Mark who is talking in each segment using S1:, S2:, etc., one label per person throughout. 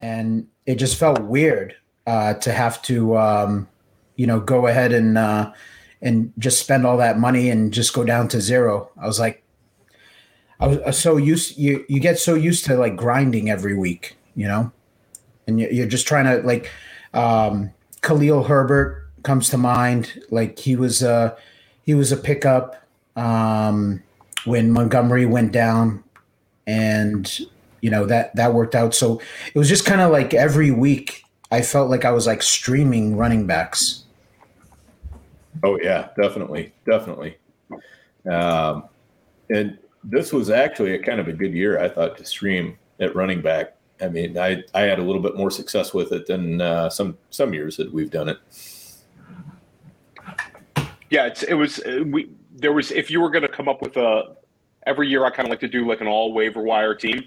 S1: and it just felt weird uh, to have to, um, you know, go ahead and uh, and just spend all that money and just go down to zero. I was like, I was so used. You you get so used to like grinding every week, you know, and you're just trying to like. Um, Khalil Herbert comes to mind. Like he was a he was a pickup um, when Montgomery went down, and you know that that worked out. So it was just kind of like every week I felt like I was like streaming running backs.
S2: Oh yeah, definitely, definitely. Um, and this was actually a kind of a good year, I thought, to stream at running back. I mean, I I had a little bit more success with it than uh, some some years that we've done it.
S3: Yeah, it's, it was uh, we there was if you were going to come up with a every year I kind of like to do like an all waiver wire team.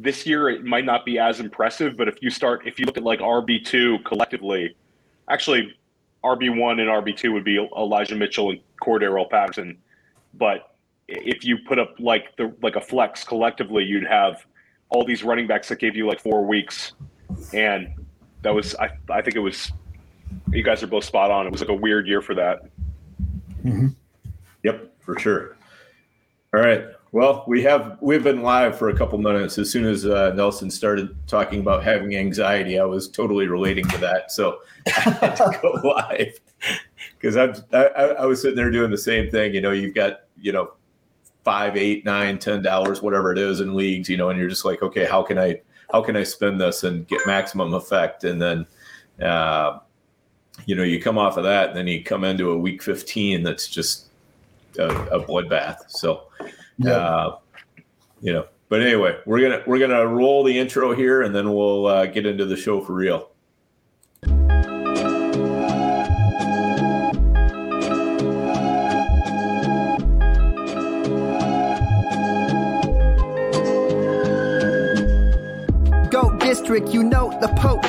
S3: This year it might not be as impressive, but if you start if you look at like RB two collectively, actually RB one and RB two would be Elijah Mitchell and Cordarrelle Patterson, but if you put up like the like a flex collectively, you'd have all these running backs that gave you like four weeks, and that was I I think it was you guys are both spot on. It was like a weird year for that.
S2: Mm-hmm. Yep, for sure. All right. Well, we have we've been live for a couple minutes. As soon as uh, Nelson started talking about having anxiety, I was totally relating to that. So I had to go live because I, I was sitting there doing the same thing. You know, you've got you know five, eight, nine, ten dollars, whatever it is in leagues, you know, and you're just like, okay, how can I how can I spend this and get maximum effect? And then uh, you know, you come off of that, and then you come into a week 15 that's just a, a bloodbath. So yeah. uh, you know, but anyway, we're gonna we're gonna roll the intro here, and then we'll uh, get into the show for real.
S4: district, you know the Pope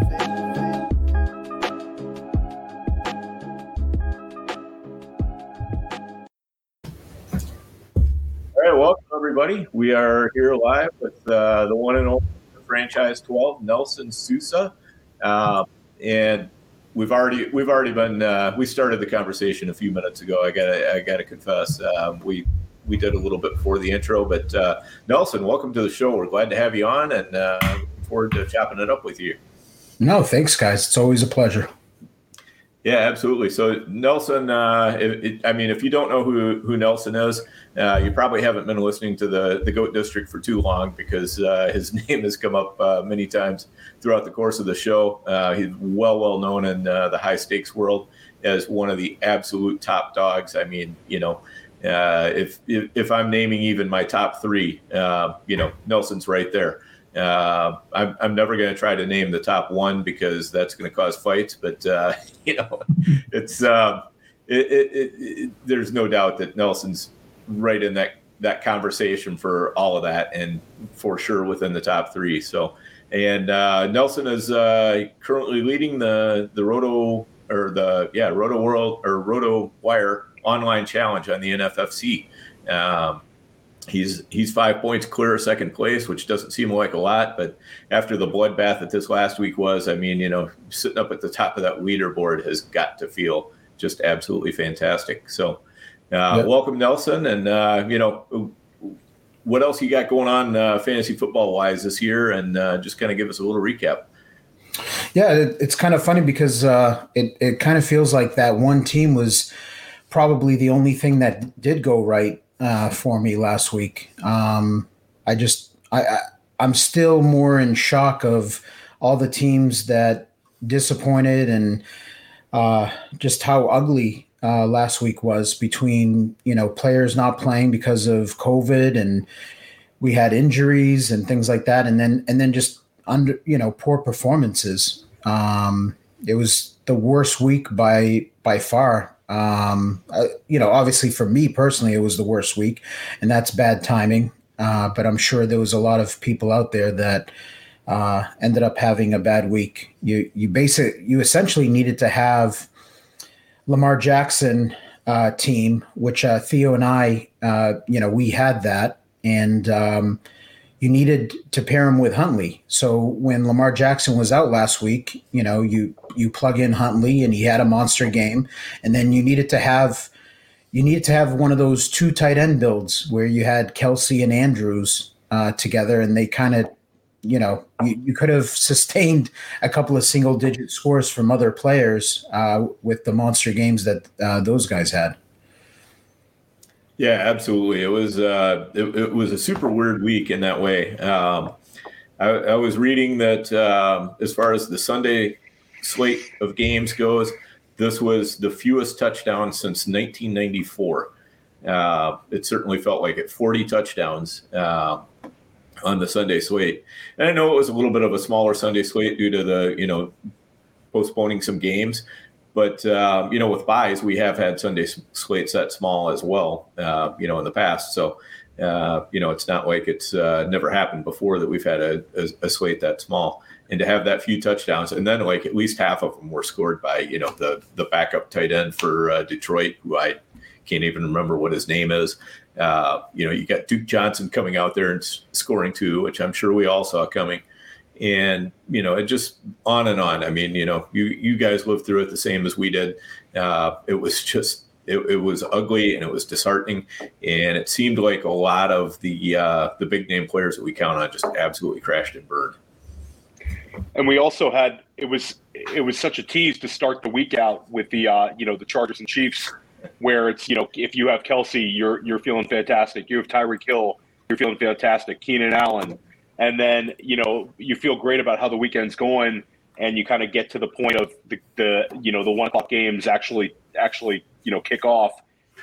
S2: All right, welcome everybody. We are here live with uh, the one and only franchise 12, Nelson Sousa, uh, and we've already we've already been uh, we started the conversation a few minutes ago. I gotta I gotta confess um, we we did a little bit before the intro, but uh, Nelson, welcome to the show. We're glad to have you on, and uh, forward to chopping it up with you.
S1: No, thanks, guys. It's always a pleasure.
S2: Yeah, absolutely. So Nelson, uh, it, it, I mean, if you don't know who who Nelson is, uh, you probably haven't been listening to the the Goat District for too long because uh, his name has come up uh, many times throughout the course of the show. Uh, he's well well known in uh, the high stakes world as one of the absolute top dogs. I mean, you know. if, if, if I'm naming even my top three, you know Nelson's right there. Uh, I'm, I'm never going to try to name the top one because that's going to cause fights. But uh, you know, it's uh, it, it, it, there's no doubt that Nelson's right in that that conversation for all of that, and for sure within the top three. So, and uh, Nelson is uh, currently leading the the Roto or the yeah Roto World or Roto Wire online challenge on the NFFC. Um, He's he's five points clear of second place, which doesn't seem like a lot, but after the bloodbath that this last week was, I mean, you know, sitting up at the top of that leaderboard has got to feel just absolutely fantastic. So, uh, yep. welcome Nelson, and uh, you know, what else you got going on uh, fantasy football wise this year, and uh, just kind of give us a little recap.
S1: Yeah, it, it's kind of funny because uh, it it kind of feels like that one team was probably the only thing that did go right uh, for me last week. Um, I just I, I I'm still more in shock of all the teams that disappointed and uh, just how ugly uh, last week was between you know players not playing because of COVID and we had injuries and things like that, and then and then just under you know poor performances. Um, it was the worst week by by far. Um, you know, obviously for me personally, it was the worst week, and that's bad timing. Uh, but I'm sure there was a lot of people out there that uh, ended up having a bad week. You you basic you essentially needed to have Lamar Jackson uh, team, which uh, Theo and I, uh, you know, we had that, and um, you needed to pair him with Huntley. So when Lamar Jackson was out last week, you know, you you plug in Huntley and he had a monster game, and then you needed to have you needed to have one of those two tight end builds where you had Kelce and Andrews uh, together, and they kind of, you know, you, you, could have sustained a couple of single digit scores from other players uh, with the monster games that uh, those guys had.
S2: Yeah, absolutely. It was uh, it, it, was a super weird week in that way. Um, I, I, was reading that um, as far as the Sunday slate of games goes, this was the fewest touchdowns since 1994. Uh, it certainly felt like it 40 touchdowns uh, on the Sunday slate. And I know it was a little bit of a smaller Sunday slate due to the, you know, postponing some games, but um, you know, with buys, we have had Sunday slate set small as well. Uh, you know, in the past, so uh, you know, it's not like it's uh, never happened before that we've had a, a, a, slate that small. And to have that few touchdowns, and then like at least half of them were scored by you know the the backup tight end for uh, Detroit, who I can't even remember what his name is. Uh, you know, you got Duke Johnson coming out there and scoring two, which I'm sure we all saw coming and you know it just on and on. I mean you know you you guys lived through it the same as we did. Uh, it was just it, it, was ugly and it was disheartening. And it seemed like a lot of the uh, the big name players that we count on just absolutely crashed and burned.
S3: And we also had it was it was such a tease to start the week out with the uh, you know the chargers and chiefs where it's you know if you have Kelce you're you're feeling fantastic. You have tyreek hill you're feeling fantastic. Keenan allen and then you know you feel great about how the weekend's going, and you kind of get to the point of the, the you know the one o'clock games actually actually you know kick off,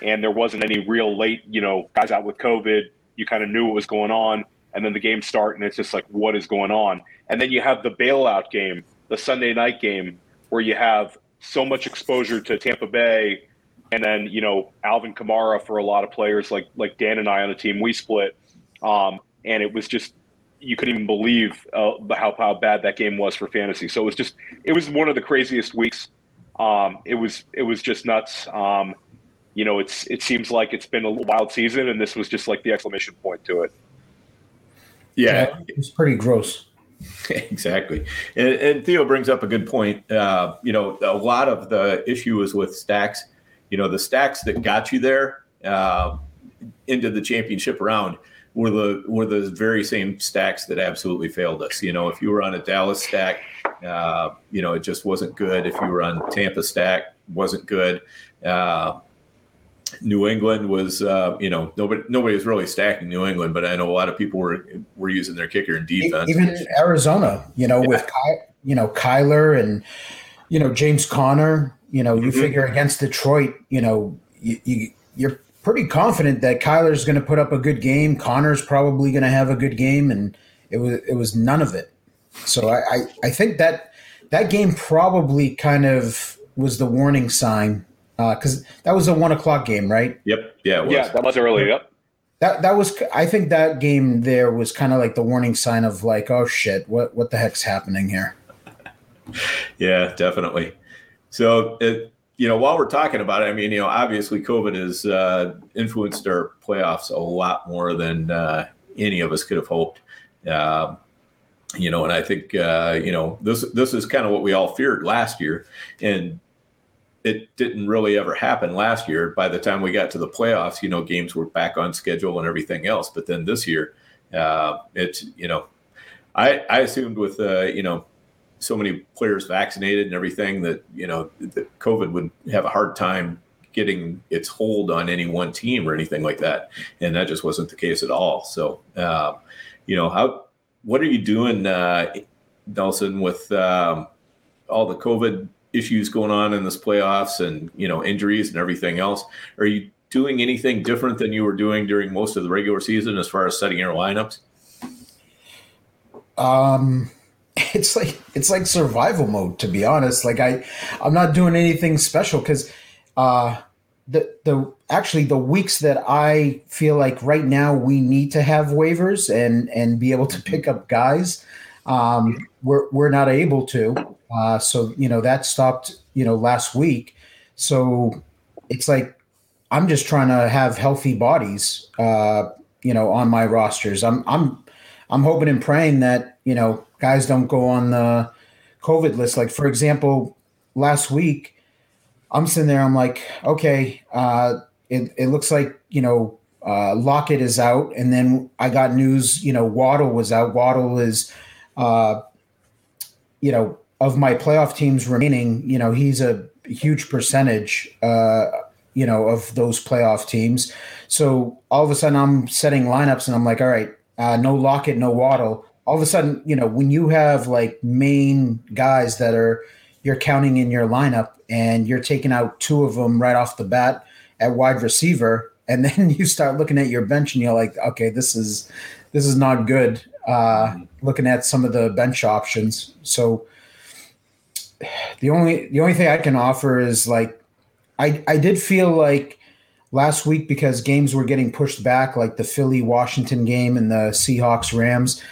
S3: and there wasn't any real late you know guys out with COVID. You kind of knew what was going on, and then the games start, and it's just like what is going on, and then you have the bailout game, the Sunday night game, where you have so much exposure to Tampa Bay and then you know Alvin Kamara for a lot of players like like Dan and I on the team we split, um, and it was just you couldn't even believe uh, how how bad that game was for fantasy. So it was just it was one of the craziest weeks. Um, it was it was just nuts. Um, you know, it's it seems like it's been a wild season, and this was just like the exclamation point to it.
S2: Yeah,
S1: yeah it's pretty gross.
S2: exactly, and, and, Theo brings up a good point. Uh, you know, a lot of the issue is with stacks. You know, the stacks that got you there uh, into the championship round were the were the very same stacks that absolutely failed us. You know, if you were on a Dallas stack, uh, you know, it just wasn't good. If you were on Tampa stack, wasn't good. Uh, New England was, uh, you know, nobody nobody was really stacking New England, but I know a lot of people were were using their kicker in defense.
S1: Even Arizona, you know, yeah. with Ky, you know Kyler and you know James Conner, you know, you mm-hmm. figure against Detroit, you know, you, you you're pretty confident that Kyler's going to put up a good game. Conner's probably going to have a good game, and it was it was none of it. So I, I, I think that that game probably kind of was the warning sign because uh, that was a one o'clock game, right?
S2: Yep. Yeah.
S3: Yeah, that was early. Yep.
S1: That that was I think that game there was kind of like the warning sign of like oh shit what what the heck's happening here.
S2: yeah, definitely. So it, you know, while we're talking about it, I mean, you know, obviously COVID has uh, influenced our playoffs a lot more than uh, any of us could have hoped. Uh, you know, and I think uh, you know this this is kind of what we all feared last year, and it didn't really ever happen last year. By the time we got to the playoffs, you know, games were back on schedule and everything else. But then this year, uh, it's you know, I I assumed with uh, you know so many players vaccinated and everything that you know that COVID would have a hard time getting its hold on any one team or anything like that, and that just wasn't the case at all. So, uh, you know, how what are you doing, uh, Nelson, with um, all the COVID issues going on in this playoffs and you know injuries and everything else? Are you doing anything different than you were doing during most of the regular season as far as setting your lineups?
S1: Um, it's like it's like survival mode to be honest. Like I, I'm not doing anything special because, uh, the the actually the weeks that I feel like right now we need to have waivers and and be able to pick up guys, um, we're we're not able to. Uh, so you know that stopped you know last week. So it's like I'm just trying to have healthy bodies, uh, you know, on my rosters. I'm I'm I'm hoping and praying that you know guys don't go on the COVID list. Like for example, last week, I'm sitting there. I'm like, okay, uh, it it looks like you know uh, Lockett is out, and then I got news. You know, Waddle was out. Waddle is, uh, you know, of my playoff teams remaining. You know, he's a huge percentage. Uh, you know, of those playoff teams. So all of a sudden, I'm setting lineups, and I'm like, all right, uh, no Lockett, no Waddle. All of a sudden, you know, when you have like main guys that are you're counting in your lineup, and you're taking out two of them right off the bat at wide receiver, and then you start looking at your bench, and you're like, okay, this is this is not good. Uh, looking at some of the bench options, so the only the only thing I can offer is like I I did feel like last week because games were getting pushed back, like the Philly Washington game and the Seahawks Rams.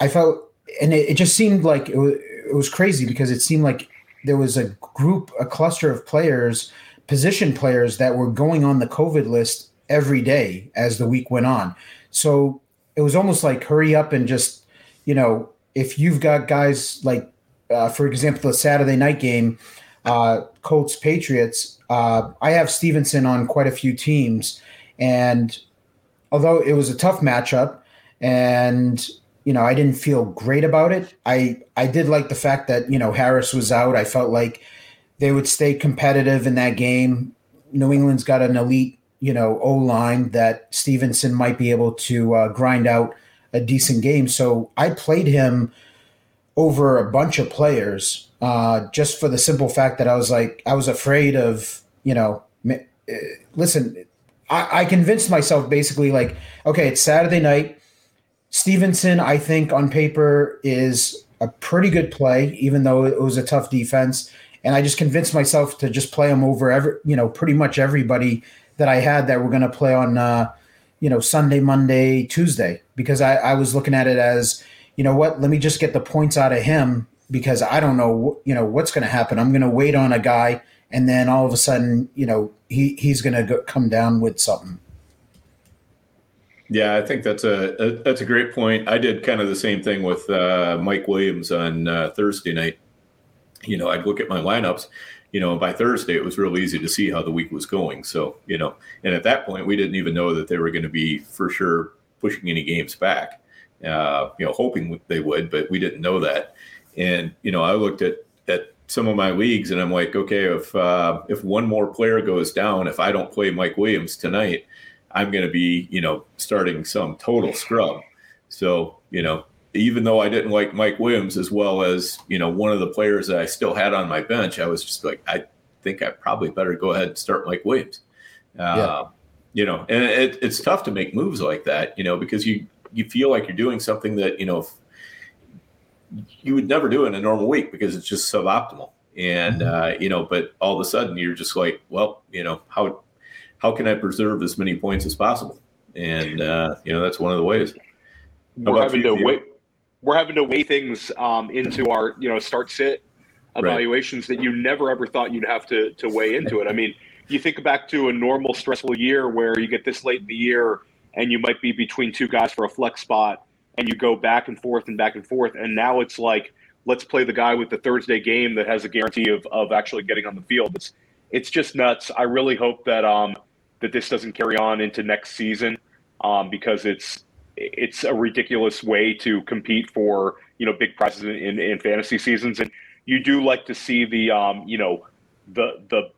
S1: I felt, and it, it just seemed like it was, it was crazy because it seemed like there was a group, a cluster of players, position players that were going on the COVID list every day as the week went on. So it was almost like hurry up and just, you know, if you've got guys like, uh, for example, the Saturday night game, uh, Colts Patriots, uh, I have Stevenson on quite a few teams, and although it was a tough matchup, and you know I didn't feel great about it, I I did like the fact that you know Harris was out. I felt like they would stay competitive in that game. New England's got an elite you know O line that Stevenson might be able to uh, grind out a decent game. So I played him over a bunch of players uh, just for the simple fact that I was like, I was afraid of, you know, uh, listen, I, I convinced myself basically like, okay, it's Saturday night. Stevenson, I think on paper is a pretty good play, even though it was a tough defense. And I just convinced myself to just play him over every, you know, pretty much everybody that I had that were going to play on, uh, you know, Sunday, Monday, Tuesday, because I, I was looking at it as, you know what, let me just get the points out of him because I don't know, you know, what's going to happen. I'm going to wait on a guy, and then all of a sudden, you know, he he's going to come down with something.
S2: Yeah, I think that's a, a, that's a great point. I did kind of the same thing with uh, Mike Williams on uh, Thursday night. You know, I'd look at my lineups. You know, by Thursday it was real easy to see how the week was going. So, you know, and at that point we didn't even know that they were going to be for sure pushing any games back. Uh, you know, hoping they would, but we didn't know that. And you know, I looked at at some of my leagues, and I'm like, okay, if uh, if one more player goes down, if I don't play Mike Williams tonight, I'm going to be you know starting some total scrub. So you know, even though I didn't like Mike Williams as well as you know one of the players that I still had on my bench, I was just like, I think I probably better go ahead and start Mike Williams. Uh, yeah. You know, and it, it's tough to make moves like that, you know, because you you feel like you're doing something that you know you would never do in a normal week because it's just suboptimal. And mm-hmm. uh, you know, but all of a sudden you're just like, well, you know, how how can I preserve as many points as possible? And uh, you know, that's one of the ways.
S3: We're having you, to wait. We're having to weigh things um, into our you know start sit evaluations right. that you never ever thought you'd have to to weigh into it. I mean, you think back to a normal stressful year where you get this late in the year and you might be between two guys for a flex spot and you go back and forth and back and forth. And now it's like, let's play the guy with the Thursday game that has a guarantee of, of actually getting on the field. It's it's just nuts. I really hope that um that this doesn't carry on into next season um, because it's it's a ridiculous way to compete for you know big prizes in, in, in fantasy seasons, and you do like to see the um, you know the the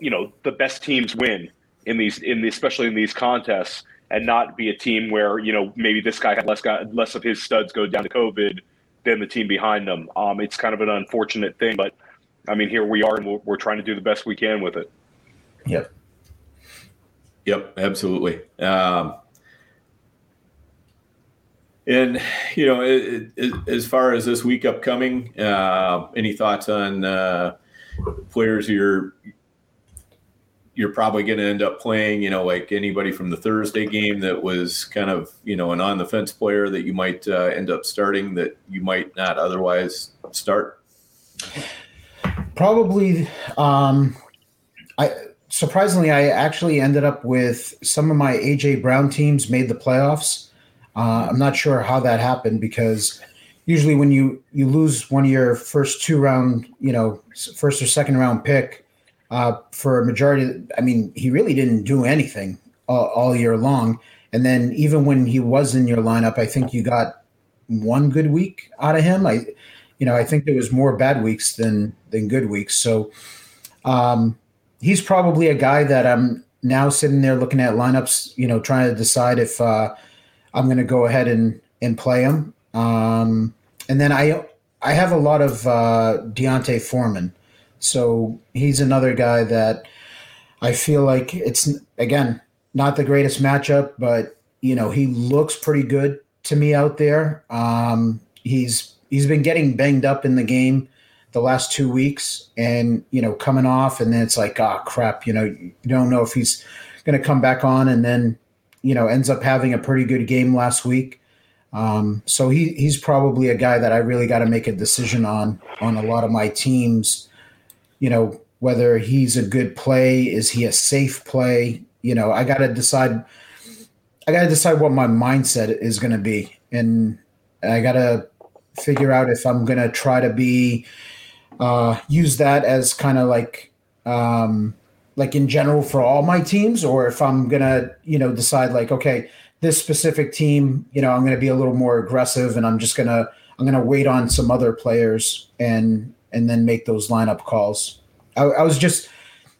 S3: you know the best teams win in these in the, especially in these contests and not be a team where you know maybe this guy had less guy, less of his studs go down to COVID than the team behind them. Um, it's kind of an unfortunate thing, but I mean here we are and we're, we're trying to do the best we can with it.
S1: Yep.
S2: Yep, absolutely. Um, and you know, it, it, as far as this week upcoming, uh, any thoughts on uh, players you're you're probably going to end up playing? You know, like anybody from the Thursday game that was kind of you know an on the fence player that you might uh, end up starting that you might not otherwise start.
S1: Probably, um, I surprisingly I actually ended up with some of my AJ Brown teams made the playoffs uh, I'm not sure how that happened because usually when you you lose one of your first two round, you know, first or second round pick uh, for a majority, I mean, he really didn't do anything all, all year long. And then even when he was in your lineup, I think you got one good week out of him. I, you know, I think there was more bad weeks than than good weeks. So um, he's probably a guy that I'm now sitting there looking at lineups, you know, trying to decide if uh, I'm going to go ahead and and play him. Um, and then I I have a lot of uh, D'Onta Foreman, so he's another guy that I feel like it's again not the greatest matchup, but you know he looks pretty good to me out there. Um, he's he's been getting banged up in the game the last two weeks, and you know coming off, and then it's like ah oh, crap, you know you don't know if he's going to come back on, and then you know, ends up having a pretty good game last week. Um, so he he's probably a guy that I really got to make a decision on on a lot of my teams. You know, whether he's a good play, is he a safe play? You know, I got to decide. I got to decide what my mindset is going to be, and I got to figure out if I'm to try to be uh, use that as kind of like um, like in general for all my teams, or if I'm gonna, you know, decide like, okay, this specific team, you know, I'm gonna be a little more aggressive, and I'm just gonna I'm gonna wait on some other players and and then make those lineup calls. I, I was just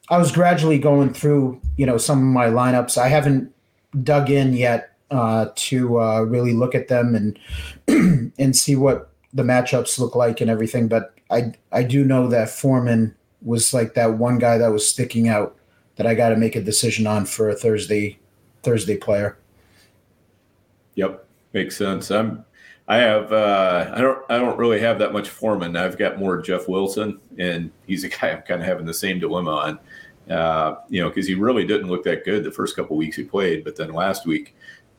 S1: I was gradually going through, you know, some of my lineups. I haven't dug in yet uh, to uh, really look at them and and see what the matchups look like and everything. But I I do know that Foreman was like that one guy that was sticking out that I got to make a decision on for a Thursday Thursday player.
S2: Yep, makes sense. I'm I have uh, I don't I don't really have that much Foreman. I've got more Jeff Wilson, and he's a guy I'm kind of having the same dilemma on. Uh, you know, because he really didn't look that good the first couple weeks he played, but then last week,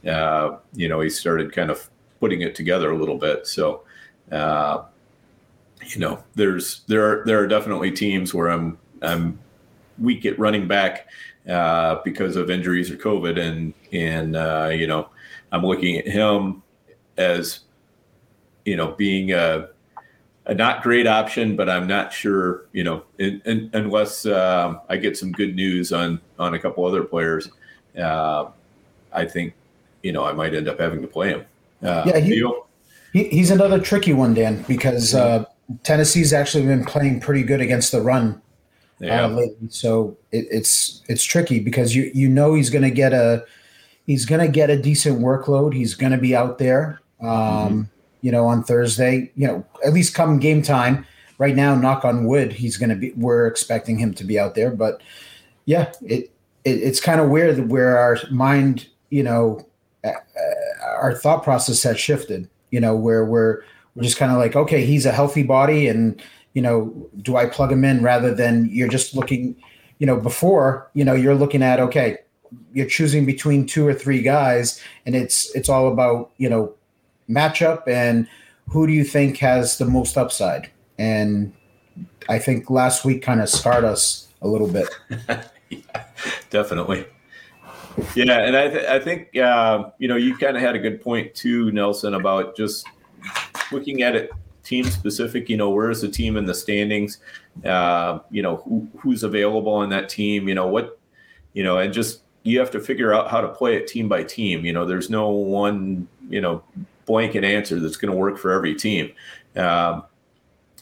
S2: uh, you know, he started kind of putting it together a little bit. So, uh, you know, there's there are there are definitely teams where I'm I'm weak at running back uh, because of injuries or COVID, and and uh, you know, I'm looking at him as you know being a a not great option, but I'm not sure, you know, in, in, unless uh, I get some good news on on a couple other players, uh, I think, you know, I might end up having to play him.
S1: Uh, yeah, he, he, he's another tricky one, Dan, because uh, Tennessee's actually been playing pretty good against the run uh, yeah. uh, lately. So it, it's it's tricky because you you know he's going to get a he's going to get a decent workload. He's going to be out there, um, mm-hmm. you know, on Thursday. You know, at least come game time. Right now, knock on wood, he's going to be. We're expecting him to be out there, but yeah, it, it it's kind of weird where our mind, you know, uh, our thought process has shifted. You know, where we're we're just kind of like, okay, he's a healthy body, and you know, do I plug him in rather than you're just looking, you know, before you know you're looking at okay, you're choosing between two or three guys, and it's it's all about you know matchup and who do you think has the most upside, and I think last week kind of scarred us a little bit.
S2: yeah, definitely. Yeah, and I, th- I think uh, you know you kind of had a good point too, Nelson, about just looking at it team specific, you know, where is the team in the standings? Uh, you know, who, who's available on that team? You know, what, you know, and just you have to figure out how to play it team by team. You know, there's no one, you know, blanket answer that's going to work for every team. Um,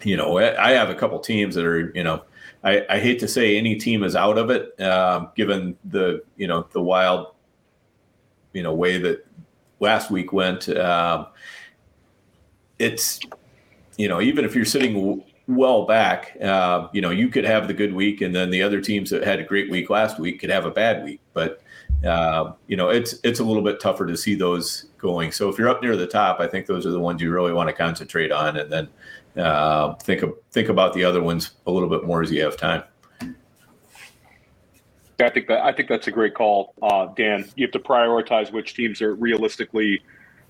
S2: you know, I have a couple teams that are, you know, I, I hate to say any team is out of it, um, given the, you know, the wild, you know, way that last week went. Um, it's, you know, even if you're sitting w- well back, uh, you know, you could have the good week, and then the other teams that had a great week last week could have a bad week. But uh, you know, it's it's a little bit tougher to see those going. So if you're up near the top, I think those are the ones you really want to concentrate on, and then uh, think of, think about the other ones a little bit more as you have time.
S3: I think that I think that's a great call, uh, Dan. You have to prioritize which teams are realistically,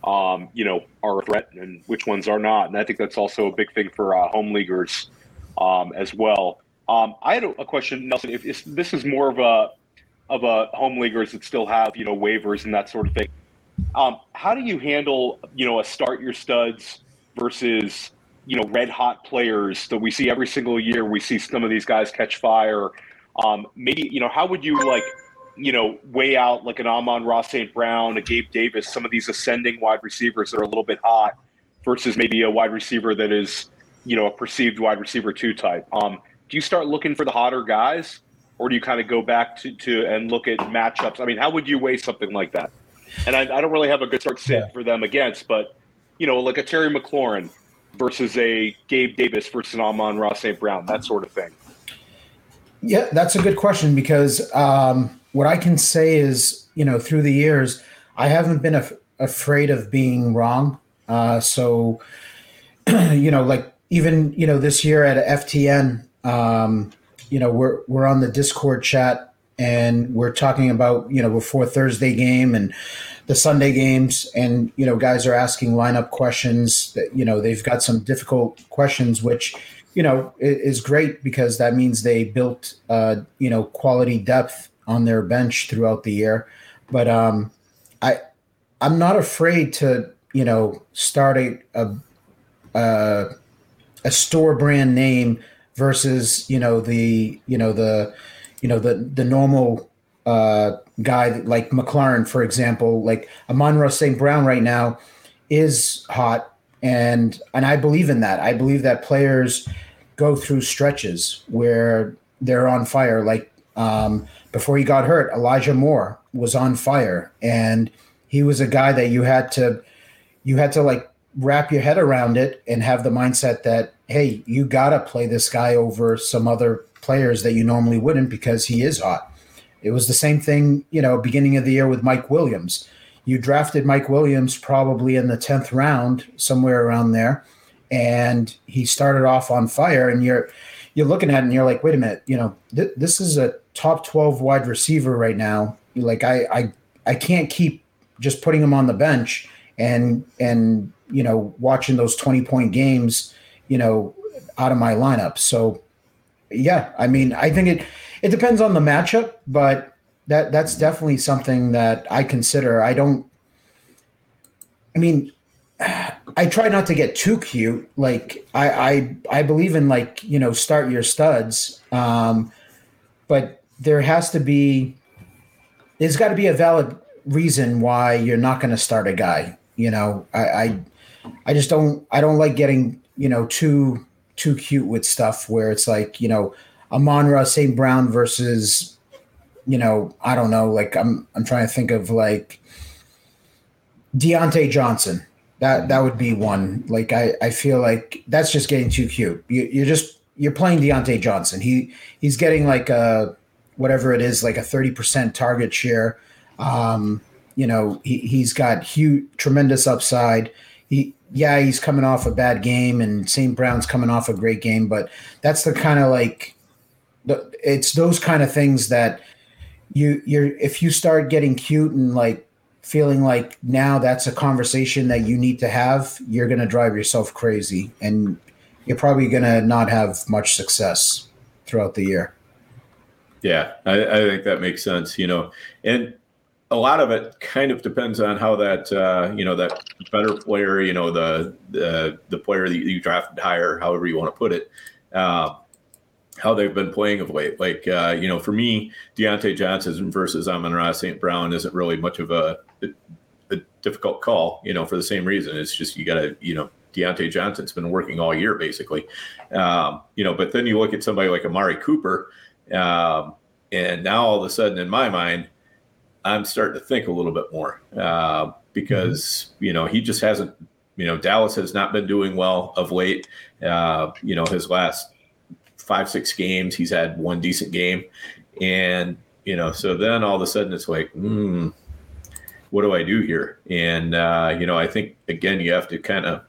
S3: um, you know, are a threat and which ones are not. And I think that's also a big thing for uh, home leaguers um, as well. Um, I had a, question, Nelson. If, if, this is more of a of a home leaguers that still have you know waivers and that sort of thing, um, how do you handle you know a start your studs versus you know red hot players that we see every single year? We see some of these guys catch fire um, maybe you know how would you like you know weigh out like an Amon-Ra St. Brown, a Gabe Davis, some of these ascending wide receivers that are a little bit hot versus maybe a wide receiver that is you know a perceived wide receiver two type. Um, do you start looking for the hotter guys, or do you kind of go back to, to and look at matchups? I mean, how would you weigh something like that? And I, I don't really have a good start sit yeah. for them against, but you know, like a Terry McLaurin versus a Gabe Davis versus an Amon-Ra St. Brown, that sort of thing.
S1: Yeah, that's a good question because um, what I can say is, you know, through the years, I haven't been af- afraid of being wrong. Uh, so, you know, like even you know this year at FTN, um, you know, we're we're on the Discord chat and we're talking about you know before Thursday game and the Sunday games, and you know, guys are asking lineup questions. That you know, they've got some difficult questions, which you know, is great because that means they built, uh, you know, quality depth on their bench throughout the year. But um, I, I'm not afraid to, you know, start a a, a, a store brand name versus, you know, the, you know, the, you know, the the normal uh, guy like McLaurin, for example, like Amon-Ra St. Brown right now is hot and and I believe in that. I believe that players go through stretches where they're on fire. Like um, before he got hurt, Elijah Moore was on fire, and he was a guy that you had to you had to like wrap your head around it and have the mindset that hey, you gotta play this guy over some other players that you normally wouldn't because he is hot. It was the same thing, you know, beginning of the year with Mike Williams. You drafted Mike Williams probably in the 10th round, somewhere around there and he started off on fire and you're you're looking at it and you're like wait a minute you know th- this is a top 12 wide receiver right now like I, I i can't keep just putting him on the bench and and you know watching those 20 point games you know out of my lineup so yeah i mean i think it it depends on the matchup but that that's definitely something that i consider i don't i mean I try not to get too cute. Like I, I, I believe in like you know start your studs, um, but there has to be, there's got to be a valid reason why you're not going to start a guy. You know, I, I, I just don't, I don't like getting you know too too cute with stuff where it's like you know Amon-Ra St. Brown versus, you know, I don't know, like I'm I'm trying to think of like Diontae Johnson that that would be one. Like I, I feel like that's just getting too cute. You, you're just you're playing Diontae Johnson. He he's getting like a whatever it is, like a thirty percent target share. Um, you know, he he's got huge, tremendous upside. He yeah, he's coming off a bad game, and St. Brown's coming off a great game. But that's the kind of like it's those kind of things that you you're if you start getting cute and like feeling like now that's a conversation that you need to have, you're going to drive yourself crazy and you're probably going to not have much success throughout the year.
S2: Yeah, I, I, think that makes sense. You know, and a lot of it kind of depends on how that uh, you know that better player, you know, the the the player that you drafted higher, however you want to put it. Uh, how they've been playing of late. Like, uh, you know, for me, Diontae Johnson versus Amon-Ra St. Brown isn't really much of a a difficult call, you know, for the same reason. It's just you got to, you know, Diontae Johnson's been working all year basically, um, you know. But then you look at somebody like Amari Cooper, um, and now all of a sudden, in my mind, I'm starting to think a little bit more uh, because mm-hmm. you know he just hasn't. You know, Dallas has not been doing well of late. Uh, you know, his last five six games, he's had one decent game, and you know, so then all of a sudden it's like, hmm, what do I do here? And uh, you know, I think again you have to kind of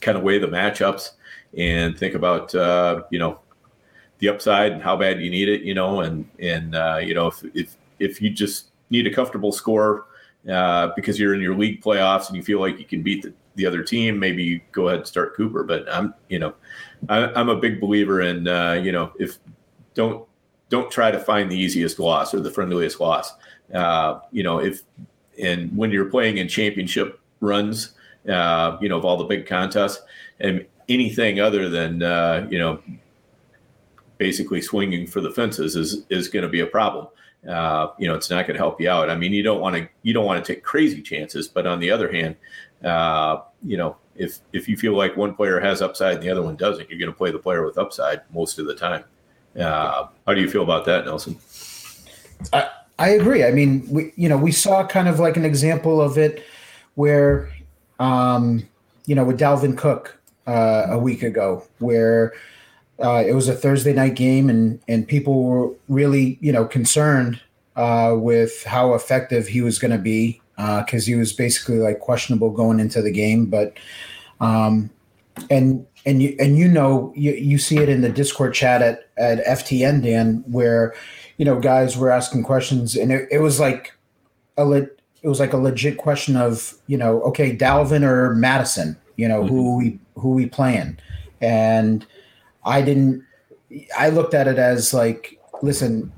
S2: kind of weigh the matchups and think about uh, you know the upside and how bad you need it. You know, and and uh, you know if if if you just need a comfortable score uh, because you're in your league playoffs and you feel like you can beat the, the other team, maybe you go ahead and start Cooper. But I'm you know I, am a big believer in uh, you know if don't don't try to find the easiest loss or the friendliest loss. Uh, you know if and when you're playing in championship runs, uh, you know, of all the big contests, and anything other than uh, you know, basically swinging for the fences is is going to be a problem. Uh, you know, it's not going to help you out. I mean, you don't want to you don't want to take crazy chances, but on the other hand, uh, you know, if if you feel like one player has upside and the other one doesn't, you're going to play the player with upside most of the time. Uh, how do you feel about that, Nelson?
S1: I, I agree. I mean, we you know we saw kind of like an example of it where, um, you know, with Dalvin Cook uh, a week ago, where uh, it was a Thursday night game and and people were really you know concerned uh, with how effective he was going to be because uh, he was basically like questionable going into the game, but um, and and you and you know you, you see it in the Discord chat at at FTN Dan where you know, guys were asking questions, and it, it was like a le- it was like a legit question of you know, okay, Dalvin or Mattison, you know, mm-hmm. who we who we playing, and I didn't. I looked at it as like, listen,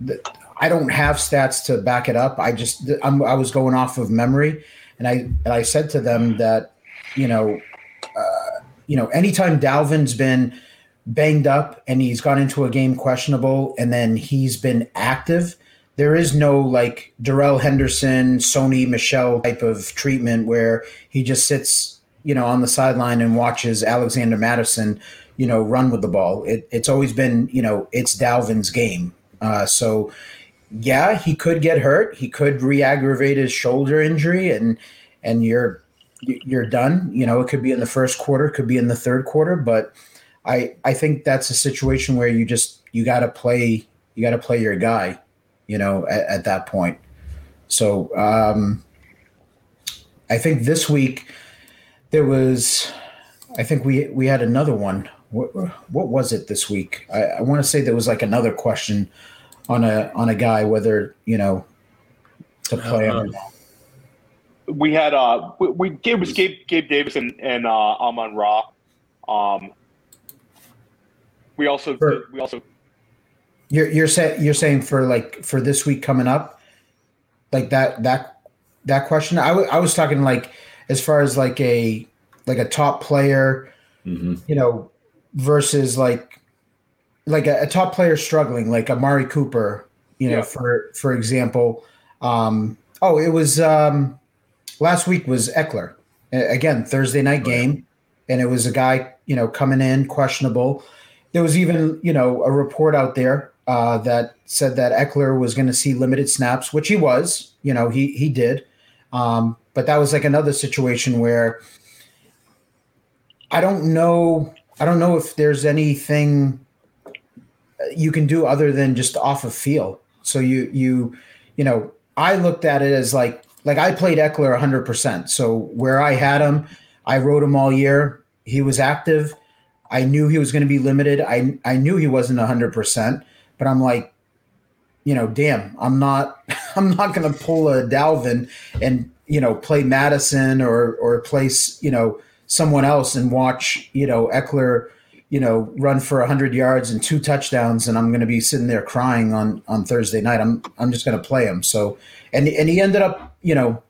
S1: I don't have stats to back it up. I just I'm, I was going off of memory, and I and I said to them that, you know, uh, you know, anytime Dalvin's been banged up and he's gone into a game questionable and then he's been active, there is no like Darrell Henderson, Sony Michel type of treatment where he just sits, you know, on the sideline and watches Alexander Mattison, you know, run with the ball. It, it's always been, you know, it's Dalvin's game. Uh, so, yeah, he could get hurt. He could re-aggravate his shoulder injury, and and you're you're done. You know, it could be in the first quarter, could be in the third quarter, but I I think that's a situation where you just you got to play you got to play your guy, you know, at, at that point. So um, I think this week there was, I think we we had another one. What, what was it this week? I, I want to say there was like another question on a on a guy whether you know to play uh,
S3: We had uh we, we it was Gabe Gabe Davis and, and uh Amon Ra. Um we also for, we also
S1: you're you're saying you're saying for like for this week coming up, like that that that question. I, w- I was talking like as far as like a like a top player, mm-hmm. you know, versus like like a, a, top player struggling, like Amari Cooper, you know, yeah. for for example. Um, oh, it was um, last week was Ekeler again Thursday night game, and it was a guy you know coming in questionable there was even you know a report out there uh, that said that Ekeler was going to see limited snaps, which he was. You know, he he did, um, but that was like another situation where I don't know. I don't know if there's anything uh, you can do other than just off of feel. So you you you know, I looked at it as like like I played Ekeler 100%. So where I had him, I wrote him all year. He was active. I knew he was going to be limited. I I knew he wasn't hundred percent, but I'm like, you know, damn, I'm not I'm not going to pull a Dalvin and you know play Mattison or or place you know someone else and watch you know Ekeler you know run for hundred yards and two touchdowns, and I'm going to be sitting there crying on on Thursday night. I'm I'm just going to play him. So and and he ended up you know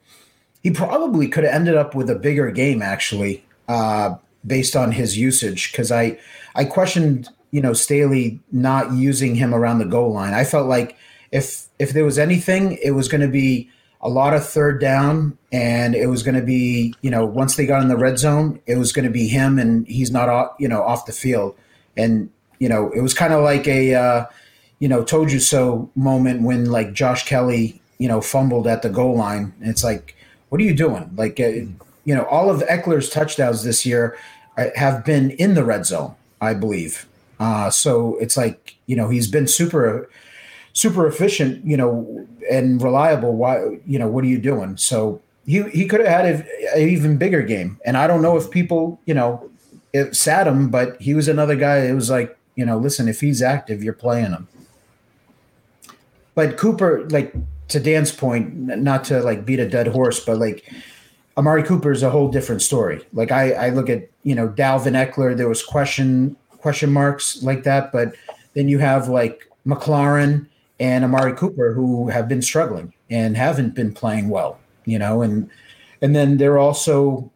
S1: he probably could have ended up with a bigger game actually. Uh, based on his usage because I I questioned you know Staley not using him around the goal line. I felt like if if there was anything, it was going to be a lot of third down, and it was going to be, you know, once they got in the red zone, it was going to be him, and he's not, off, you know, off the field. And you know, it was kind of like a, uh, you know, told you so moment when like Josh Kelley, you know, fumbled at the goal line. And it's like, what are you doing? Like, uh, you know, all of Ekeler's touchdowns this year uh, have been in the red zone, I believe. Uh, so it's like, you know, he's been super super efficient, you know, and reliable. Why, you know, what are you doing? So he he could have had an even bigger game. And I don't know if people, you know, it sat him, but he was another guy. It was like, you know, listen, if he's active, you're playing him. But Cooper, like to Dan's point, not to like beat a dead horse, but like Amari Cooper is a whole different story. Like I, I look at you know Dalvin Ekeler, there was question question marks like that, but then you have like McLaurin and Amari Cooper who have been struggling and haven't been playing well, you know, and and then they're also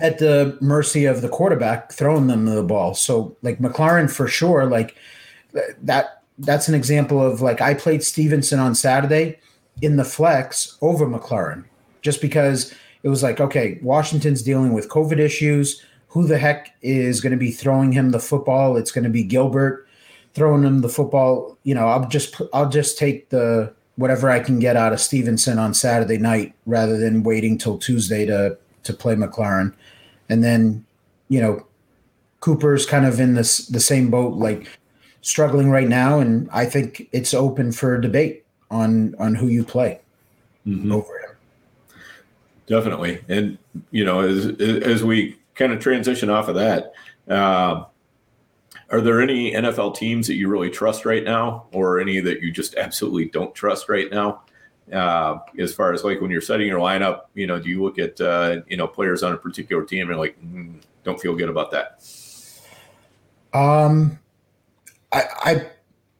S1: at the mercy of the quarterback throwing them the ball. So like McLaurin for sure, like that that's an example of like I played Stevenson on Saturday in the flex over McLaurin just because it was like, okay, Washington's dealing with COVID issues. Who the heck is going to be throwing him the football? It's going to be Gilbert throwing him the football. You know, I'll just I'll just take the whatever I can get out of Stevenson on Saturday night rather than waiting till Tuesday to to play McLaurin. And then, you know, Cooper's kind of in this the same boat, like struggling right now, and I think it's open for debate on on who you play mm-hmm. over him.
S2: Definitely, and you know, as as we kind of transition off of that, uh, are there any NFL teams that you really trust right now, or any that you just absolutely don't trust right now? Uh, as far as like when you're setting your lineup, you know, do you look at uh, you know players on a particular team and like mm, don't feel good about that?
S1: Um, I I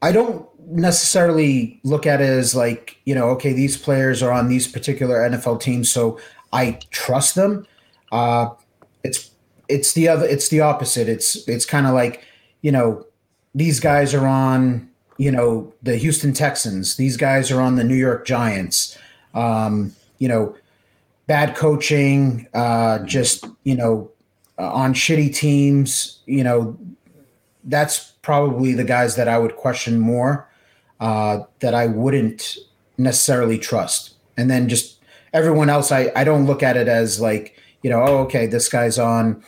S1: I don't necessarily look at it as like you know okay these players are on these particular NFL teams, so I trust them. Uh, it's it's the other it's the opposite. It's it's kind of like you know, these guys are on, you know, the Houston Texans. These guys are on the New York Giants. Um, you know, bad coaching, uh, just, you know, uh, on shitty teams, you know, that's probably the guys that I would question more, uh, that I wouldn't necessarily trust. And then just everyone else, I, I don't look at it as like, you know, oh, okay, this guy's on,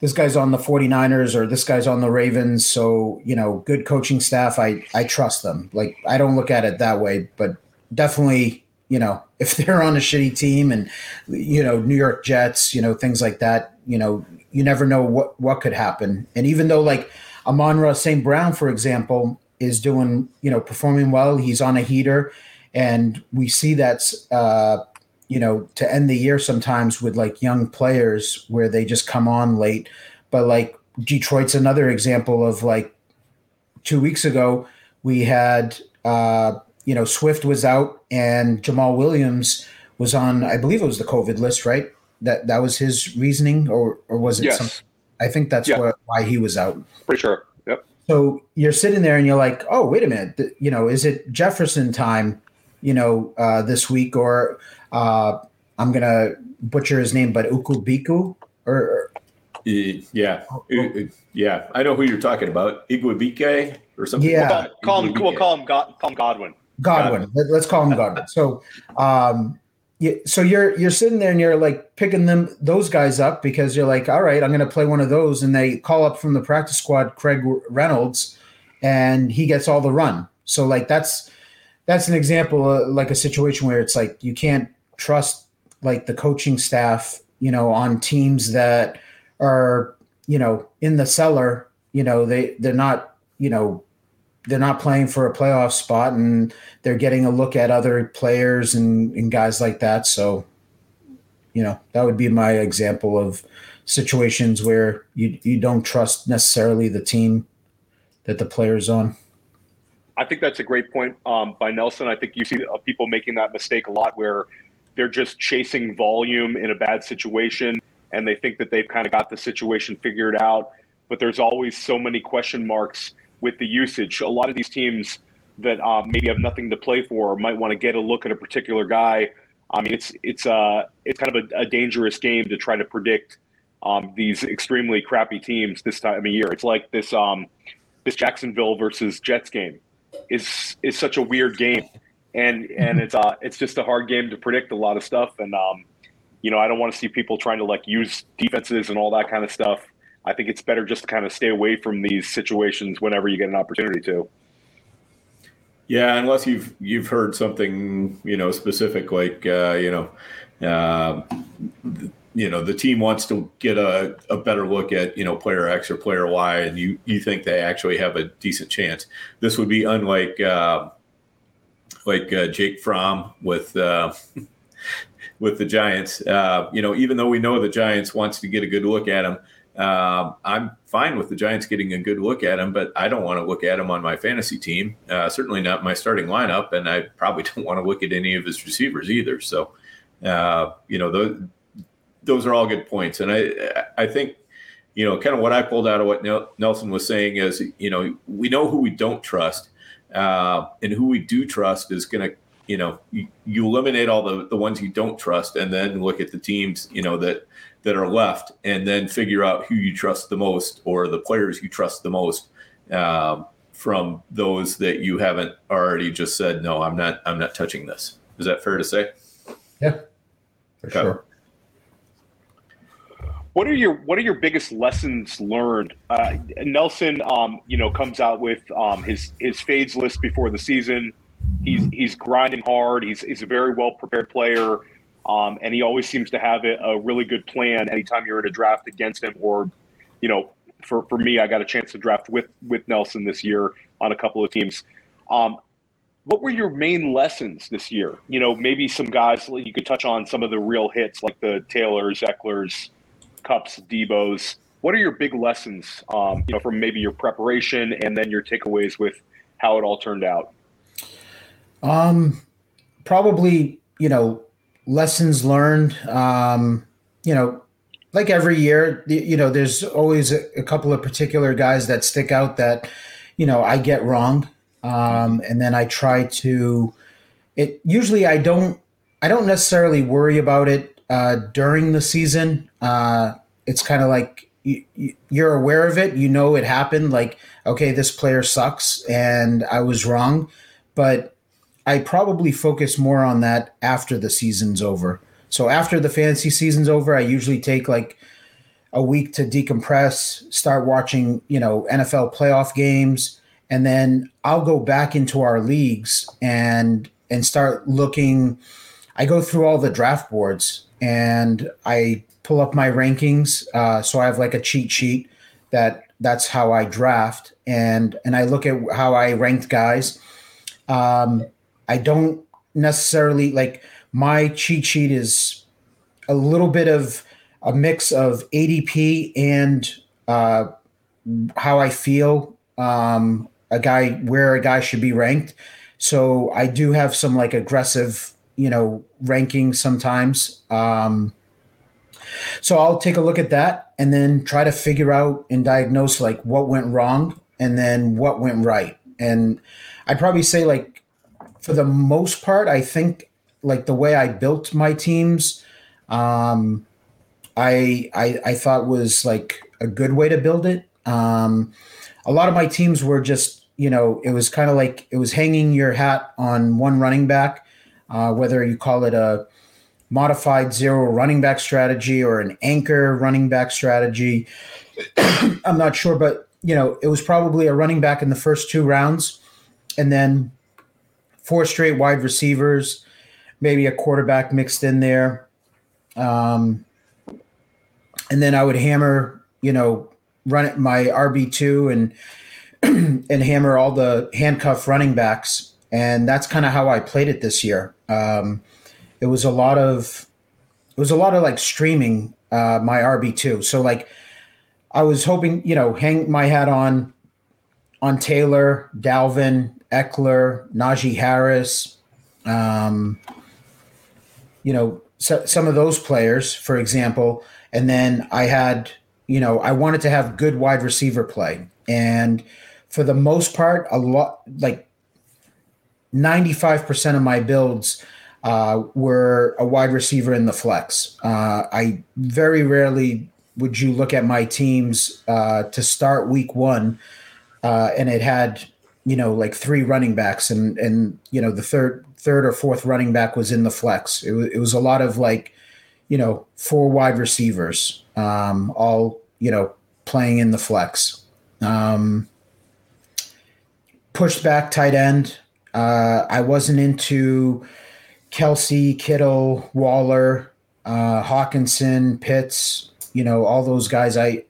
S1: this guy's on the 49ers or this guy's on the Ravens. So, you know, good coaching staff, I, I trust them. Like, I don't look at it that way, but definitely, you know, if they're on a shitty team and, you know, New York Jets, you know, things like that, you know, you never know what, what could happen. And even though, like, Amon-Ra St. Brown, for example, is doing, you know, performing well, he's on a heater. And we see that's, uh, you know, to end the year sometimes with like young players where they just come on late. But like Detroit's another example of like two weeks ago, we had, uh, you know, Swift was out and Jamaal Williams was on, I believe it was the COVID list, right? That that was his reasoning, or or was it?
S3: Yes.
S1: Some, I think that's yeah. why he was out.
S3: Pretty sure. Yep.
S1: So you're sitting there and you're like, oh, wait a minute, you know, is it Jefferson time? You know, uh, this week, or uh, I'm gonna butcher his name, but Ukubiku or, or
S2: yeah, yeah, I know who you're talking about, Iguibike or something.
S3: Yeah, we'll call him. We'll call him, God, call him Godwin.
S1: Godwin. Godwin. Let's call him Godwin. So, um, yeah, so you're you're sitting there and you're like picking them those guys up because you're like, all right, I'm going to play one of those, and they call up from the practice squad Craig Reynolds, and he gets all the run. So like that's that's an example, of like a situation where it's like you can't trust like the coaching staff, you know, on teams that are, you know, in the cellar, you know, they they're not, you know, they're not playing for a playoff spot and they're getting a look at other players and, and guys like that. So, you know, that would be my example of situations where you you don't trust necessarily the team that the player's on.
S3: I think that's a great point um, by Nelson. I think you see uh, people making that mistake a lot where they're just chasing volume in a bad situation and they think that they've kind of got the situation figured out. But there's always so many question marks with the usage. A lot of these teams that um, maybe have nothing to play for might want to get a look at a particular guy. I mean, it's it's uh it's kind of a, a dangerous game to try to predict um, these extremely crappy teams this time of year. It's like this um, this Jacksonville versus Jets game is is such a weird game, and and it's uh it's just a hard game to predict a lot of stuff. And um, you know, I don't want to see people trying to like use defenses and all that kind of stuff. I think it's better just to kind of stay away from these situations whenever you get an opportunity to.
S2: Yeah, unless you've you've heard something you know specific, like uh, you know, uh, you know the team wants to get a, a better look at you know player X or player Y, and you you think they actually have a decent chance. This would be unlike uh, like uh, Jake Fromm with. Uh, with the Giants, uh, you know, even though we know the Giants wants to get a good look at him, uh, I'm fine with the Giants getting a good look at him, but I don't want to look at him on my fantasy team. Uh, certainly not my starting lineup, and I probably don't want to look at any of his receivers either. So, uh, you know, those those are all good points, and I I think you know kind of what I pulled out of what Nelson was saying is you know we know who we don't trust, uh, and who we do trust is going to you know you, you eliminate all the the ones you don't trust, and then look at the teams you know that that are left, and then figure out who you trust the most or the players you trust the most um, from those that you haven't already just said no. I'm not. I'm not touching this. Is that fair to say?
S1: Yeah, for okay. sure.
S3: What are your What are your biggest lessons learned? Uh, Nelson, um, you know, comes out with um, his his fades list before the season. He's he's grinding hard. He's he's a very well prepared player. Um, and he always seems to have a, a, really good plan anytime you're in a draft against him. Or, you know, for, for me, I got a chance to draft with with Nelson this year on a couple of teams. Um, what were your main lessons this year? You know, maybe some guys you could touch on some of the real hits like the Taylors, Ekelers, Kupps, Deebo's. What are your big lessons? Um, you know, from maybe your preparation and then your takeaways with how it all turned out.
S1: Um, probably you know lessons learned. Um, you know, like every year, you know, there's always a, a, couple of particular guys that stick out that, you know, I get wrong. Um, and then I try to, it usually I don't, I don't necessarily worry about it uh, during the season. Uh, it's kind of like you, you're aware of it, you know, it happened. Like, okay, this player sucks and I was wrong. But I probably focus more on that after the season's over. So after the fantasy season's over, I usually take like a week to decompress, start watching, you know, NFL playoff games, and then I'll go back into our leagues and and start looking. I go through all the draft boards and I pull up my rankings. Uh, so I have like a cheat sheet that that's how I draft and and I look at how I ranked guys. Um, I don't necessarily like my cheat sheet is a little bit of a mix of ADP and uh, how I feel um, a guy where a guy should be ranked. So I do have some like aggressive, you know, ranking sometimes. Um, so I'll take a look at that and then try to figure out and diagnose like what went wrong and then what went right. And I'd probably say like for the most part, I think like the way I built my teams, um, I, I I thought was like a good way to build it. Um, a lot of my teams were just you know it was kind of like it was hanging your hat on one running back, uh, whether you call it a modified zero running back strategy or an anchor running back strategy. I'm not sure, but you know it was probably a running back in the first two rounds, and then four straight wide receivers, maybe a quarterback mixed in there. Um, and then I would hammer, you know, run my RB two and and hammer all the handcuff running backs, and that's kind of how I played it this year. Um, it was a lot of it was a lot of like streaming uh, my RB two. So like I was hoping, you know, hang my hat on on Taylor, Dalvin, Ekeler, Najee Harris, um, you know, so, some of those players, for example. And then I had, you know, I wanted to have good wide receiver play. And for the most part, a lot, like 95% of my builds uh, were a wide receiver in the flex. Uh, I very rarely would you look at my teams uh, to start week one, uh, and it had you know like three running backs, and and you know the third third or fourth running back was in the flex. It was it was a lot of like you know four wide receivers, um, all you know playing in the flex. Um, pushed back tight end. Uh, I wasn't into Kelce, Kittle, Waller, uh, Hockenson, Pitts, you know, all those guys. I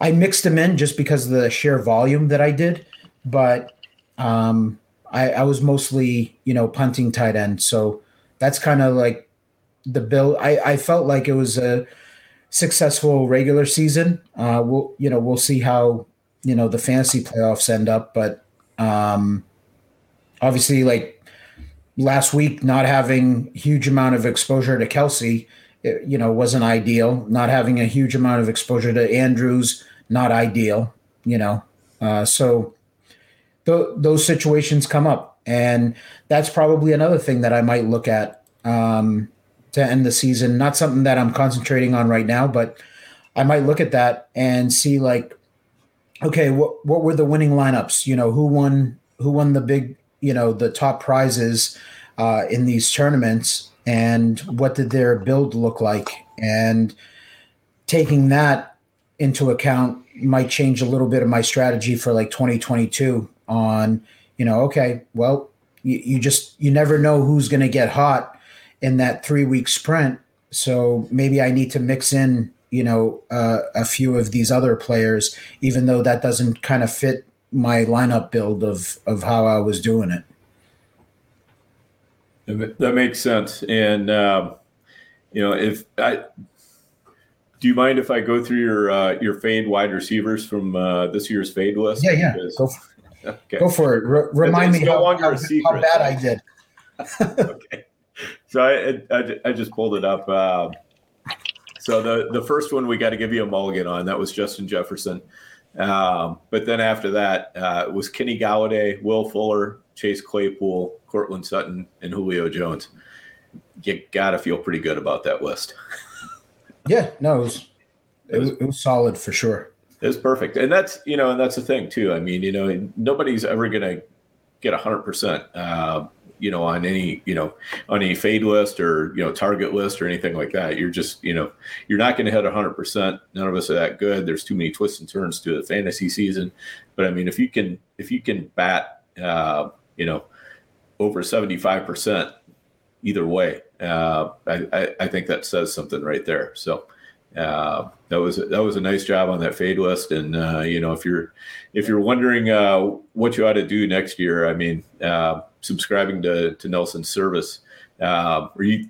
S1: I mixed them in just because of the sheer volume that I did, but um, I, I was mostly, you know, punting tight end. So that's kind of like the bill. I, I felt like it was a successful regular season. Uh, we'll, you know, we'll see how, you know, the fantasy playoffs end up, but um, obviously, like last week, not having huge amount of exposure to Kelce, it, you know, wasn't ideal. Not having a huge amount of exposure to Andrews, not ideal. You know, uh, so th- those situations come up, and that's probably another thing that I might look at um, to end the season. Not something that I'm concentrating on right now, but I might look at that and see like okay, what what were the winning lineups? You know, who won who won the big, you know, the top prizes uh, in these tournaments, and what did their build look like? And taking that into account might change a little bit of my strategy for like 2022 on, you know, okay, well, you, you just you never know who's going to get hot in that three week sprint. So maybe I need to mix in you know uh, a few of these other players, even though that doesn't kind of fit my lineup build of of how I was doing it.
S2: That makes sense, and um, you know, if I do, you mind if I go through your uh, your fade wide receivers from uh, this year's fade list?
S1: Yeah, yeah. Because, go, for, okay. go for it. R- remind me no how, how, how, bad I did.
S2: okay, so I, I, I just pulled it up. Uh, so the the first one we got to give you a mulligan on. That was Justin Jefferson. Um, but then after that uh, it was Kenny Golladay, Will Fuller, Chase Claypool, Courtland Sutton, and Julio Jones. You got to feel pretty good about that list.
S1: yeah, no, it was, it was, it was solid for sure.
S2: It was perfect, and that's you know, and that's the thing too. I mean, you know, nobody's ever to get hundred uh, percent you know, on any, you know, on any fade list or, you know, target list or anything like that. You're just, you know, you're not going to hit 100%. None of us are that good. There's too many twists and turns to the fantasy season. But I mean, if you can, if you can bat, uh, you know, over 75% either way, uh, I, I think that says something right there. So, uh, that was that was a nice job on that fade list. And uh, you know, if you're if you're wondering uh, what you ought to do next year, I mean, uh, subscribing to to Nelson's service, uh, are you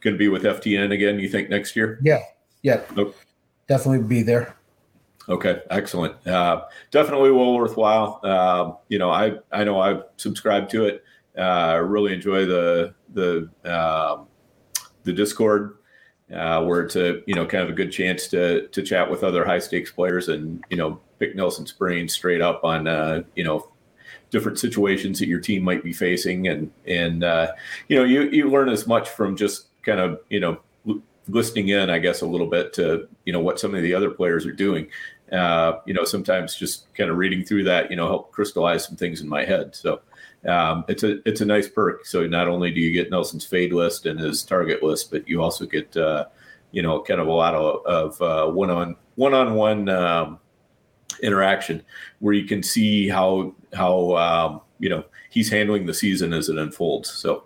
S2: going to be with FTN again? You think next year?
S1: Yeah, yeah, okay. definitely be there.
S2: Okay, excellent. Uh, definitely well worthwhile. Um, you know, I I know I've subscribed to it. I really enjoy the the um, the Discord uh, where it's a you know kind of a good chance to to chat with other high stakes players and you know pick Nelson's brain straight up on uh, you know different situations that your team might be facing and and uh, you know you you learn as much from just kind of you know listening in I guess a little bit to you know what some of the other players are doing. Uh, you know sometimes just kind of reading through that you know help crystallize some things in my head. So um, it's a it's a nice perk. So not only do you get Nelson's fade list and his target list, but you also get uh, you know kind of a lot of, of uh, one on one on one interaction where you can see how how um, you know he's handling the season as it unfolds. So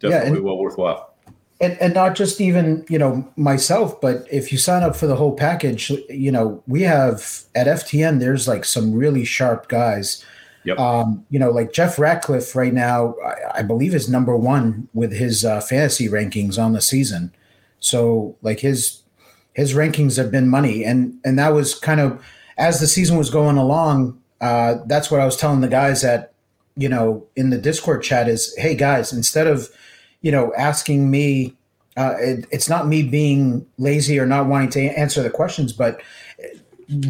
S2: definitely yeah, and, well worthwhile.
S1: And, and not just even you know myself, but if you sign up for the whole package, you know we have at FTN. There's like some really sharp guys Yep. Um, you know, like Jeff Ratcliffe right now, I, I believe is number one with his uh, fantasy rankings on the season. So like his his rankings have been money, and and that was kind of as the season was going along. Uh, that's what I was telling the guys at you know in the Discord chat is, hey guys, instead of you know asking me, uh, it, it's not me being lazy or not wanting to answer the questions, but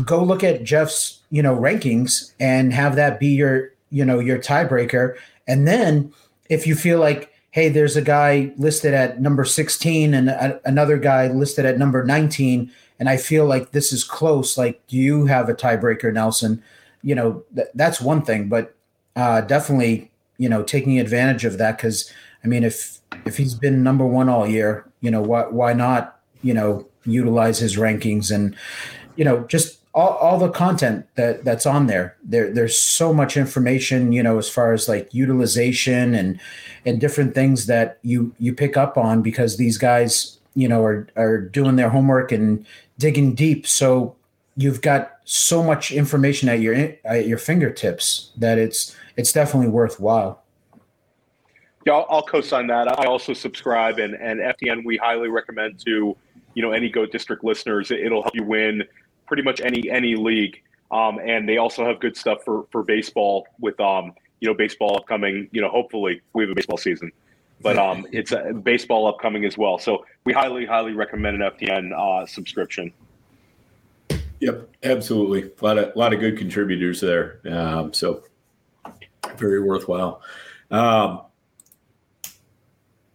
S1: go look at Jeff's, you know, rankings and have that be your, you know, your tiebreaker. And then if you feel like, hey, there's a guy listed at number 16 and a, another guy listed at number 19, and I feel like this is close, like, do you have a tiebreaker, Nelson? You know, th- that's one thing, but uh, definitely, you know, taking advantage of that because, I mean, if if he's been number one all year, you know, why why not, you know, utilize his rankings and, you know, just all, all the content that that's on there. There there's so much information, you know, as far as like utilization and and different things that you you pick up on because these guys, you know, are are doing their homework and digging deep. So you've got so much information at your at your fingertips that it's it's definitely worthwhile.
S3: Yeah, I'll, I'll co-sign that. I also subscribe, and and FTN we highly recommend to you know any Goat District listeners. It'll help you win pretty much any any league. Um, and they also have good stuff for for baseball with um you know baseball upcoming. You know, hopefully we have a baseball season, but um it's a baseball upcoming as well. So we highly highly recommend an FTN uh, subscription.
S2: Yep, absolutely. A lot of lot of good contributors there. Um, so very worthwhile. Um,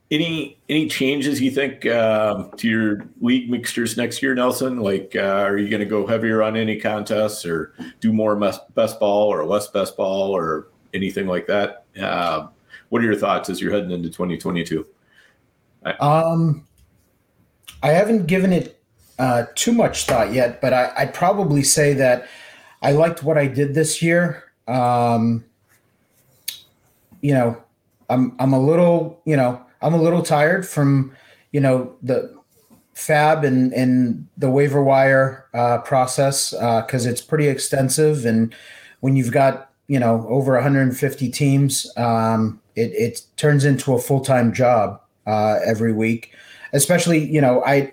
S2: any any changes you think um, to your league mixtures next year, Nelson? Like, uh, are you going to go heavier on any contests, or do more best ball, or less best ball, or anything like that? Uh, what are your thoughts as you're heading into 2022?
S1: Um, I haven't given it uh, too much thought yet, but I, would probably say that I liked what I did this year. Um, you know, I'm I'm a little, you know I'm a little tired from, you know, the fab and and the waiver wire uh, process because uh, it's pretty extensive, and when you've got you know over 150 teams, um, it it turns into a full time job uh, every week. Especially, you know, I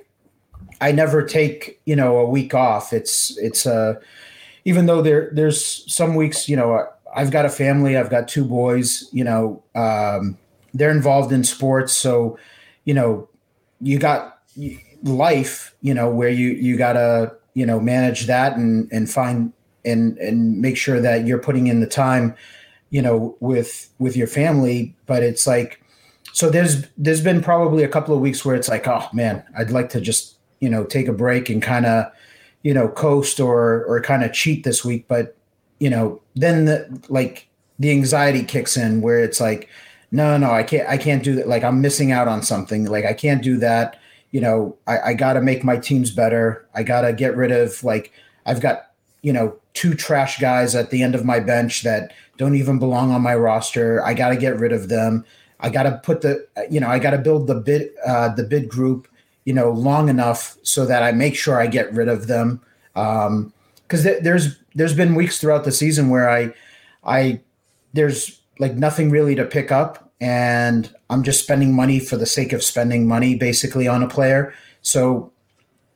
S1: I never take you know a week off. It's it's a even though there there's some weeks, you know, I've got a family, I've got two boys, you know. Um, they're involved in sports so you know you got life you know where you you gotta you know manage that and and find and and make sure that you're putting in the time you know with with your family but it's like so there's there's been probably a couple of weeks where it's like oh man i'd like to just you know take a break and kind of you know coast or or kind of cheat this week but you know then the like the anxiety kicks in where it's like no, no, I can't, I can't do that. Like I'm missing out on something. Like I can't do that. You know, I, I got to make my teams better. I got to get rid of like, I've got, you know, two trash guys at the end of my bench that don't even belong on my roster. I got to get rid of them. I got to put the, you know, I got to build the bid, uh, the bid group, you know, long enough so that I make sure I get rid of them. Um, cause th- there's, there's been weeks throughout the season where I, I, there's like nothing really to pick up and I'm just spending money for the sake of spending money basically on a player. So,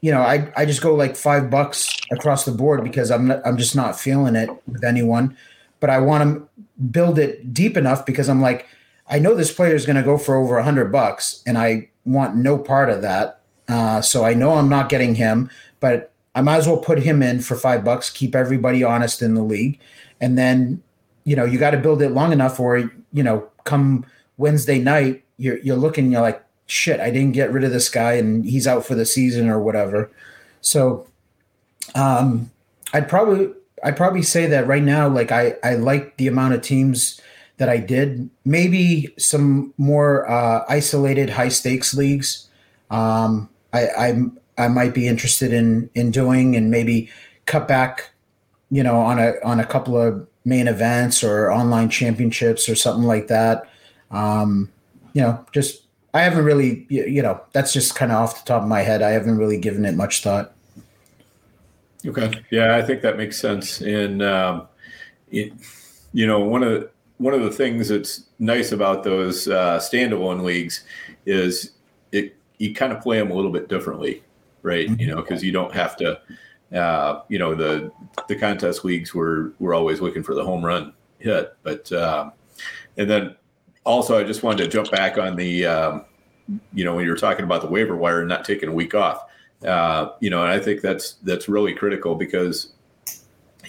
S1: you know, I, I just go like five bucks across the board because I'm not, I'm just not feeling it with anyone, but I want to build it deep enough because I'm like, I know this player is going to go for over a hundred bucks and I want no part of that. Uh, so I know I'm not getting him, but I might as well put him in for five bucks, keep everybody honest in the league. And then you know, you got to build it long enough or, you know, come Wednesday night, you're, you're looking, you're like, shit, I didn't get rid of this guy and he's out for the season or whatever. So, um, I'd probably, I'd probably say that right now, like I, I like the amount of teams that I did, maybe some more, uh, isolated high stakes leagues. Um, I, I, I might be interested in, in doing and maybe cut back, you know, on a, on a couple of main events or online championships or something like that. Um, you know, just I haven't really, you know, that's just kind of off the top of my head. I haven't really given it much thought.
S2: Okay, yeah, I think that makes sense. And um, it, you know, one of the, one of the things that's nice about those uh, standalone leagues is it you kind of play them a little bit differently, right? Mm-hmm. You know, because you don't have to uh, you know the the contest leagues were were always looking for the home run hit, but um, and then also I just wanted to jump back on the um, you know when you were talking about the waiver wire and not taking a week off, uh, you know, and I think that's that's really critical because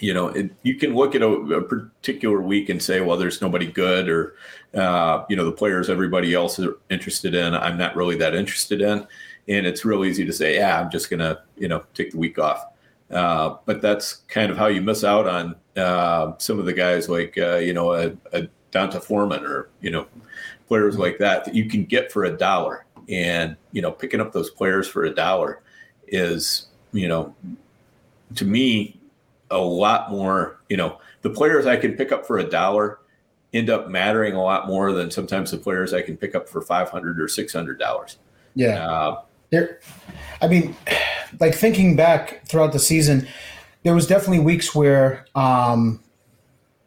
S2: you know, it, you can look at a, a, particular week and say, well, there's nobody good, or uh, you know, the players everybody else is interested in, I'm not really that interested in, and it's real easy to say, yeah, I'm just gonna, you know, take the week off. Uh, but that's kind of how you miss out on uh, some of the guys like, uh, you know, a, a D'Onta Foreman or you know, players like that that you can get for a dollar, and you know, picking up those players for a dollar is, you know, to me a lot more, you know, the players I can pick up for a dollar end up mattering a lot more than sometimes the players I can pick up for 500 or $600.
S1: Yeah. Uh, there, I mean, like thinking back throughout the season, there was definitely weeks where, um,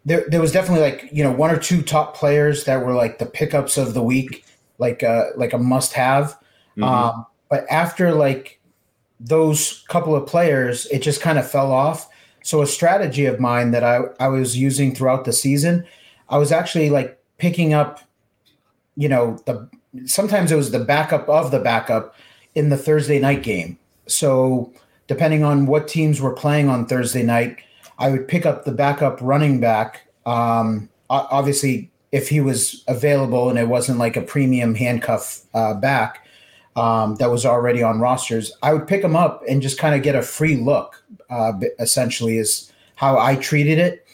S1: there, there was definitely like you know one or two top players that were like the pickups of the week, like uh, like a must have. Mm-hmm. Um, but after like those couple of players, it just kind of fell off. So a strategy of mine that I, I was using throughout the season, I was actually like picking up, you know, the sometimes it was the backup of the backup in the Thursday night game. So depending on what teams were playing on Thursday night, I would pick up the backup running back. Um, obviously, if he was available and it wasn't like a premium handcuff uh, back, um, that was already on rosters, I would pick him up and just kind of get a free look. Uh, essentially, is how I treated it.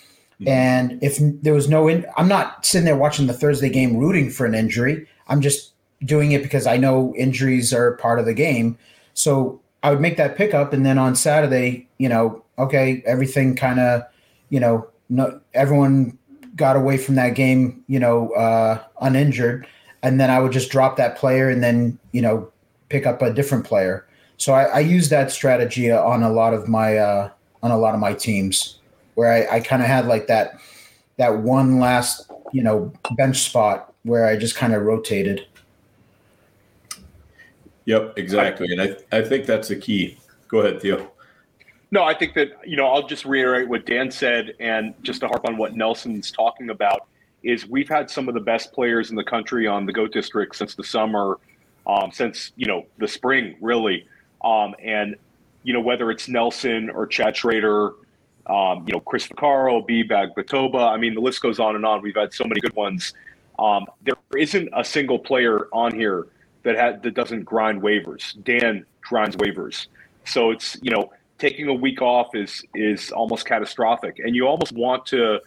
S1: And if there was no, in, I'm not sitting there watching the Thursday game rooting for an injury. I'm just doing it because I know injuries are part of the game. So I would make that pickup, and then on Saturday, you know, okay, everything kind of, you know, no, everyone got away from that game, you know, uh, uninjured, and then I would just drop that player, and then you know pick up a different player. So I, I use that strategy on a lot of my uh, on a lot of my teams, where I, I kind of had like that that one last you know bench spot where I just kind of rotated.
S2: Yep, exactly, and I I think that's the key. Go ahead, Theo.
S3: No, I think that you know I'll just reiterate what Dan said, and just to harp on what Nelson's talking about is we've had some of the best players in the country on the Goat District since the summer um, since you know the spring, really. Um, and you know whether it's Nelson or Chad Schrader, um, you know Chris Vaccaro, B Bag Batoba. I mean the list goes on and on. We've had so many good ones. Um, there isn't a single player on here that had that doesn't grind waivers. Dan grinds waivers, so it's you know taking a week off is is almost catastrophic, and you almost want to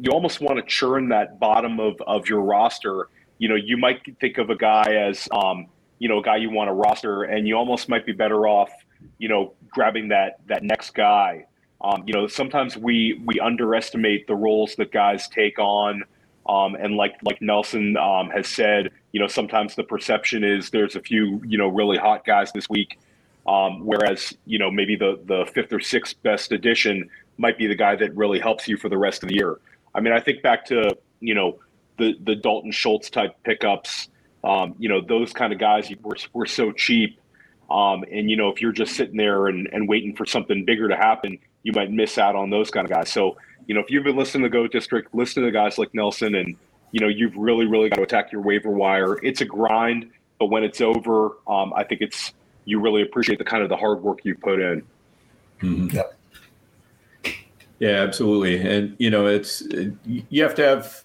S3: you almost want to churn that bottom of of your roster you know, you might think of a guy as, um, you know, a guy you want to roster, and you almost might be better off, you know, grabbing that that next guy. Um, you know, sometimes we we underestimate the roles that guys take on, um, and like like Nelson um, has said, you know, sometimes the perception is there's a few you know really hot guys this week, um, whereas you know maybe the the fifth or sixth best addition might be the guy that really helps you for the rest of the year. I mean, I think back to you know the the Dalton Schultz type pickups. Um, you know, those kind of guys were, were so cheap. Um, and, you know, if you're just sitting there and, and waiting for something bigger to happen, you might miss out on those kind of guys. So, you know, if you've been listening to Goat District, listen to guys like Nelson, and, you know, you've really, really got to attack your waiver wire. It's a grind, but when it's over, um, I think it's, you really appreciate the kind of the hard work you put in.
S2: Mm-hmm. Yep. Yeah, absolutely. And, you know, it's, you have to have,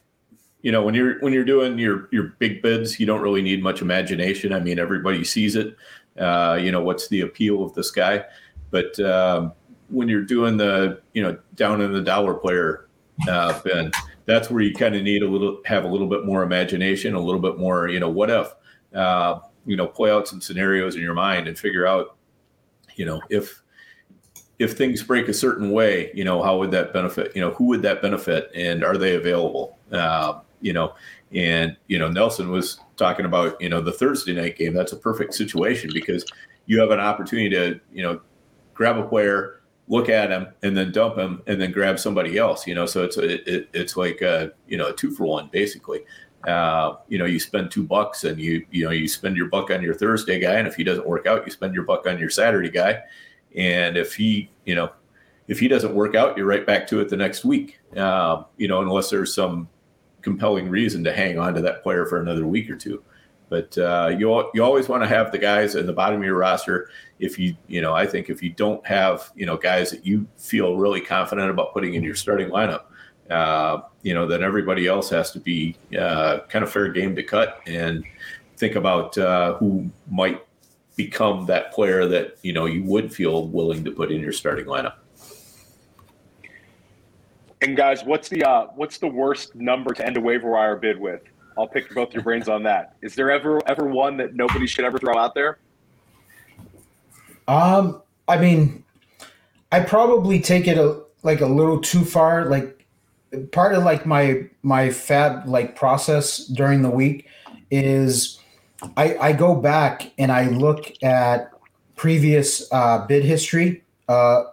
S2: you know when you're when you're doing your your big bids you don't really need much imagination i mean everybody sees it uh, you know what's the appeal of this guy but um, when you're doing the you know down in the dollar player uh, bin that's where you kind of need a little have a little bit more imagination a little bit more you know what if uh, you know play out some scenarios in your mind and figure out you know if if things break a certain way you know how would that benefit you know who would that benefit and are they available uh, you know, and you know Nelson was talking about you know the Thursday night game. That's a perfect situation because you have an opportunity to you know grab a player, look at him, and then dump him, and then grab somebody else. You know, so it's a, it, it's like a you know a two for one basically. Uh, you know, you spend two bucks and you you know you spend your buck on your Thursday guy, and if he doesn't work out, you spend your buck on your Saturday guy, and if he you know if he doesn't work out, you're right back to it the next week. Uh, you know, unless there's some compelling reason to hang on to that player for another week or two. But uh, you you always want to have the guys in the bottom of your roster. If you you know, I think if you don't have you know guys that you feel really confident about putting in your starting lineup, uh, you know, then everybody else has to be uh, kind of fair game to cut and think about uh, who might become that player that you know you would feel willing to put in your starting lineup.
S3: And guys, what's the uh, what's the worst number to end a waiver wire bid with? I'll pick both your brains on that. Is there ever ever one that nobody should ever throw out there?
S1: Um, I mean, I probably take it a, like a little too far. Like part of like my my fab like process during the week is I I go back and I look at previous uh, bid history, uh,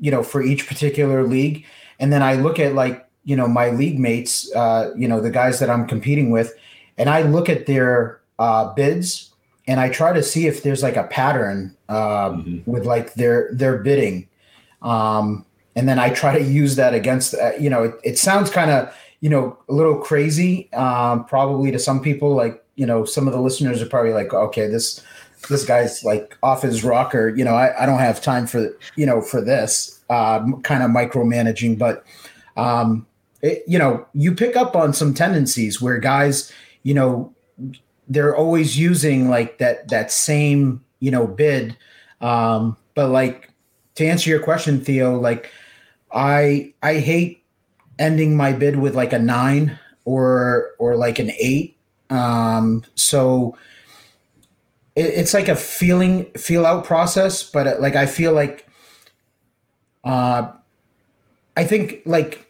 S1: you know, for each particular league, and then I look at like you know my league mates uh, you know the guys that i'm competing with and i look at their uh, bids and i try to see if there's like a pattern um, mm-hmm. with like their their bidding um, and then i try to use that against uh, you know it, it sounds kind of you know a little crazy um, probably to some people like you know some of the listeners are probably like okay this this guy's like off his rocker you know i, I don't have time for you know for this uh, kind of micromanaging but um, it, you know, you pick up on some tendencies where guys, you know, they're always using like that that same you know bid. Um, but like to answer your question, Theo, like I I hate ending my bid with like a nine or or like an eight. Um, so it, it's like a feeling feel out process, but like I feel like uh, I think like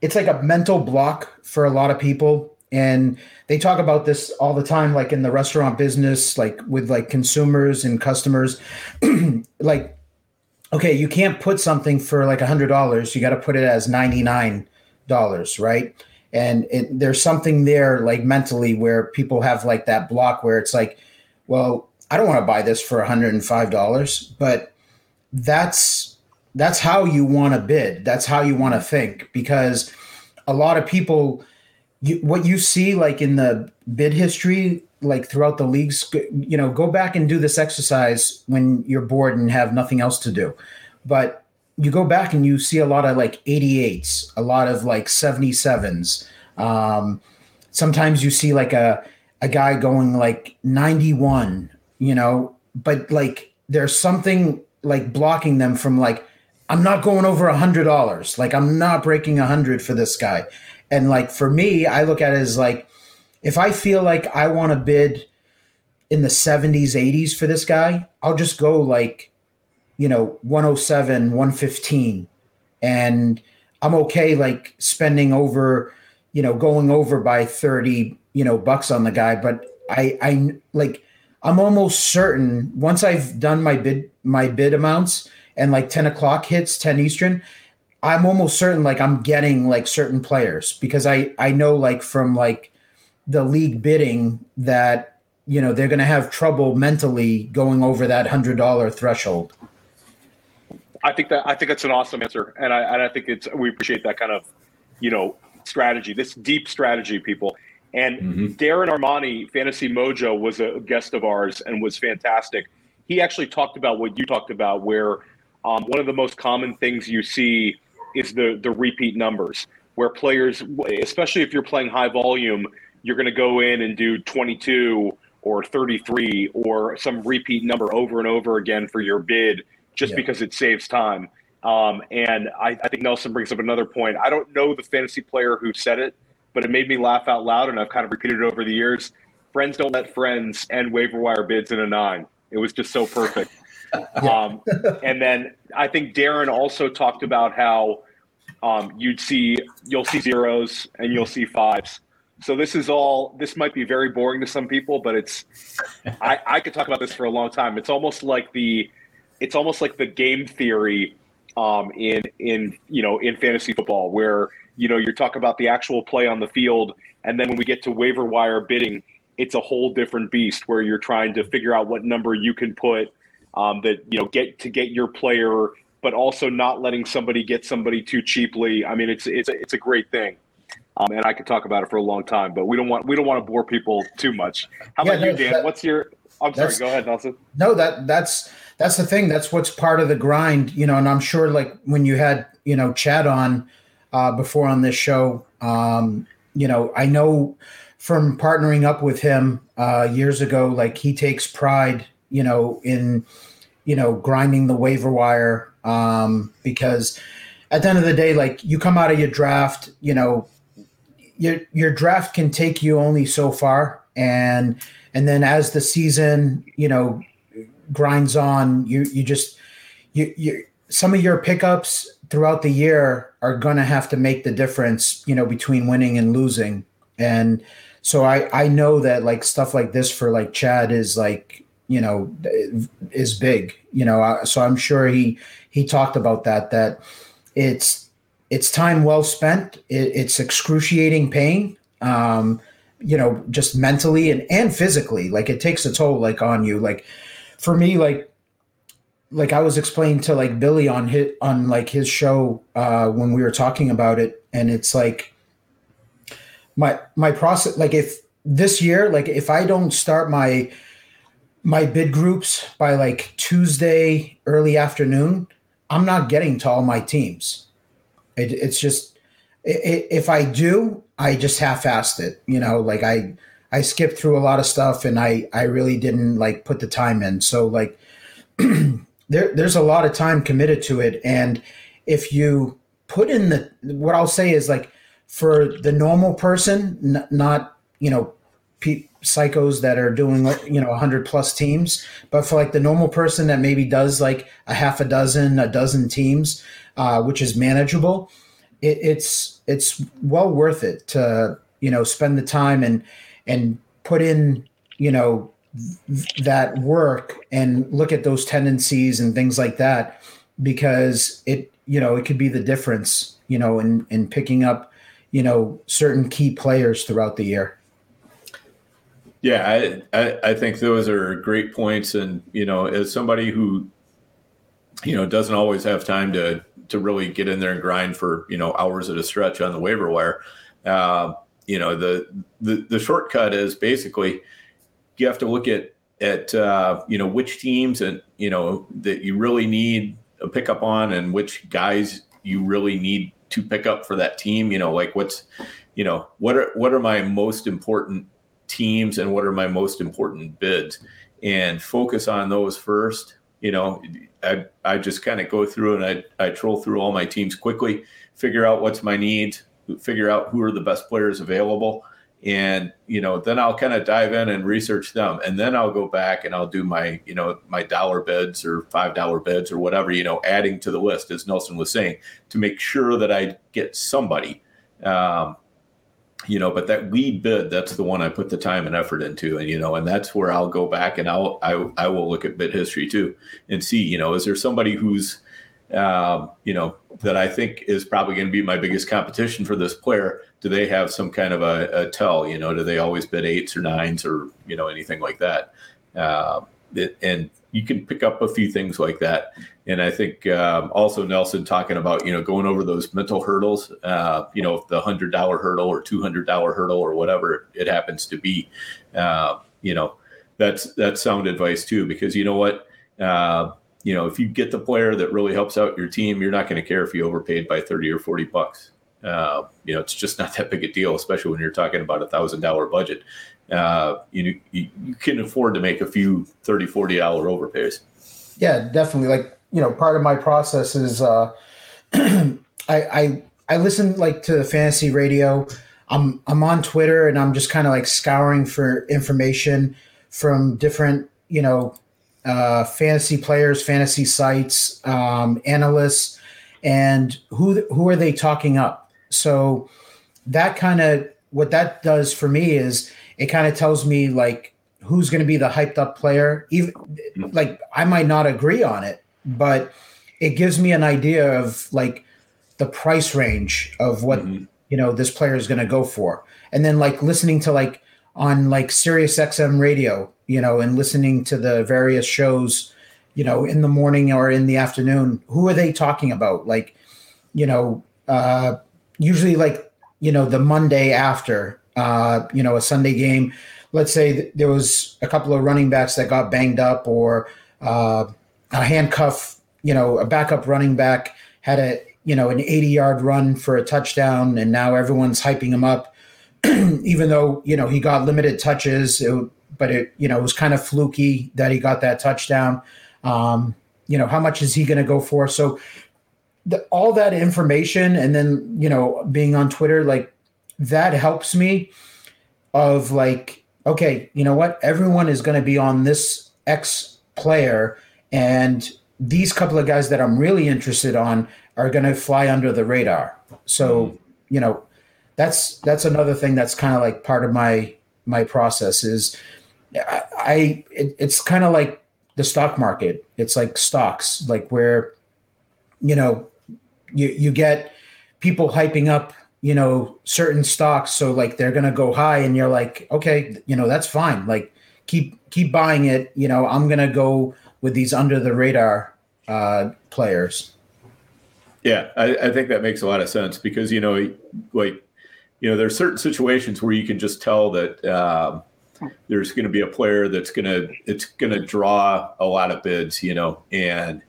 S1: it's like a mental block for a lot of people. And they talk about this all the time like in the restaurant business like with like consumers and customers. Like okay you can't put something for like a hundred dollars. You got to put it as 99 dollars right? And it, there's something there like mentally where people have like that block where it's like well i don't want to buy this for 105 dollars but that's that's how you want to bid. That's how you want to think because a lot of people you, what you see like in the bid history like throughout the leagues you know go back and do this exercise when you're bored and have nothing else to do. But you go back and you see a lot of like 88s a lot of like 77s um, sometimes you see like a a guy going like 91 you know? But like there's something like blocking them from like I'm not going over a hundred dollars. Like I'm not breaking a hundred for this guy. And like for me, I look at it as like if I feel like I want to bid in the 70s, 80s for this guy, I'll just go like, you know, 107, 115. And I'm okay like spending over, you know, going over by 30, you know, bucks on the guy. But I I like I'm almost certain once I've done my bid my bid amounts and like 10 o'clock hits 10 eastern i'm almost certain like i'm getting like certain players because i i know like from like the league bidding that you know they're going to have trouble mentally going over that hundred dollar threshold.
S3: I think that i think that's an awesome answer and i and i think it's we appreciate that kind of you know strategy this deep strategy people. And mm-hmm. darren armani fantasy mojo was a guest of ours and was fantastic. He actually talked about what you talked about where um, one of the most common things you see is the the repeat numbers, where players, especially if you're playing high volume, you're going to go in and do 22 or 33 or some repeat number over and over again for your bid, just yeah. because it saves time. Um, and I, I think Nelson brings up another point. I don't know the fantasy player who said it, but it made me laugh out loud, and I've kind of repeated it over the years. Friends don't let friends end waiver wire bids in a nine. It was just so perfect. um, and then I think Darren also talked about how um, you'd see you'll see zeros and you'll see fives. So this is all. This might be very boring to some people, but it's. I, I could talk about this for a long time. It's almost like the, it's almost like the game theory, um, in in you know in fantasy football where you know you're talking about the actual play on the field, and then when we get to waiver wire bidding, it's a whole different beast where you're trying to figure out what number you can put um, that you know get to get your player, but also not letting somebody get somebody too cheaply. I mean, it's it's a, it's a great thing. Um, and I could talk about it for a long time, but we don't want we don't want to bore people too much. How
S1: Yeah,
S3: about you, Dan?
S1: that-
S3: What's your? I'm sorry. Go ahead, Nelson.
S1: No, that that's that's the thing. That's what's part of the grind, you know. And I'm sure, like when you had you know Chad on uh, before on this show, um, you know, I know from partnering up with him uh, years ago, like he takes pride, you know, in you know grinding the waiver wire um, because at the end of the day, like you come out of your draft, you know, your your draft can take you only so far, and and then as the season, you know, grinds on, you you just you you some of your pickups throughout the year are to have to make the difference, you know, between winning and losing. And so I I know that like stuff like this for like Chad is like you know is big, you know. So I'm sure he he talked about that that it's it's time well spent. It, it's excruciating pain. Um, you know, just mentally and and physically, like it takes a toll like on you. Like for me, like like I was explaining to like Billy on hit on like his show uh, when we were talking about it, and it's like my my process. Like if this year, like if I don't start my my bid groups by like Tuesday early afternoon, I'm not getting to all my teams. It, it's just i- i- if I do, I just half-assed it. You know, like I I skipped through a lot of stuff and I I really didn't like put the time in. So like there there's a lot of time committed to it and if you put in the what I'll say is like for the normal person n- not you know pe- psychos that are doing you know 100 plus teams. But for like the normal person that maybe does like a half a dozen a dozen teams uh, which is manageable it, it's it's well worth it to you know spend the time and and put in you know th- that work and look at those tendencies and things like that because it you know it could be the difference you know in in picking up you know certain key players throughout the year
S2: Yeah, I, I I think those are great points, and you know, as somebody who you know doesn't always have time to to really get in there and grind for you know hours at a stretch on the waiver wire, uh, you know, the, the the shortcut is basically you have to look at at uh, you know which teams and you know that you really need a pickup on, and which guys you really need to pick up for that team. You know, like what's you know what are what are my most important teams and what are my most important bids. And focus on those first you know i, I just kind of go through and I, I troll through all my teams quickly figure out what's my needs figure out who are the best players available. And you know then i'll kind of dive in and research them. And then i'll go back and i'll do my you know my dollar bids or five dollar bids or whatever you know adding to the list as nelson was saying to make sure that i get somebody. Um, you know but that lead bid that's the one i put the time and effort into and you know and that's where i'll go back and i'll i, I will look at bid history too and see you know is there somebody who's um, you know that i think is probably going to be my biggest competition for this player? Do they have some kind of a, a tell you know do they always bid eights or nines or you know anything like that? Uh, and you can pick up a few things like that and I think um, also Nelson talking about you know going over those mental hurdles, uh, you know the hundred dollar hurdle or two hundred dollar hurdle or whatever it happens to be, uh, you know that's that's sound advice too because you know what uh, you know if you get the player that really helps out your team, you're not going to care if you overpaid by thirty or forty bucks. Uh, you know it's just not that big a deal, especially when you're talking about a thousand dollar budget. Uh, you, you you can afford to make a few 30 40 dollar overpays.
S1: yeah definitely like you know part of my process is uh I, I i listen like to the fantasy radio. I'm i'm on twitter and i'm just kind of like scouring for information from different you know uh fantasy players fantasy sites um analysts and who who are they talking up? So that kind of what that does for me is it kind of tells me like who's going to be the hyped up player. Even like i might not agree on it but it gives me an idea of like the price range of what
S2: Mhm.
S1: you know this player is going to go for and then like listening to like on like Sirius XM radio you know and listening to the various shows you know in the morning or in the afternoon who are they talking about like you know uh usually like you know, the Monday after, uh, you know, a Sunday game. Let's say there was a couple of running backs that got banged up, or uh, a handcuff, you know, a backup running back had a you know an 80 yard run for a touchdown, and now everyone's hyping him up, even though you know he got limited touches. It, but it you know it was kind of fluky that he got that touchdown. Um, you know how much is he going to go for? So the, all that information, and then you know being on Twitter, like that helps me. Of like, okay, you know what? Everyone is going to be on this X player, and these couple of guys that I'm really interested on are going to fly under the radar. So mm-hmm. you know that's that's another thing that's kind of like part of my my process is I, I it, it's kind of like the stock market. It's like stocks, like where you know you you get people hyping up you know certain stocks so like they're going to go high and you're like okay you know that's fine like keep keep buying it you know i'm going to go with these under the radar uh players
S2: yeah I, I think that makes a lot of sense because you know like you know there's certain situations where you can just tell that um, there's going to be a player that's going to it's going to draw a lot of bids, you know, and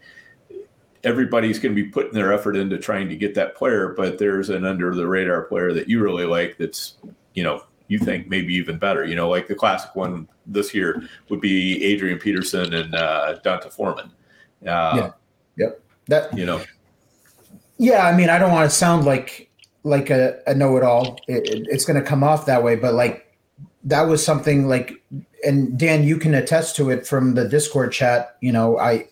S2: everybody's going to be putting their effort into trying to get that player. But there's an under the radar player that you really like that's you know you think maybe even better. You know, like the classic one this year would be Adrian Peterson and uh, D'Onta Foreman.
S1: Uh, yeah. Yep. That
S2: you know.
S1: Yeah, I mean, I don't want to sound like like a, a know-it-all. It, it, it's going to come off that way, but like that was something like and Dan, you can attest to it from the Discord chat. You know, I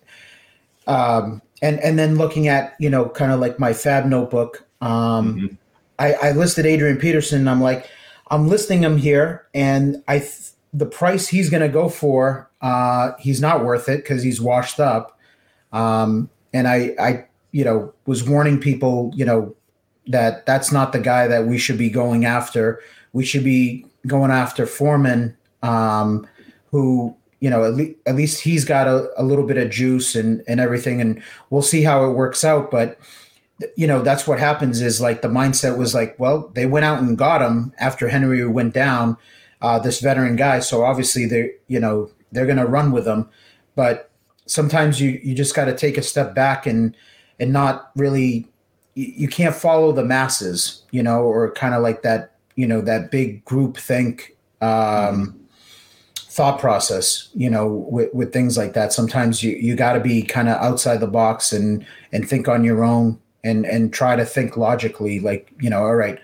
S1: um and and then looking at, you know, kind of like my fab notebook. Um mm-hmm. I, I listed Adrian Peterson I'm like, I'm listing him here and I th- the price he's gonna go for, uh, he's not worth it because he's washed up. Um and I I you know was warning people, you know, that that's not the guy that we should be going after. We should be going after Foreman, um, who you know at, le- at least he's got a, a, little bit of juice and and everything, and we'll see how it works out. But you know that's what happens is like the mindset was like, well, they went out and got him after Henry went down, uh, this veteran guy. So obviously they you know they're going to run with him, but sometimes you you just got to take a step back and and not really you can't follow the masses, you know, or kind of like that you know that big group think um, thought process you know with, with things like that. Sometimes you, you got to be kind of outside the box and and think on your own and and try to think logically like you know all right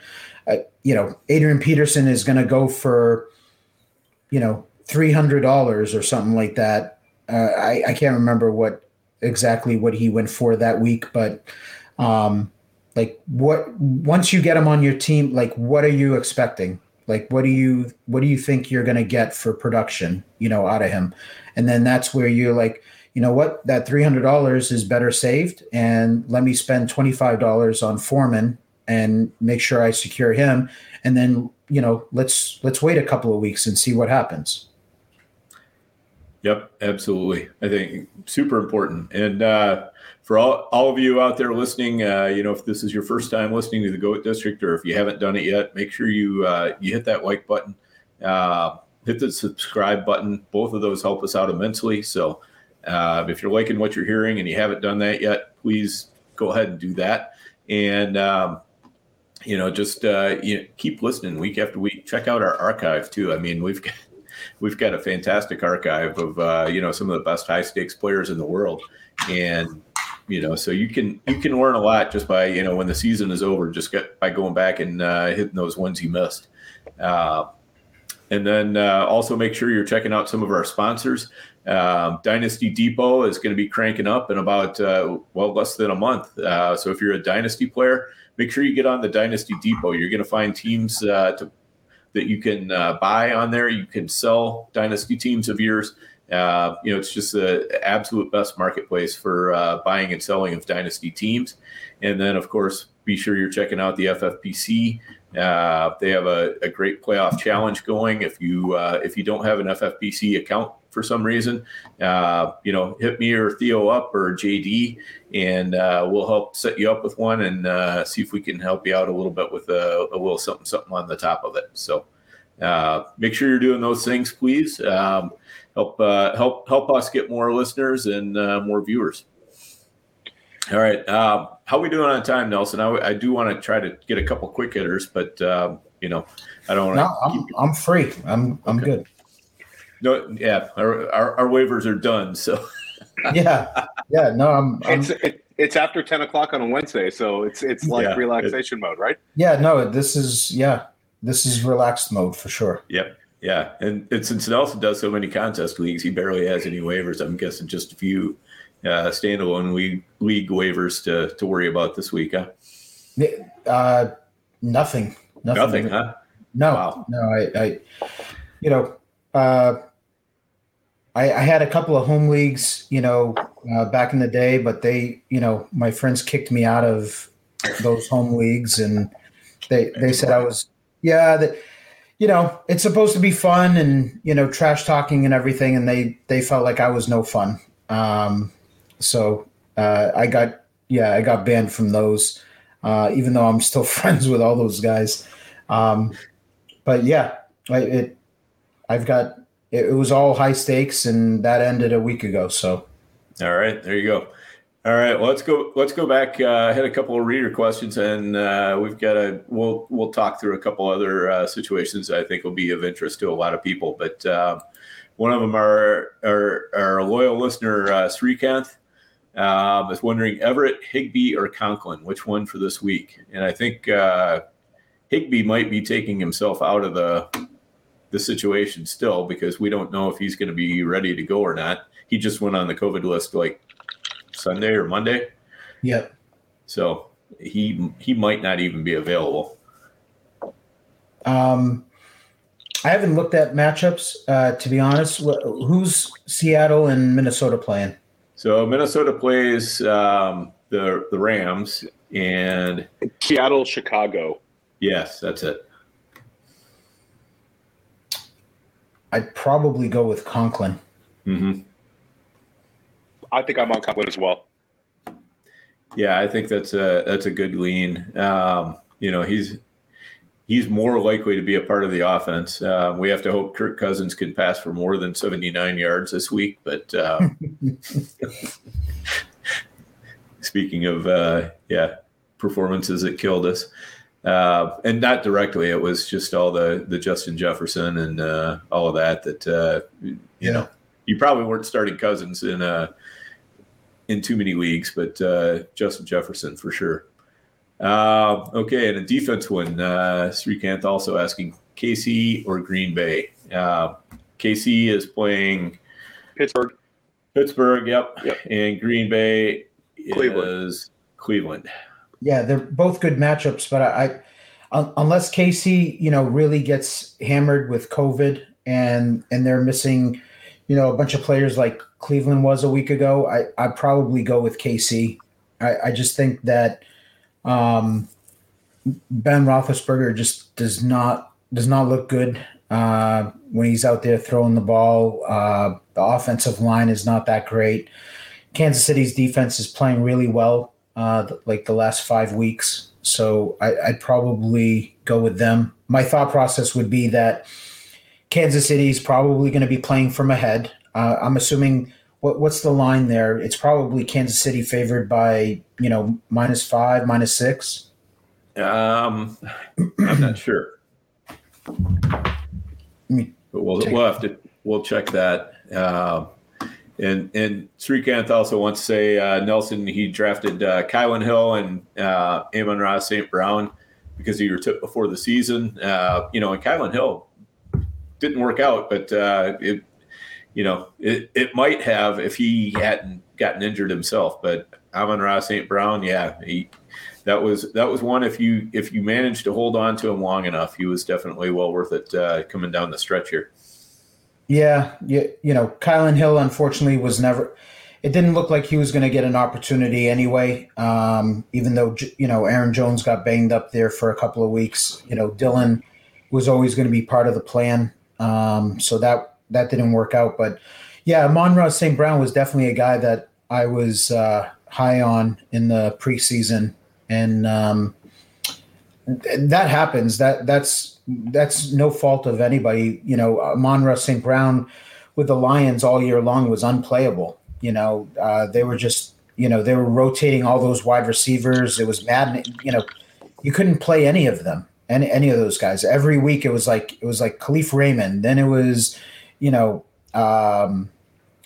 S1: uh, you know adrian peterson is going to go for you know $300 or something like that. Uh, I, I can't remember what exactly what he went for that week but um like what once you get him on your team like what are you expecting? Like what do you what do you think you're going to get for production you know out of him? And then that's where you're like you know what? That $300 is better saved and let me spend $25 on foreman and make sure i secure him. And then you know let's let's wait a couple of weeks and see what happens.
S2: Yep absolutely. I think super important. And uh for all, all of you out there listening, uh, you know, if this is your first time listening to the Goat District, or if you haven't done it yet, make sure you uh, you hit that like button, uh, hit the subscribe button. Both of those help us out immensely. So, uh, if you're liking what you're hearing and you haven't done that yet, please go ahead and do that. And um, you know, just uh, you know, keep listening week after week. Check out our archive too. I mean, we've got we've got a fantastic archive of uh, you know some of the best high stakes players in the world, and you know so you can you can learn a lot just by you know when the season is over just get by going back and uh, hitting those ones you missed uh, and then uh, also make sure you're checking out some of our sponsors um, dynasty depot is going to be cranking up in about uh, well less than a month uh, so if you're a dynasty player make sure you get on the dynasty depot you're going to find teams uh, to, that you can buy on there you can sell dynasty teams of yours uh, you know, it's just the absolute best marketplace for uh, buying and selling of dynasty teams. And then, of course, be sure you're checking out the FFPC. Uh, they have a, a, great playoff challenge going. If you uh, if you don't have an FFPC account for some reason, uh, you know, hit me or Theo up or JD, and uh, we'll help set you up with one and uh, see if we can help you out a little bit with a, a little something something on the top of it. So uh, make sure you're doing those things, please. Um, help help help us get more listeners and more viewers. All right. Uh, how we doing on time, Nelson? I, I do want to try to get a couple quick hitters, but um, you know, I don't.
S1: No, I'm I'm free. I'm I'm okay. good.
S2: No, yeah, our, our, our waivers are done. So.
S1: yeah, yeah. No, I'm. I'm
S3: it's it, it's after ten o'clock on a Wednesday, so it's it's like yeah, relaxation it, mode, right?
S1: Yeah. No, this is yeah, this is relaxed mode for sure.
S2: Yep. Yeah, and, and since Nelson does so many contest leagues, he barely has any waivers. I'm guessing just a few uh, standalone league league waivers to to worry about this week, huh?
S1: Uh, nothing.
S2: Nothing, nothing huh?
S1: No, wow. no. I, I, you know, uh, I, I had a couple of home leagues, you know, uh, back in the day, but they, you know, my friends kicked me out of those home leagues, and they they said I was, yeah, that you know, it's supposed to be fun and you know, trash talking and everything, and they they felt like I was no fun. Um, so uh, I got yeah I got banned from those, uh, even though I'm still friends with all those guys. Um, but yeah, I, it I've got it, it was all high stakes, and that ended a week ago. So
S2: all right, there you go. All right, well, let's go. Let's go back. Uh, I had a couple of reader questions, and uh, we've got a. We'll we'll talk through a couple other uh, situations I think will be of interest to a lot of people. But uh, one of them are our, our loyal listener uh, Srikanth uh, I was wondering Everett, Higbee, or Conklin, which one for this week? And I think uh, Higbee might be taking himself out of the the situation still because we don't know if he's going to be ready to go or not. He just went on the COVID list like Sunday or Monday.
S1: Yep.
S2: So he he might not even be available.
S1: Um, I haven't looked at matchups uh, to be honest. Who's Seattle and Minnesota playing?
S2: So Minnesota plays um, the the Rams and
S3: Seattle, Chicago.
S2: Yes, that's it.
S1: I'd probably go with Conklin.
S2: Mm-hmm.
S3: I think I'm on Conklin as well.
S2: Yeah, I think that's a that's a good lean. Um, you know, he's he's more likely to be a part of the offense. Uh, we have to hope Kirk Cousins can pass for more than 79 yards this week. But uh, speaking of, uh, yeah, performances that killed us. Uh, and not directly, it was just all the the Justin Jefferson and uh, all of that. That uh, you yeah. know, you probably weren't starting Cousins in in too many leagues, but Justin Jefferson for sure. Uh, okay, and a defense one. Uh, Srikanth also asking KC or Green Bay. Uh, KC is playing
S3: Pittsburgh.
S2: Pittsburgh, yep.
S3: yep.
S2: And Green Bay Cleveland. is Cleveland.
S1: Yeah, they're both good matchups, but I, I unless KC, you know, really gets hammered with COVID and and they're missing, you know, a bunch of players like Cleveland was a week ago, I I probably go with KC. I, I just think that um, ben Roethlisberger just does not does not look good uh, when he's out there throwing the ball. Uh, the offensive line is not that great. Kansas City's defense is playing really well, uh, like the last five weeks. So I, I'd probably go with them. My thought process would be that Kansas City is probably going to be playing from ahead. Uh, I'm assuming what, what's the line there? It's probably Kansas City favored by you know minus five, minus six.
S2: Um, I'm not sure. But we'll, we'll have to we'll check that. Uh, and and Srikanth also wants to say uh, Nelson he drafted uh, Kylin Hill and uh, Amon-Ra St. Brown because he were tipped before the season. Uh, you know, and Kylin Hill didn't work out, but uh, it you know, it, it might have if he hadn't gotten injured himself. But Amon-Ra St. Brown, yeah, he that was that was one. If you if you managed to hold on to him long enough, he was definitely well worth it uh, coming down the stretch here.
S1: Yeah, yeah, you know, Kylin Hill unfortunately was never. it didn't look like he was going to get an opportunity anyway. Um, even though you know Aaron Jones got banged up there for a couple of weeks, you know Dillon was always going to be part of the plan. Um, so that that didn't work out. But yeah, Amon-Ra St. Brown was definitely a guy that I was uh, high on in the preseason, and um, that happens. That that's that's no fault of anybody. You know, Amon-Ra St. Brown with the Lions all year long was unplayable. You know, uh, they were just you know they were rotating all those wide receivers. It was maddening. You know, you couldn't play any of them, any any of those guys. Every week it was like it was like Kalif Raymond. Then it was, you know, um,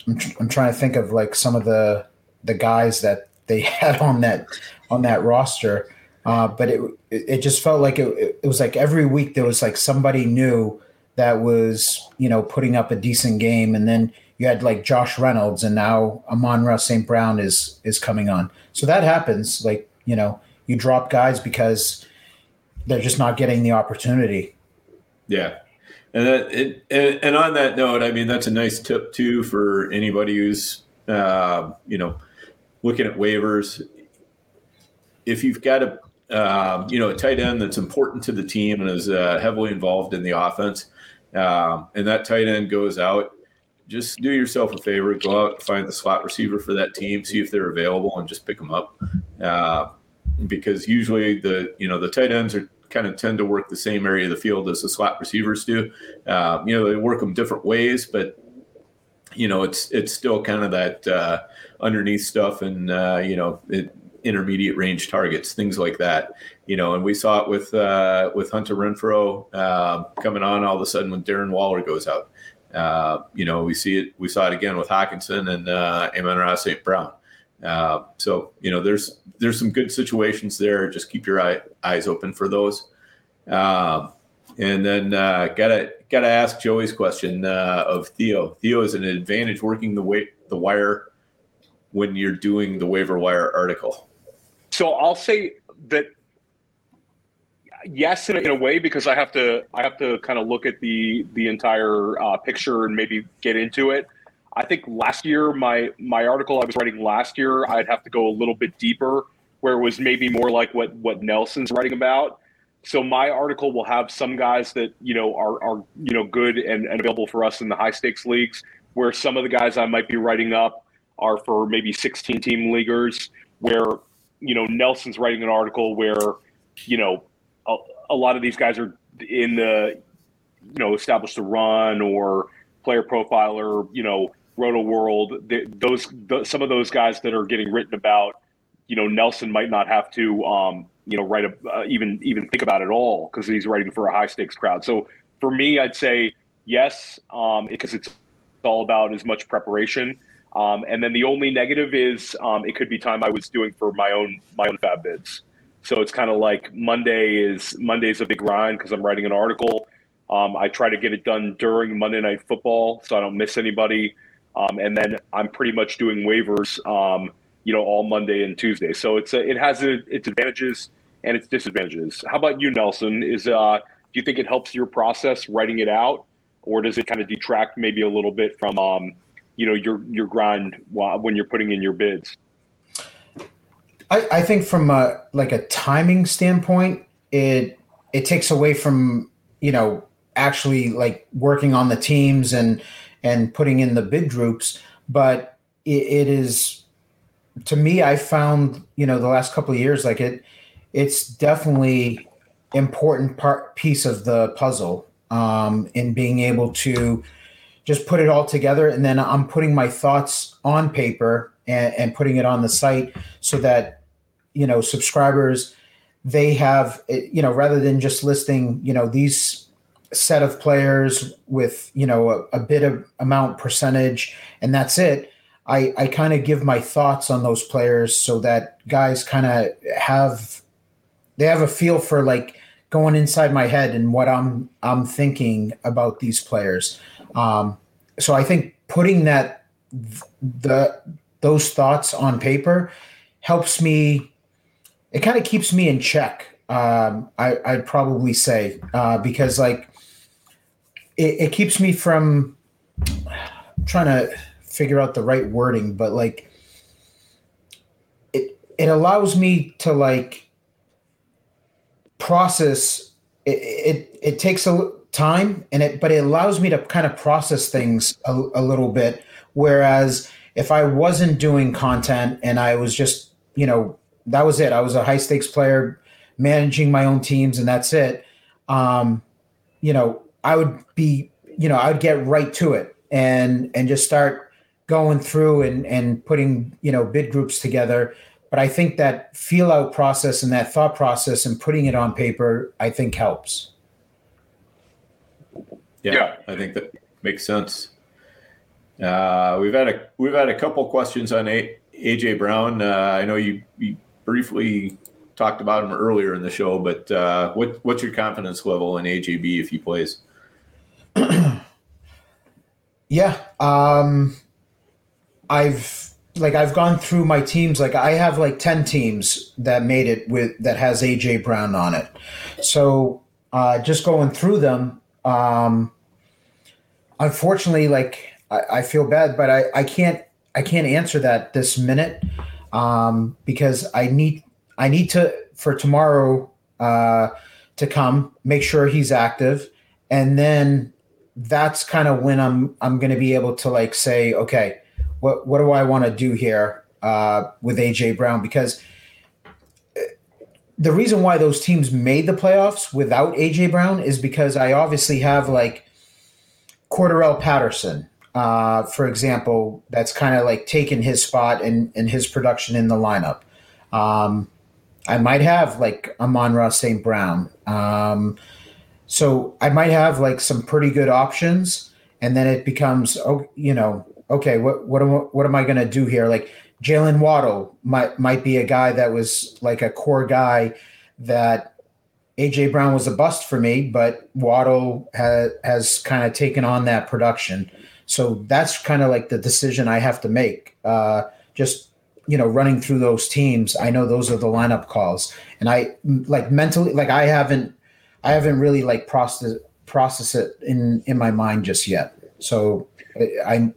S1: I'm, tr- I'm trying to think of like some of the the guys that they had on that on that roster. Uh, but it it just felt like it, it was like every week there was like somebody new that was you know putting up a decent game, and then you had like Josh Reynolds, and now Amon-Ra St. Brown is is coming on. So that happens. Like you know you drop guys because they're just not getting the opportunity.
S2: Yeah. And that it, and, and on that note, I mean that's a nice tip too for anybody who's uh, you know looking at waivers. If you've got a um, you know, a tight end that's important to the team and is uh, heavily involved in the offense, um, and that tight end goes out, just do yourself a favor, go out and find the slot receiver for that team, see if they're available, and just pick them up. Uh, because usually the you know the tight ends are kind of tend to work the same area of the field as the slot receivers do. Uh, you know, they work them different ways, but you know it's it's still kind of that uh, underneath stuff, and uh, you know it, intermediate range targets, things like that. You know, and we saw it with uh, with Hunter Renfrow uh, coming on all of a sudden when Darren Waller goes out. Uh, you know, we see it. We saw it again with Hockenson and uh, Amon-Ra St. Brown. Uh, so you know, there's there's some good situations there. Just keep your eye, eyes open for those. Um, and then uh, gotta gotta ask Joey's question uh, of Theo. Theo is an advantage working the way the wire when you're doing the waiver wire article.
S3: So I'll say that yes, in a, way, because I have to I have to kind of look at the the entire uh, picture and maybe get into it. I think last year my my article I was writing last year I'd have to go a little bit deeper, where it was maybe more like what what Nelson's writing about. So my article will have some guys that you know are are you know good and, and available for us in the high stakes leagues, where some of the guys I might be writing up are for maybe 16 team leaguers, where you know, Nelson's writing an article where, you know, a, a lot of these guys are in the, you know, Establish The Run or PlayerProfiler, you know, Rotoworld. They, those, some of those guys that are getting written about, you know, Nelson might not have to, um, you know, write a, uh, even even think about it all because he's writing for a high stakes crowd. So for me, I'd say yes, um, because it's all about as much preparation um, and then the only negative is um, it could be time I was doing for my own my own fab bids. So it's kind of like Monday is Monday's a big grind because I'm writing an article. Um, I try to get it done during Monday Night Football so I don't miss anybody. Um, and then I'm pretty much doing waivers, um, you know, all Monday and Tuesday. So it's a, it has a, its advantages and its disadvantages. How about you, Nelson? Is uh, do you think it helps your process writing it out, or does it kind of detract maybe a little bit from um, you know your your grind when you're putting in your bids?
S1: I, I think from a like a timing standpoint, it it takes away from you know actually like working on the teams and and putting in the bid groups, but it, it is to me. I found you know the last couple of years like it it's definitely important part piece of the puzzle um, in being able to just put it all together and then i'm putting my thoughts on paper and, and, putting it on the site so that you know subscribers they have eh, you know rather than just listing you know these set of players with you know a, a bit of amount percentage and that's it i i kind of give my thoughts on those players so that guys kind of have they have a feel for like going inside my head and what i'm i'm thinking about these players um, so I think putting that the those thoughts on paper helps me. It kind of keeps me in check. Um, I, I'd probably say uh, because like it, it keeps me from trying to figure out the right wording, but like it allows me to like process it, it it takes a time and it but it allows me to kind of process things a, a little bit. Whereas if i wasn't doing content and i was just you know that was it. I was a high stakes player managing my own teams and that's it. Um you know i would be you know i would get right to it and and just start going through and and putting you know bid groups together. But i think that feel out process and that thought process and putting it on paper i think helps
S2: yeah,
S3: Yeah.
S2: I think that makes sense. Uh, we've had a we've had a couple questions on a, AJ Brown. Uh, I know you, you briefly talked about him earlier in the show, but uh, what what's your confidence level in AJB if he plays?
S1: Yeah. Um I've like I've gone through my teams like I have like 10 teams that made it with that has AJ Brown on it. So uh just going through them um unfortunately like I, I feel bad but I I can't I can't answer that this minute um because I need I need to for tomorrow uh to come make sure he's active and then that's kind of when I'm I'm going to be able to like say, okay, what what do I want to do here uh, with AJ Brown? Because uh, the reason why those teams made the playoffs without AJ Brown is because I obviously have like Cordarrelle Patterson, uh, for example, that's kind of like taken his spot and and his production in the lineup. Um, I might have like Amon-Ra St. Brown. Um, so I might have like some pretty good options, and then it becomes, oh, you know, okay, what what am what am I going to do here? Like Jaylen Waddle might might be a guy that was like a core guy that AJ Brown was a bust for me, but Waddle ha- has kind of taken on that production. So that's kind of like the decision I have to make. Uh, just you know, running through those teams, I know those are the lineup calls, and I like mentally, like I haven't I haven't really like process process it in in my mind just yet. So I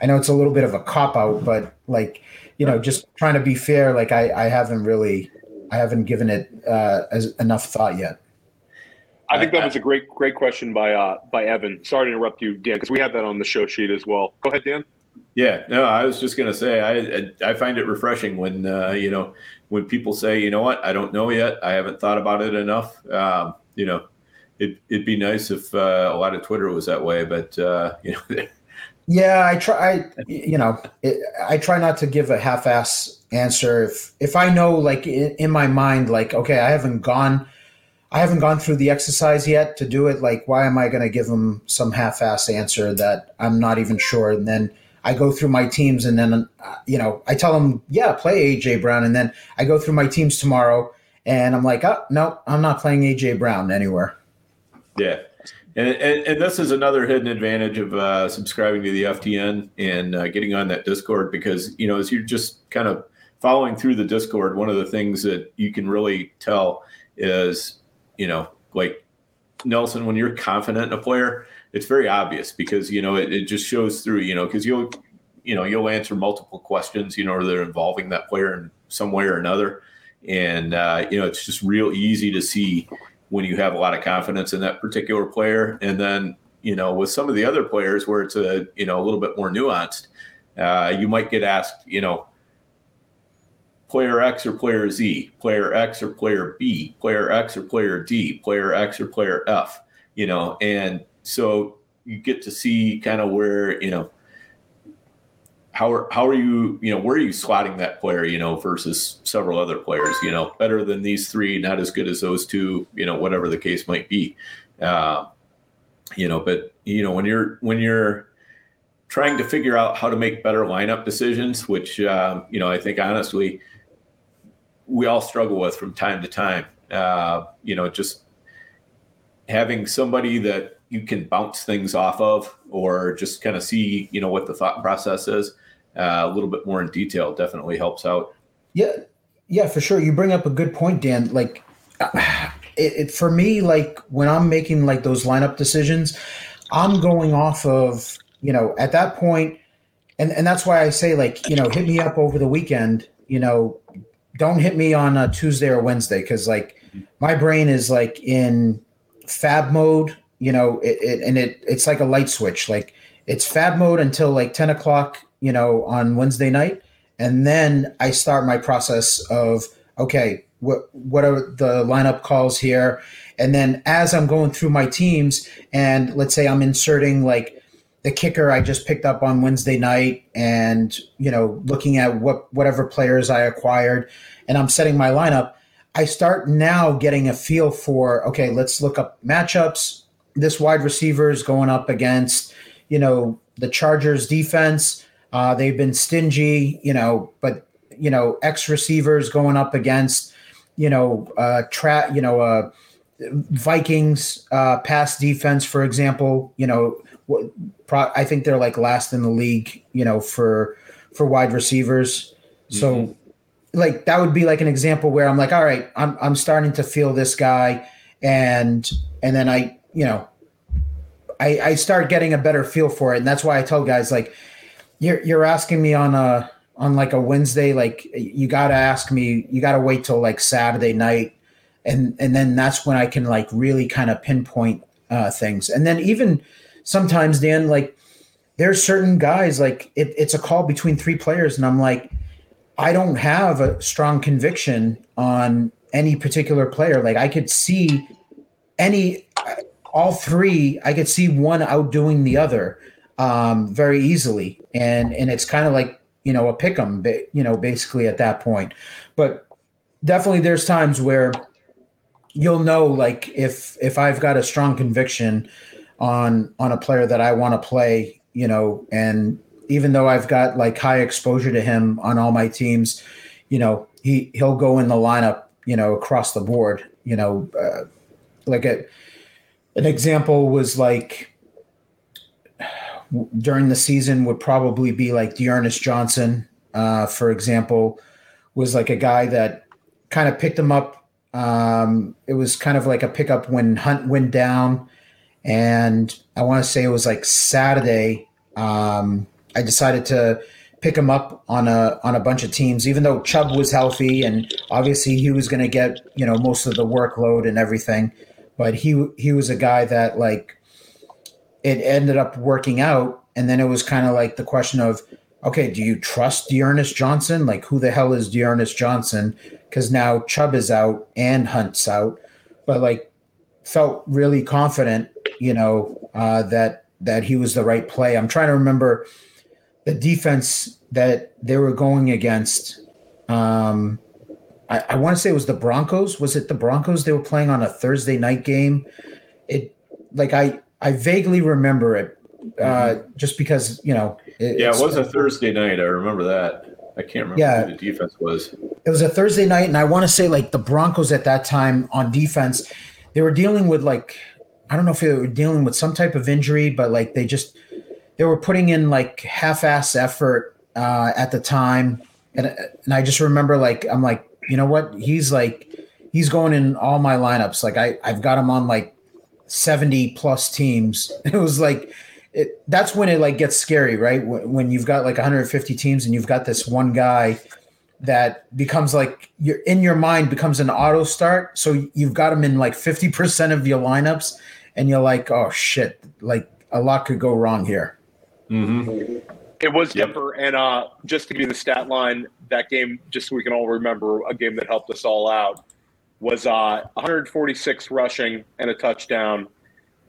S1: I know it's a little bit of a cop out, but like you know, just trying to be fair, like I I haven't really I haven't given it uh, as enough thought yet.
S3: I think that was a great, great question by uh, by Evan. Sorry to interrupt you, Dan, because we have that on the show sheet as well. Go ahead, Dan.
S2: Yeah, no, I was just gonna say I I find it refreshing when uh, you know when people say you know what I don't know yet I haven't thought about it enough. Um, you know, it, it'd be nice if uh, a lot of Twitter was that way, but uh, you know,
S1: Yeah, I try. I, you know, it, I try not to give a half-ass answer. If if I know, like in, in my mind, like okay, I haven't gone, I haven't gone through the exercise yet to do it. Like, why am I going to give them some half-ass answer that I'm not even sure? And then I go through my teams, and then uh, you know, I tell them, yeah, play AJ Brown, and then I go through my teams tomorrow, and I'm like, oh no, I'm not playing AJ Brown anywhere.
S2: yeah. And, and, and this is another hidden advantage of uh, subscribing to the FTN and uh, getting on that Discord because you know as you're just kind of following through the Discord, one of the things that you can really tell is you know like Nelson when you're confident in a player, it's very obvious because you know it, it just shows through. You know because you'll you know you'll answer multiple questions you know that are involving that player in some way or another, and uh, you know it's just real easy to see when you have a lot of confidence in that particular player. And then, you know, with some of the other players where it's a, you know, a little bit more nuanced, uh, you might get asked, you know, player X or player Z, player X or player B, player X or player D, player X or player F, you know, and so you get to see kind of where, you know, how are how are you you know where are you slotting that player you know versus several other players you know better than these three not as good as those two you know whatever the case might be. Uh, you know but you know when you're when you're trying to figure out how to make better lineup decisions which um, you know i think honestly we all struggle with from time to time uh, you know just having somebody that you can bounce things off of or just kind of see you know what the thought process is uh, a little bit more in detail definitely helps out
S1: Yeah, yeah, for sure. You bring up a good point, Dan. Like, it, it for me, like when I'm making like those lineup decisions, I'm going off of you know at that point, and and that's why I say like you know hit me up over the weekend. You know, don't hit me on a Tuesday or Wednesday because like my brain is like in fab mode, you know, it, it, and it it's like a light switch. Like it's fab mode until like 10 o'clock, you know, on Wednesday night. And then I start my process of, okay, what, what are the lineup calls here? And then as I'm going through my teams and let's say I'm inserting like the kicker I just picked up on Wednesday night and, you know, looking at what, whatever players I acquired and I'm setting my lineup, I start now getting a feel for, okay, let's look up matchups. This wide receiver is going up against, you know, the Chargers defense. Uh, they've been stingy, you know, but you know, X receivers going up against, you know, uh, tra- you know, uh, Vikings uh, pass defense, for example. You know, I think they're like last in the league, you know, for for wide receivers. So, mm-hmm. like that would be like an example where I'm like, all right, I'm I'm starting to feel this guy, and and then I, you know, I, I start getting a better feel for it, and that's why I tell guys like, you're you're asking me on a on like a Wednesday, like you got to ask me, you got to wait till like Saturday night, and and then that's when I can like really kind of pinpoint uh, things, and then even sometimes Dan, like there's certain guys like it, it's a call between three players, and I'm like, I don't have a strong conviction on any particular player. Like I could see any all three, I could see one outdoing the other um, very easily, and and it's kind of like you know a pick 'em, you know, basically at that point. But definitely, there's times where you'll know, like if if I've got a strong conviction on on a player that I want to play, you know, and even though I've got like high exposure to him on all my teams, you know, he he'll go in the lineup, you know, across the board, you know, uh, like a an example was like during the season would probably be like D'Ernest Johnson, uh, for example, was like a guy that kind of picked him up. Um, it was kind of like a pickup when Hunt went down, and I want to say it was like Saturday. Um, I decided to pick him up on a on a bunch of teams, even though Chubb was healthy and obviously he was going to get you know most of the workload and everything but he he was a guy that like it ended up working out, and then it was kind of like the question of, okay, do you trust D'Ernest Johnson? Like, who the hell is D'Ernest Johnson? Because now Chubb is out and Hunt's out, but like felt really confident, you know, uh, that that he was the right play. I'm trying to remember the defense that they were going against. Um, I, I want to say it was the Broncos. Was it the Broncos? They were playing on a Thursday night game. It like I I vaguely remember it, uh, mm-hmm. just because you know.
S2: It, yeah, it was a Thursday night. I remember that. I can't remember yeah, who the defense was.
S1: It was a Thursday night, and I want to say like the Broncos at that time on defense, they were dealing with like I don't know if they were dealing with some type of injury, but like they just they were putting in like half-ass effort uh, at the time, and and I just remember like I'm like you know what? He's like, he's going in all my lineups. Like I, I've got him on like 70 plus teams. It was like, it, that's when it like gets scary, right? When you've got like 150 teams and you've got this one guy that becomes like you're in your mind becomes an auto start. So you've got him in like 50% of your lineups and you're like, oh shit, like a lot could go wrong here.
S3: Mm-hmm. It was yep. Denver, and uh, just to give you the stat line, that game, just so we can all remember, a game that helped us all out, was uh, 146 rushing and a touchdown,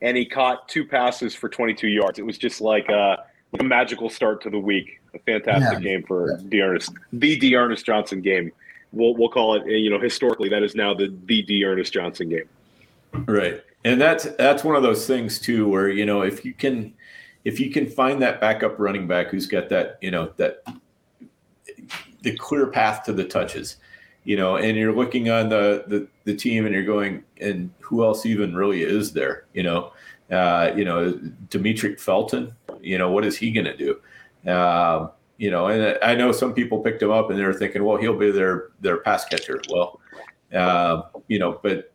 S3: and he caught two passes for 22 yards. It was just like a, like a magical start to the week. A fantastic yeah. game for D'Ernest, the D'Ernest Johnson game. We'll we'll call it. You know, historically, that is now the the D'Ernest Johnson game.
S2: Right, and that's that's one of those things too, where you know if you can if you can find that backup running back who's got that you know that the clear path to the touches you know and you're looking on the the, the team and you're going and who else even really is there you know? Uh, you know Demetric Felton you know what is he going to do? Um, you know and I know some people picked him up and they're thinking well he'll be their their pass catcher. Well uh, you know but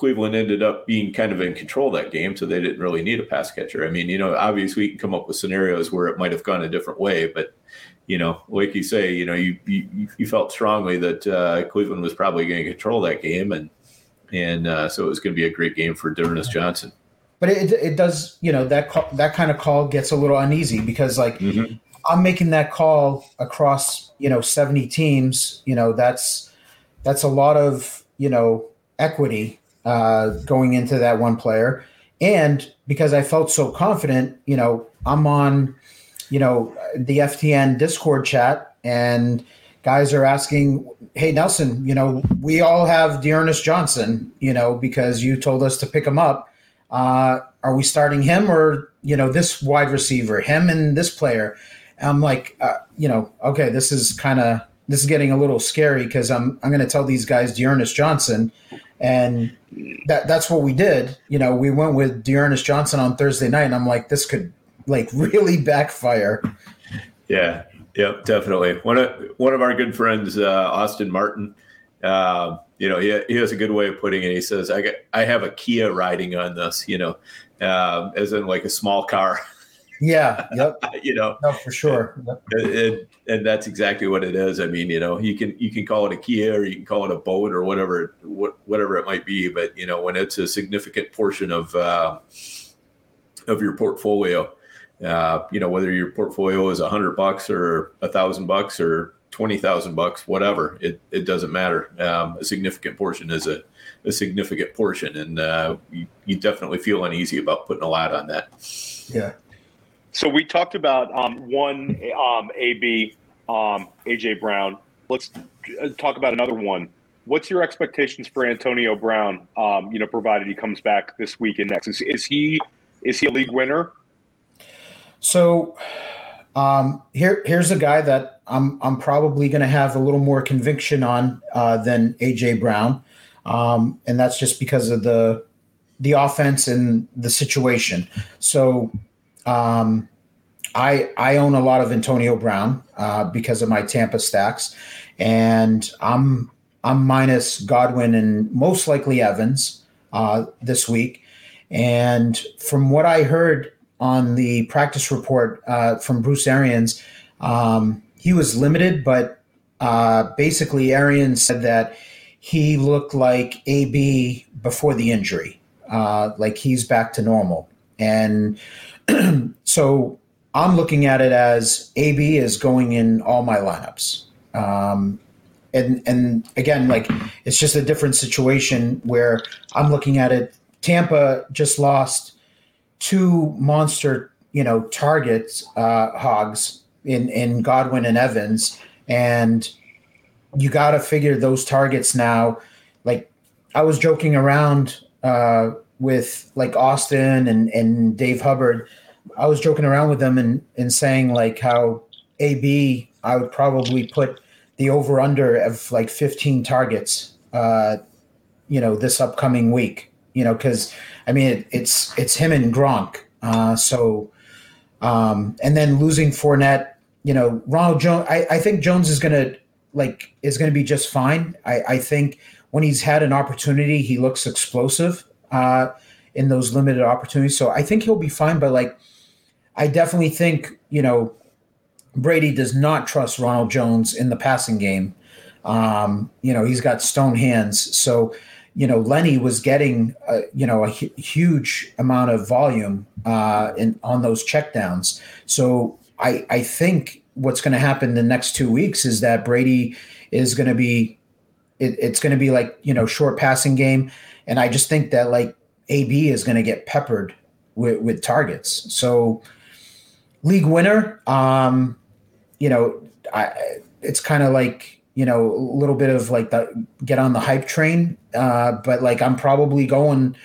S2: Cleveland ended up being kind of in control of that game, so they didn't really need a pass catcher. I mean, you know, obviously we can come up with scenarios where it might have gone a different way, but you know, like you say, you know, you you, you felt strongly that uh, Cleveland was probably going to control that game, and and uh, so it was going to be a great game for D'Ernest Johnson.
S1: But it, it does, you know, that call, that kind of call gets a little uneasy because like mm-hmm. I'm making that call across, you know, 70 teams. You know, that's that's a lot of you know equity uh, going into that one player, and because I felt so confident, you know, I'm on you know, the FTN Discord chat, and guys are asking, "Hey Nelson, you know, we all have D'Ernest Johnson, you know, because you told us to pick him up. Uh, are we starting him or you know this wide receiver, him and this player?" I'm like, uh, you know, okay, this is kind of this is getting a little scary because I'm I'm going to tell these guys D'Ernest Johnson, and that that's what we did. You know, we went with D'Ernest Johnson on Thursday night, and I'm like, this could like really backfire.
S2: Yeah, yep, definitely. One of one of our good friends, uh, Austin Martin. Uh, you know, he, he has a good way of putting it. He says, "I get, I have a Kia riding on this." You know, uh, as in like a small car.
S1: Yeah. Yep.
S2: you know.
S1: No, for sure. Yep.
S2: And, and, and, that's exactly what it is. I mean, you know, you can you can call it a Kia or you can call it a boat or whatever whatever it might be. But you know, when it's a significant portion of uh, of your portfolio, uh, you know, whether your portfolio is a hundred bucks or a thousand bucks or twenty thousand bucks, whatever, it, it doesn't matter. Um, a significant portion is a, a significant portion, and uh, you, you, definitely feel uneasy about putting a lot on that.
S1: Yeah.
S3: So we talked about um, one um, AB um, AJ Brown. Let's uh, talk about another one. What's your expectations for Antonio Brown? Um, you know, provided he comes back this week and next, is, is he is he a league winner?
S1: So um, here, here's a guy that I'm I'm probably going to have a little more conviction on uh, than AJ Brown, um, and that's just because of the the offense and the situation. So um, I I own a lot of Antonio Brown uh, because of my Tampa stacks, and I'm I'm minus Godwin and most likely Evans uh, this week. And from what I heard on the practice report uh, from Bruce Arians, um, he was limited, but uh, basically Arians said that he looked like AB before the injury, uh, like he's back to normal. And so I'm looking at it as AB is going in all my lineups. Um, and and again, like it's just a different situation where I'm looking at it. Tampa just lost two monster, you know, targets, uh, hogs in in Godwin and Evans, and you got to figure those targets now. Like I was joking around uh, with like Austin and and Dave Hubbard. I was joking around with them and and saying like how AB I would probably put the over under of like 15 targets. Uh, you know, this upcoming week you know, because I mean it, it's it's him and Gronk. Uh, so um, and then losing Fournette, you know, Ronald Jones. I, I think Jones is gonna like is gonna be just fine. I, I think when he's had an opportunity, he looks explosive uh, in those limited opportunities. So I think he'll be fine. But like, I definitely think you know Brady does not trust Ronald Jones in the passing game. Um, you know, he's got stone hands. So you know, Lenny was getting, uh, you know, a huge amount of volume uh, in on those checkdowns. So I, I think what's going to happen the next two weeks is that Brady is going to be, it, it's going to be like you know short passing game, and I just think that like AB is going to get peppered with, with targets. So league winner, um, you know, I, it's kind of like you know, a little bit of like the get on the hype train. Uh, but like I'm probably going,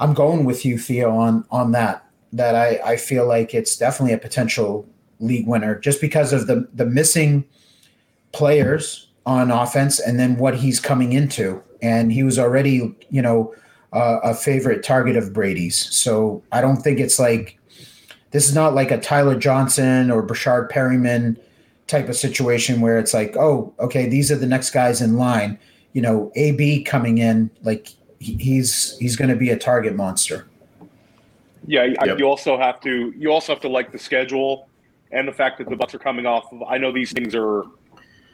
S1: I'm going with you, Theo, on on that. That I I feel like it's definitely a potential league winner just because of the the missing players on offense and then what he's coming into. And he was already, you know, uh, a favorite target of Brady's. So I don't think it's like this is not like a Tyler Johnson or Breshad Perriman type of situation where it's like, oh, okay, these are the next guys in line. You know, AB coming in, like he's he's going to be a target monster.
S3: Yeah,
S2: Yep.
S3: you also have to you also have to like the schedule and the fact that the Bucs are coming off of. I know these things are,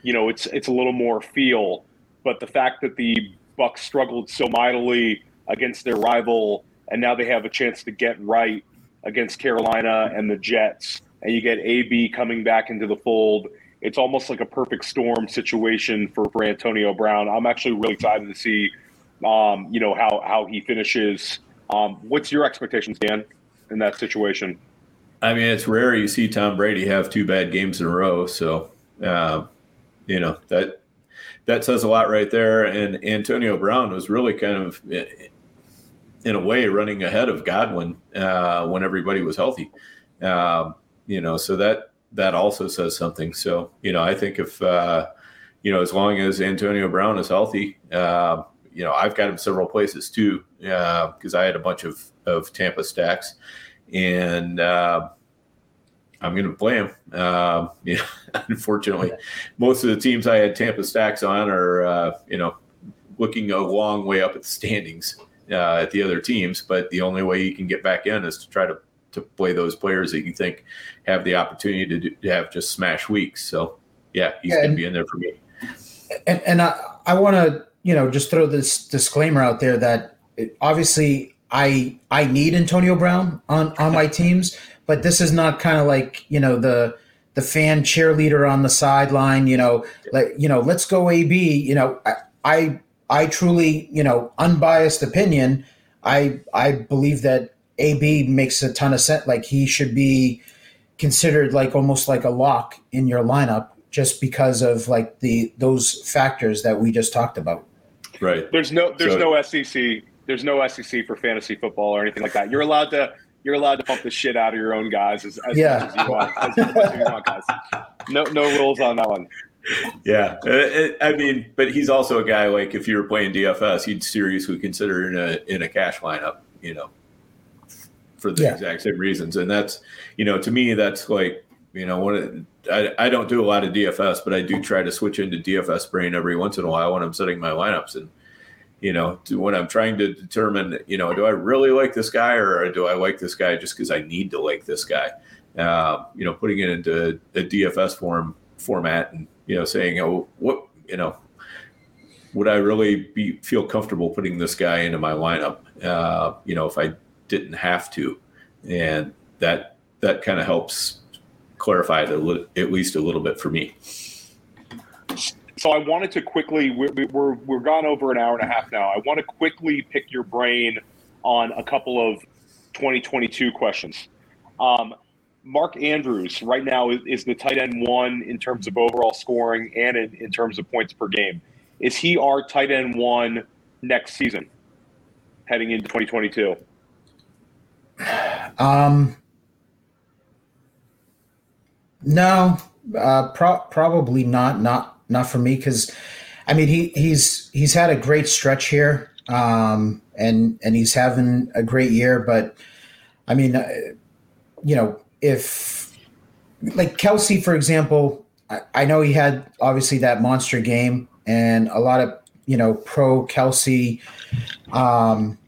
S3: you know, it's it's a little more feel, but the fact that the Bucs struggled so mightily against their rival, and now they have a chance to get right against Carolina and the Jets, and you get AB coming back into the fold. It's almost like a perfect storm situation for, for Antonio Brown. I'm actually really excited to see, um, you know, how how he finishes. Um, what's your expectations, Dan, in that situation?
S2: I mean, it's rare you see Tom Brady have two bad games in a row. So, uh, you know that that says a lot right there. And Antonio Brown was really kind of, in a way, running ahead of Godwin uh, when everybody was healthy. Um, you know, so that that also says something. So, you know, I think if uh, you know, as long as Antonio Brown is healthy, uh, you know, I've got him several places too because I had a bunch of of Tampa stacks, and uh, I'm going to play him. Uh, you know, unfortunately, most of the teams I had Tampa stacks on are uh, you know looking a long way up at the standings uh, at the other teams, but the only way you can get back in is to try to to play those players that you think have the opportunity to, do, to have just smash weeks. So yeah, he's
S1: Yeah,
S2: going to be in there for me.
S1: and, and I, I want to you know just throw this disclaimer out there that it, obviously I I need Antonio Brown on on my teams, but this is not kind of like you know the the fan cheerleader on the sideline. You know, like you know, let's go AB. You know, I I, I truly you know unbiased opinion. I I believe that AB makes a ton of sense. Like he should be considered like almost like a lock in your lineup just because of like the those factors that we just talked about.
S2: Right.
S3: There's no there's
S2: So-
S3: no SEC there's no SEC for fantasy football or anything like that. You're allowed to you're allowed to pump the shit out of your own guys as, as
S1: Yeah.
S3: much as you want. As as you want, guys. No no rules on that one.
S2: Yeah, Uh, I mean, but he's also a guy like if you were playing DFS, he'd seriously consider in a in a cash lineup, you know, for the
S1: Yeah.
S2: exact same reasons. And that's, you know, to me, that's like, you know, what I, I don't do a lot of DFS, but I do try to switch into DFS brain every once in a while when I'm setting my lineups and. You know, to when I'm trying to determine, you know, do I really like this guy or do I like this guy just because I need to like this guy? Uh, you know, putting it into a DFS form format and you know saying, oh, what you know, would I really be feel comfortable putting this guy into my lineup? Uh, you know, if I didn't have to, and that that kind of helps clarify it li- at least a little bit for me.
S3: So I wanted to quickly we're, we're we're gone over an hour and a half now. I want to quickly pick your brain on a couple of 2022 questions. Um, Mark Andrews right now is, is the tight end one in terms of overall scoring and in, in terms of points per game. Is he our tight end one next season, heading into 2022?
S1: Um, no, uh, pro- probably not. Not not for me because, I mean, he he's he's had a great stretch here, um, and and he's having a great year. But I mean, uh, you know, if like Kelce, for example, I, I know he had obviously that monster game, and a lot of you know pro Kelce. Um,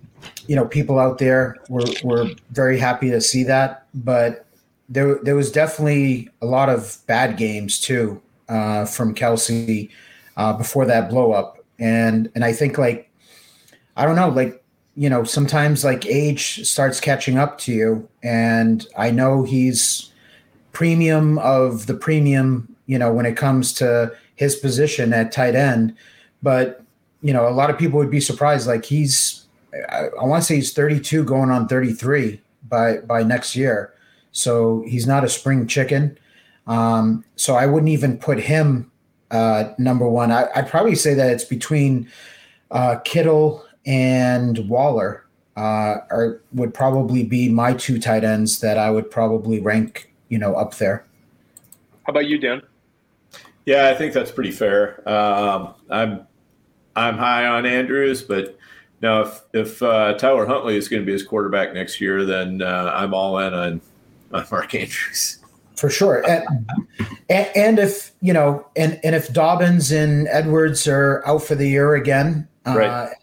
S1: you know, people out there were were very happy to see that, but there there was definitely a lot of bad games too uh, from Kelce uh, before that blow up, and and I think like I don't know, like you know, sometimes like age starts catching up to you, and I know he's premium of the premium, you know, when it comes to his position at tight end, but you know, a lot of people would be surprised, like he's I, I want to say he's 32 going on 33 by by next year. So he's not a spring chicken. Um, so I wouldn't even put him uh, number one. I, I'd probably say that it's between uh, Kittle and Waller. Uh, are would probably be my two tight ends that I would probably rank, you know, up there.
S3: How about you, Dan?
S2: Yeah, I think that's pretty fair. Um, I'm I'm high on Andrews, but now if if uh, Tyler Huntley is going to be his quarterback next year, then uh, I'm all in on on Mark Andrews.
S1: for sure. And, and and if you know, and and if Dobbins and Edwards are out for the year again, uh,
S2: Right.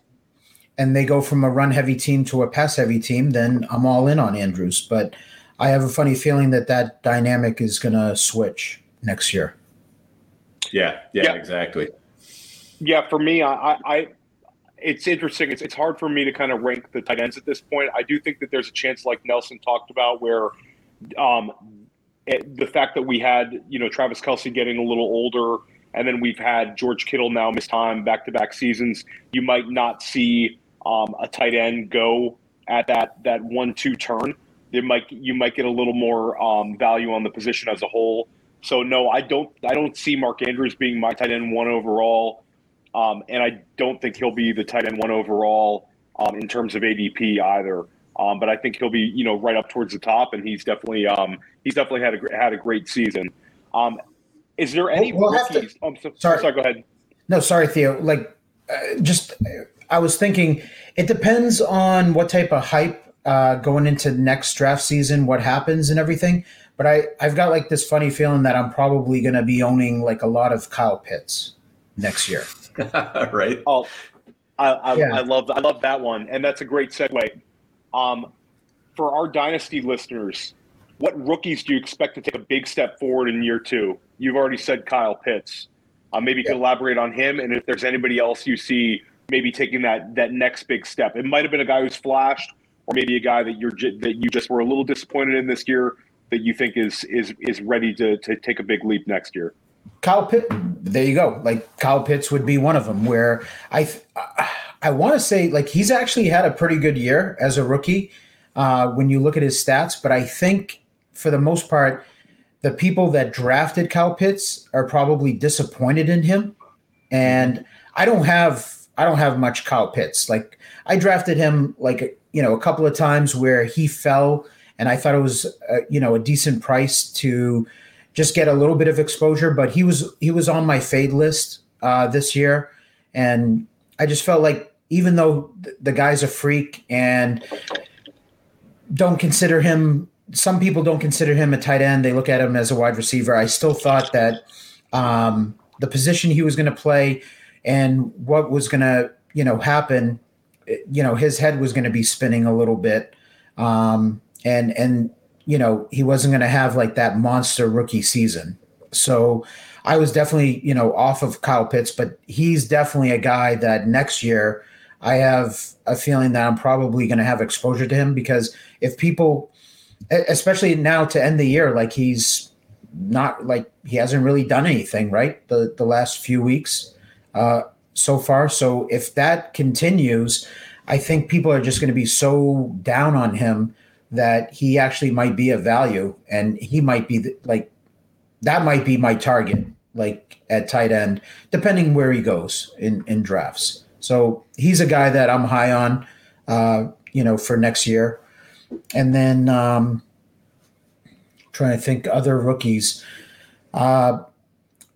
S1: And they go from a run heavy team to a pass heavy team, then I'm all in on Andrews. But I have a funny feeling that that dynamic is going to switch next year.
S2: Yeah, yeah, yeah, exactly.
S3: Yeah, for me, I, I, it's interesting. It's, it's hard for me to kind of rank the tight ends at this point. I do think that there's a chance, like Nelson talked about, where um, it, the fact that we had, you know, Travis Kelce getting a little older, and then we've had George Kittle now miss time back to back seasons, you might not see um, a tight end go at that that one two turn. There might you might get a little more um, value on the position as a whole. So no, I don't I don't see Mark Andrews being my tight end one overall, um, and I don't think he'll be the tight end one overall um, in terms of ADP either. Um, but I think he'll be, you know, right up towards the top, and he's definitely, um, he's definitely had a had a great season. Um, is there any we'll, we'll rookies? To, oh, so, sorry, sorry, go ahead.
S1: No, sorry, Theo. Like, uh, just I was thinking, it depends on what type of hype uh, going into next draft season, what happens and everything. But I, I've got like this funny feeling that I'm probably going to be owning like a lot of Kyle Pitts next year.
S2: right.
S3: Oh, I, I, yeah. I love I love that one, and that's a great segue. Um, for our dynasty listeners, what rookies do you expect to take a big step forward in year two? You've already said Kyle Pitts. Uh, maybe you yeah. can elaborate on him, and if there's anybody else you see maybe taking that that next big step. It might have been a guy who's flashed, or maybe a guy that you're that you just were a little disappointed in this year that you think is is is ready to to take a big leap next year.
S1: Kyle Pitt, there you go. Like Kyle Pitts would be one of them. Where I I want to say like he's actually had a pretty good year as a rookie uh, when you look at his stats. But I think for the most part, the people that drafted Kyle Pitts are probably disappointed in him. And I don't have I don't have much Kyle Pitts. Like I drafted him like you know a couple of times where he fell, and I thought it was a, you know a decent price to just get a little bit of exposure. But he was he was on my fade list uh, this year, and I just felt like even though the guy's a freak and don't consider him some people don't consider him a tight end they look at him as a wide receiver i still thought that um, the position he was going to play and what was going to you know happen you know his head was going to be spinning a little bit um, and and you know he wasn't going to have like that monster rookie season. So i was definitely you know off of kyle pitts but he's definitely a guy that next year I have a feeling that I'm probably going to have exposure to him because if people, especially now to end the year, like he's not like he hasn't really done anything right? The the last few weeks uh, so far. So if that continues, I think people are just going to be so down on him that he actually might be a value and he might be the, like that might be my target like at tight end depending where he goes in in drafts so he's a guy that I'm high on, uh, you know, for next year. And then um, trying to think other rookies. Uh,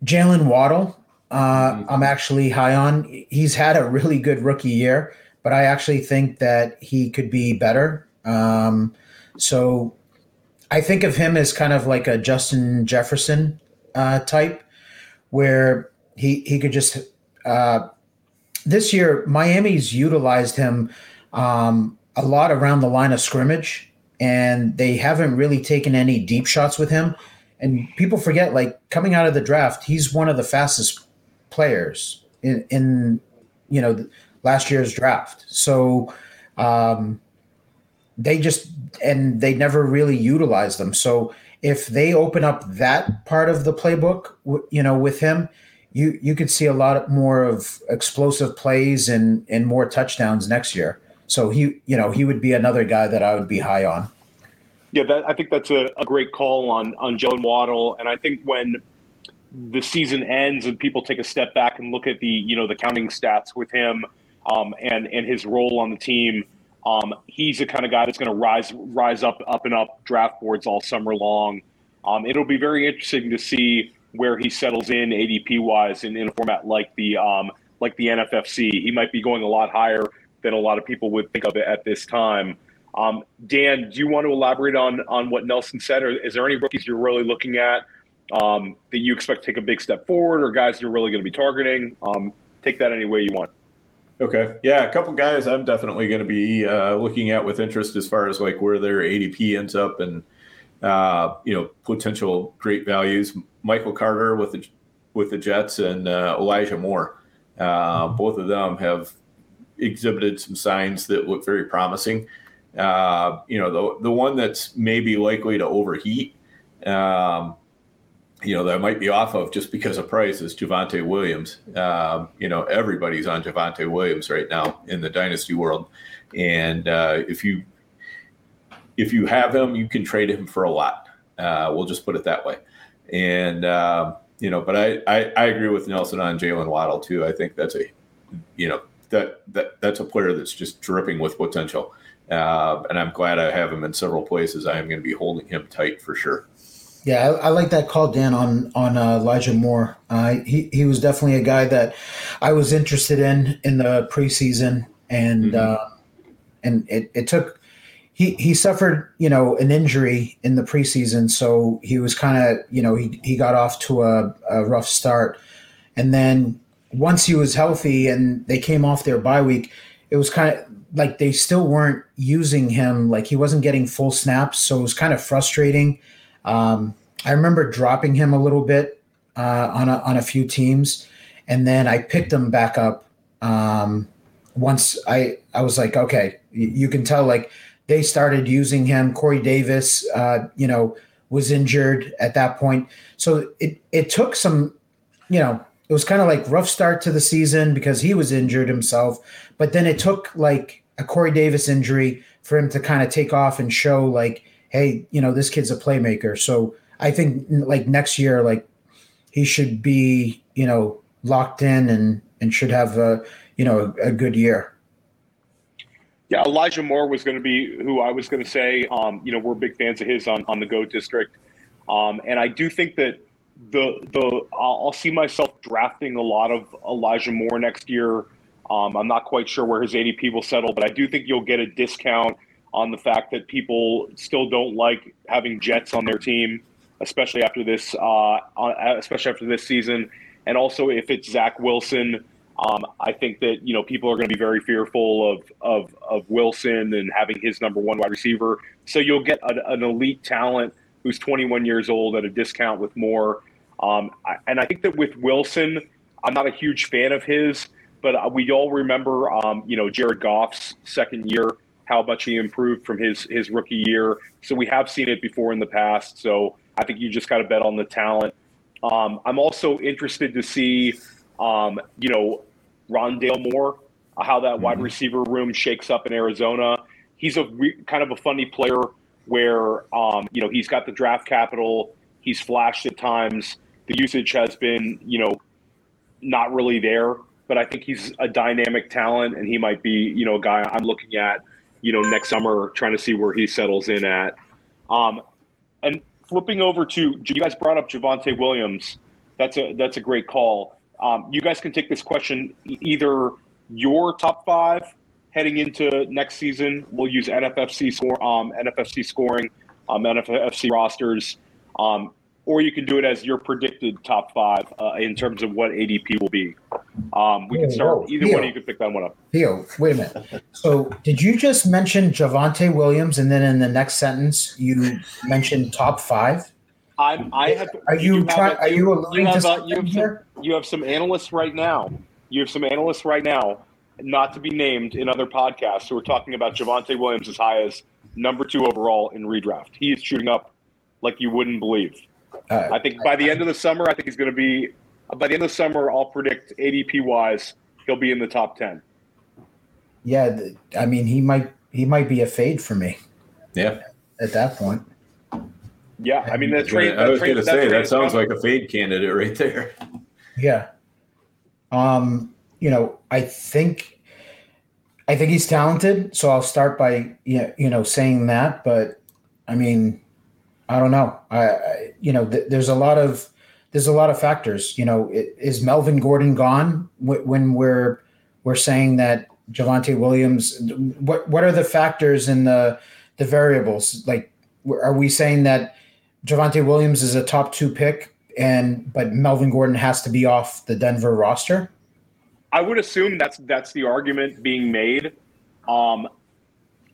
S1: Jaylen Waddle, uh, mm-hmm. I'm actually high on. He's had a really good rookie year, but I actually think that he could be better. Um, so I think of him as kind of like a Justin Jefferson uh, type, where he he could just uh, this year, Miami's utilized him um, a lot around the line of scrimmage, and they haven't really taken any deep shots with him. And people forget, like coming out of the draft, he's one of the fastest players in, in you know last year's draft. So um, they just and they never really utilized them. So if they open up that part of the playbook, you know, with him, you you could see a lot more of explosive plays and and more touchdowns next year. So he, you know, he would be another guy that I would be high on.
S3: Yeah, that, I think that's a, a great call on on Joe Waddle, and I think when the season ends and people take a step back and look at the you know the counting stats with him um, and and his role on the team, um, he's the kind of guy that's going to rise rise up up and up draft boards all summer long. Um, it'll be very interesting to see where he settles in ADP wise in, in a format like the um, like the NFFC. He might be going a lot higher than a lot of people would think of it at this time. Um, Dan, do you want to elaborate on on what Nelson said, or is there any rookies you're really looking at um, that you expect to take a big step forward, or guys you're really going to be targeting? Um, take that any way you want.
S2: Okay. Yeah, a couple guys I'm definitely going to be uh, looking at with interest as far as like where their ADP ends up and uh, you know potential great values. Michael Carter with the with the Jets and uh, Elijah Moore. Uh, both of them have exhibited some signs that look very promising. Uh, you know, the the one that's maybe likely to overheat. Um, you know that might be off of just because of price is Javonte Williams. Um, you know everybody's on Javonte Williams right now in the dynasty world, and uh, if you if you have him, you can trade him for a lot. Uh, we'll just put it that way. And uh, you know, but I, I, I agree with Nelson on Jaylen Waddle too. I think that's a you know that that that's a player that's just dripping with potential. Uh, and I'm glad I have him in several places. I am going to be holding him tight for sure.
S1: Yeah, I, I, like that call, Dan, on on uh, Elijah Moore. Uh, he he was definitely a guy that I was interested in in the preseason, and mm-hmm. uh, and it, it took he he suffered you know an injury in the preseason, so he was kind of you know he he got off to a, a rough start, and then once he was healthy and they came off their bye week, it was kind of like they still weren't using him. Like he wasn't getting full snaps, so it was kind of frustrating um, I remember dropping him a little bit uh, on a, on a few teams, and then I picked him back up. Um, once I I was like, okay, you, can tell like they started using him. Corey Davis, uh, you know, was injured at that point, so it it took some, you know, it was kind of like rough start to the season because he was injured himself, but then it took like a Corey Davis injury for him to kind of take off and show like hey, you know, this kid's a playmaker. So I think like next year, like he should be, you know, locked in and and should have a, you know, a, a good year.
S3: Yeah, Elijah Moore was going to be who I was going to say. Um, you know, we're big fans of his on on the Goat District, um, and I do think that the the I'll, I'll, see myself drafting a lot of Elijah Moore next year. Um, I'm not quite sure where his ADP will settle, but I do think you'll get a discount on the fact that people still don't like having Jets on their team, especially after this, uh, especially after this season, and also if it's Zach Wilson. Um, I think that you know people are going to be very fearful of, of of Wilson and having his number one wide receiver. So you'll get a, an elite talent who's 21 years old at a discount with Moore. Um, and I think that with Wilson, I'm not a huge fan of his, but we all remember, um, you know, Jared Goff's second year how much he improved from his his rookie year. So we have seen it before in the past. So I think you just got to bet on the talent. Um, I'm also interested to see, um, you know, Rondale Moore, how that mm-hmm. wide receiver room shakes up in Arizona. He's a re- kind of a funny player where, um, you know, he's got the draft capital. He's flashed at times. The usage has been, you know, not really there. But I think he's a dynamic talent, and he might be, you know, a guy I'm looking at you know, next summer, trying to see where he settles in at. Um, and flipping over to you guys brought up Javonte Williams. That's a that's a great call. Um, you guys can take this question either your top five heading into next season. We'll use NFFC score, um, NFFC scoring, um, NFFC rosters. Um, or you can do it as your predicted top five uh, in terms of what ADP will be. Um, we can start whoa, either Theo, one. You can pick that one up.
S1: Theo, wait a minute. So, did you just mention Javonte Williams, and then in the next sentence you mentioned top five?
S3: I'm. I have.
S1: Are you, you trying? Are you alluding
S3: you have,
S1: to
S3: you, have some, you have some analysts right now. You have some analysts right now, not to be named in other podcasts, who are talking about Javonte Williams as high as number two overall in redraft. He is shooting up like you wouldn't believe. Uh, I think by the end of the summer, I think he's going to be. By the end of the summer, I'll predict ADP wise, he'll be in the top ten.
S1: Yeah, I mean, he might he might be a fade for me.
S2: Yeah,
S1: at that point.
S3: Yeah, I mean that trade.
S2: I was going to say that sounds like a fade candidate right there.
S1: Yeah. Um, you know, I think I think he's talented, so I'll start by you know saying that. But I mean, I don't know. I, I you know, th- there's a lot of there's a lot of factors. You know, is Melvin Gordon gone when we're we're saying that Javonte Williams? What what are the factors in the the variables? Like, are we saying that Javonte Williams is a top two pick, and but Melvin Gordon has to be off the Denver roster?
S3: I would assume that's that's the argument being made. Um,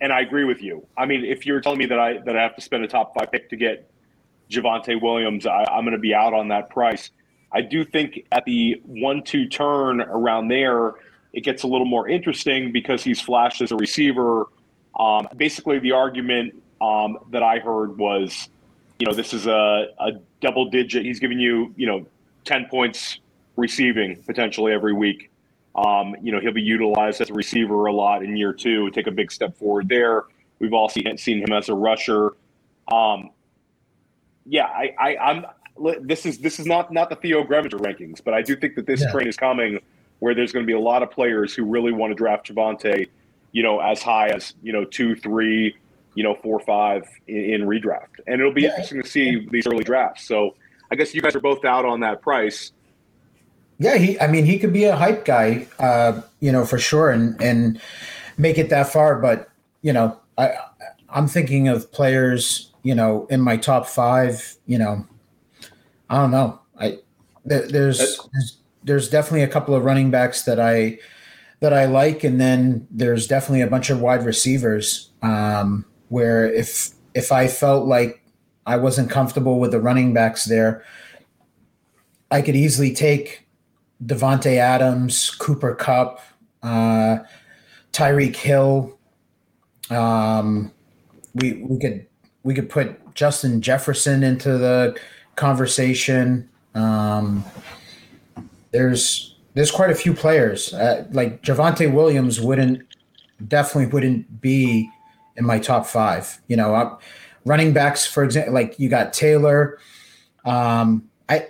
S3: and I agree with you. I mean, if you're telling me that I that I have to spend a top five pick to get Javonte Williams, I, I'm going to be out on that price. I do think at the one-two turn around there, it gets a little more interesting because he's flashed as a receiver. Um, basically, the argument um, that I heard was, you know, this is a, a double digit. He's giving you, you know, 10 points receiving potentially every week. Um, you know, he'll be utilized as a receiver a lot in year two, take a big step forward there. We've all seen, seen him as a rusher. Um, yeah, I, I, I'm. This is this is not not the Theo Gremminger rankings, but I do think that this yeah. train is coming where there's going to be a lot of players who really want to draft Javonte, you know, as high as you know two, three, you know, four, five in, in redraft, and it'll be yeah. interesting to see these early drafts. So I guess you guys are both out on that price.
S1: Yeah, he. I mean, he could be a hype guy, uh, you know, for sure, and and make it that far. But you know, I I'm thinking of players, you know, in my top five. You know, I don't know. I there, there's, there's there's definitely a couple of running backs that I that I like, and then there's definitely a bunch of wide receivers um, where if if I felt like I wasn't comfortable with the running backs there, I could easily take Davante Adams, Cooper Kupp, uh, Tyreek Hill. Um, we we could we could put Justin Jefferson into the conversation. Um, there's there's quite a few players uh, like Javonte Williams wouldn't definitely wouldn't be in my top five. You know, running backs for example, like you got Taylor. Um, I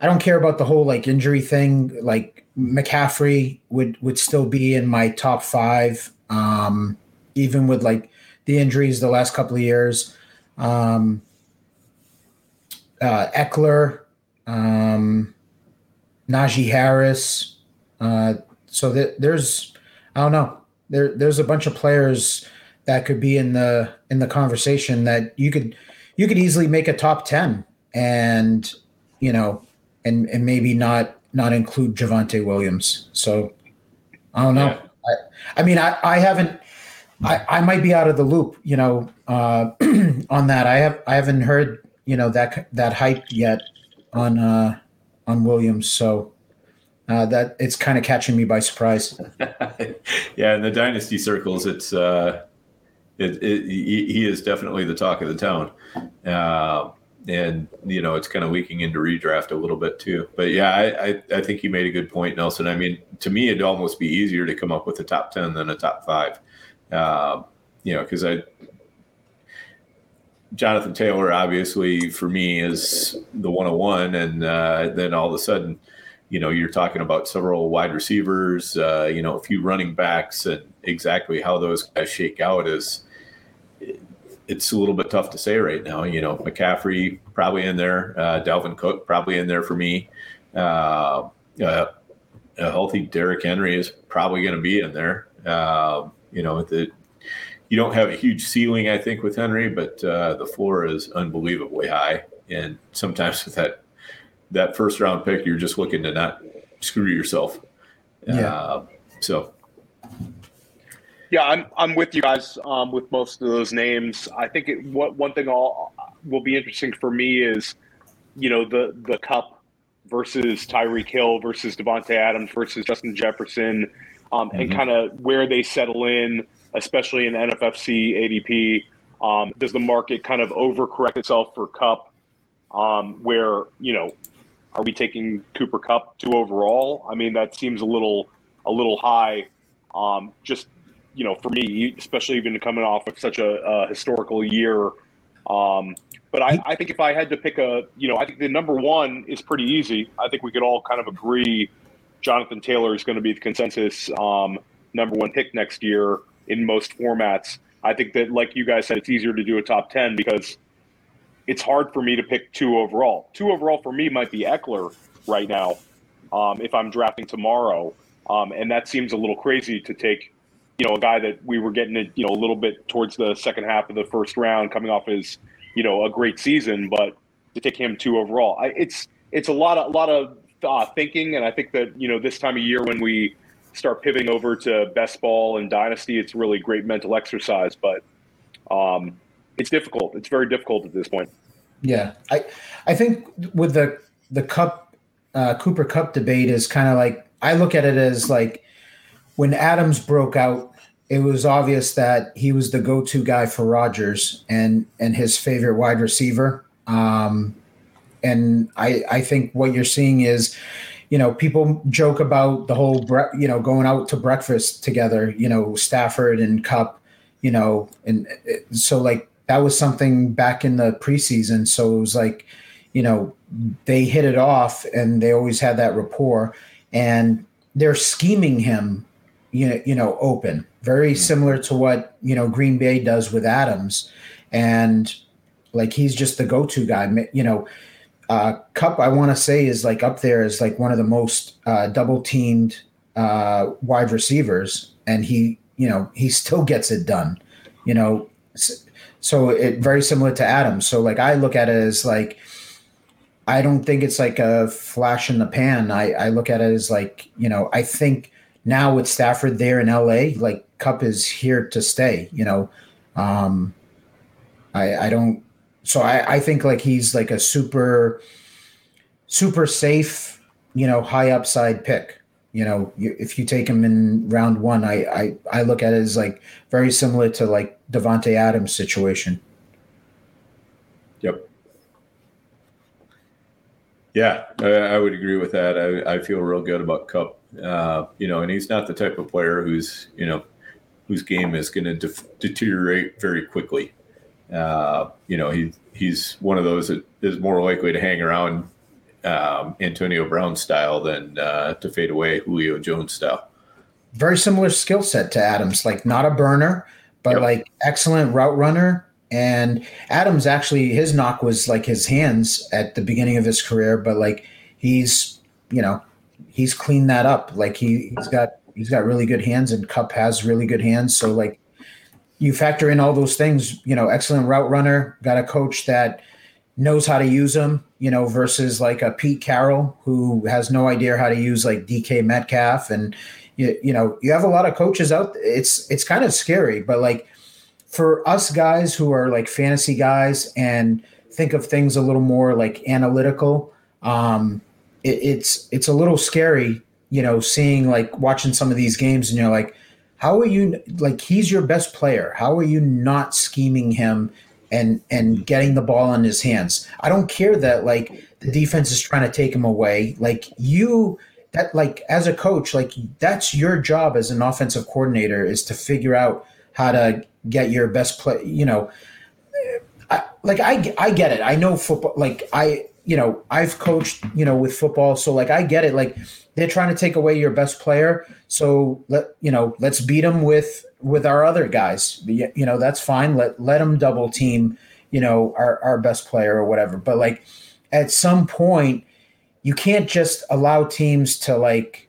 S1: I don't care about the whole like injury thing. Like McCaffrey would would still be in my top five, um, even with like the injuries the last couple of years. Um, uh, Ekeler, um, Najee Harris. Uh, so that there's, I don't know, there there's a bunch of players that could be in the in the conversation that you could you could easily make a top ten and you know and and maybe not not include Javonte Williams. So I don't know. Yeah. I, I mean I, I haven't I, I might be out of the loop, you know, uh, on that. I have I haven't heard, you know, that that hype yet on uh on Williams. So uh, that it's kind of catching me by surprise.
S2: yeah, in the dynasty circles, it's uh, it, it, he is definitely the talk of the town. Uh, and you know it's kind of leaking into redraft a little bit too. But yeah, I, I, I think you made a good point, Nelson. I mean, to me, it'd almost be easier to come up with a top ten than a top five. Uh, you know, because I Jonathan Taylor, obviously, for me, is the 101. And uh, then all of a sudden, you know, you're talking about several wide receivers, uh, you know, a few running backs, and exactly how those guys shake out is it's a little bit tough to say right now. You know, McCaffrey probably in there, uh, Dalvin Cook probably in there for me. Uh, uh, a healthy Derrick Henry is probably going to be in there. Uh, you know, the you don't have a huge ceiling, I think, with Henry, but uh, the floor is unbelievably high. And sometimes with that that first round pick, you're just looking to not screw yourself. Yeah. Uh, so.
S3: Yeah, I'm I'm with you guys um, with most of those names. I think it, what one thing all will be interesting for me is, you know, the the Kupp versus Tyreek Hill versus Davante Adams versus Justin Jefferson, um, mm-hmm. and kind of where they settle in especially in NFFC ADP? Um, does the market kind of overcorrect itself for Kupp, Um, where you know, are we taking Cooper Kupp to overall? I mean, that seems a little a little high. Um, just you know, for me, especially even coming off of such a, a historical year. Um, but I, I, think if I had to pick a, you know, I think the number one is pretty easy. I think we could all kind of agree Jonathan Taylor is going to be the consensus um, number one pick next year in most formats. I think that, like you guys said, it's easier to do a top 10 because it's hard for me to pick two overall. Two overall for me might be Ekeler right now um, if I'm drafting tomorrow. Um, and that seems a little crazy to take, you know, a guy that we were getting, it, you know, a little bit towards the second half of the first round, coming off his, you know, a great season, but to take him two overall, I, it's it's a lot of a lot of uh, thinking, and I think that you know this time of year when we start pivoting over to best ball and dynasty, it's really great mental exercise. But um, it's difficult. It's very difficult at this point.
S1: Yeah, I I think with the the Kupp uh, Cooper Kupp debate is kind of like I look at it as like when Adams broke out, it was obvious that he was the go to guy for Rodgers and and his favorite wide receiver. Um, and I I think what you're seeing is you know, people joke about the whole, bre- you know, going out to breakfast together, you know, Stafford and Kupp, you know, and it, so like that was something back in the preseason. So it was like, you know, they hit it off and they always had that rapport and they're scheming him, you know, you know, open, very mm-hmm. similar to what, you know, Green Bay does with Adams. And like, he's just the go-to guy, you know, uh, Kupp, I want to say, is like up there as like one of the most uh, double teamed uh, wide receivers, and he, you know, he still gets it done. You know, so it very similar to Adams. So like I look at it as like I don't think it's like a flash in the pan. I, I look at it as like you know I think now with Stafford there in LA, like Kupp is here to stay. You know, um, I I don't so I, I think like he's like a super super safe, you know, high upside pick. You know, if you take him in round one, I, I I look at it as like very similar to like Davante Adams situation.
S2: Yep. Yeah, I, I would agree with that. I, I feel real good about Kupp. Uh, you know, and he's not the type of player who's you know whose game is going to de- deteriorate very quickly. Uh, you know, he he's one of those that is more likely to hang around um, Antonio Brown style than uh, to fade away Julio Jones style.
S1: Very similar skill set to Adams, like not a burner, but yep. like excellent route runner. And Adams actually, his knock was like his hands at the beginning of his career, but like he's, you know, he's cleaned that up. Like he, he's got he's got really good hands, and Kupp has really good hands. So like you factor in all those things, you know, excellent route runner, got a coach that knows how to use them, you know, versus like a Pete Carroll who has no idea how to use like DK Metcalf. And, you, you know, you have a lot of coaches out. It's, it's kind of scary, but like for us guys who are like fantasy guys and think of things a little more like analytical, um, it, it's, it's a little scary, you know, seeing like watching some of these games and you're like, how are you like he's your best player? How are you not scheming him and and getting the ball in his hands? I don't care that like the defense is trying to take him away. Like you that like as a coach, like that's your job as an offensive coordinator is to figure out how to get your best play, you know. I, like I I get it. I know football like I you know, I've coached, you know, with football, so like I get it. Like they're trying to take away your best player, so let you know, let's beat them with with our other guys. You know, that's fine. Let let them double team, you know, our our best player or whatever. But like at some point, you can't just allow teams to like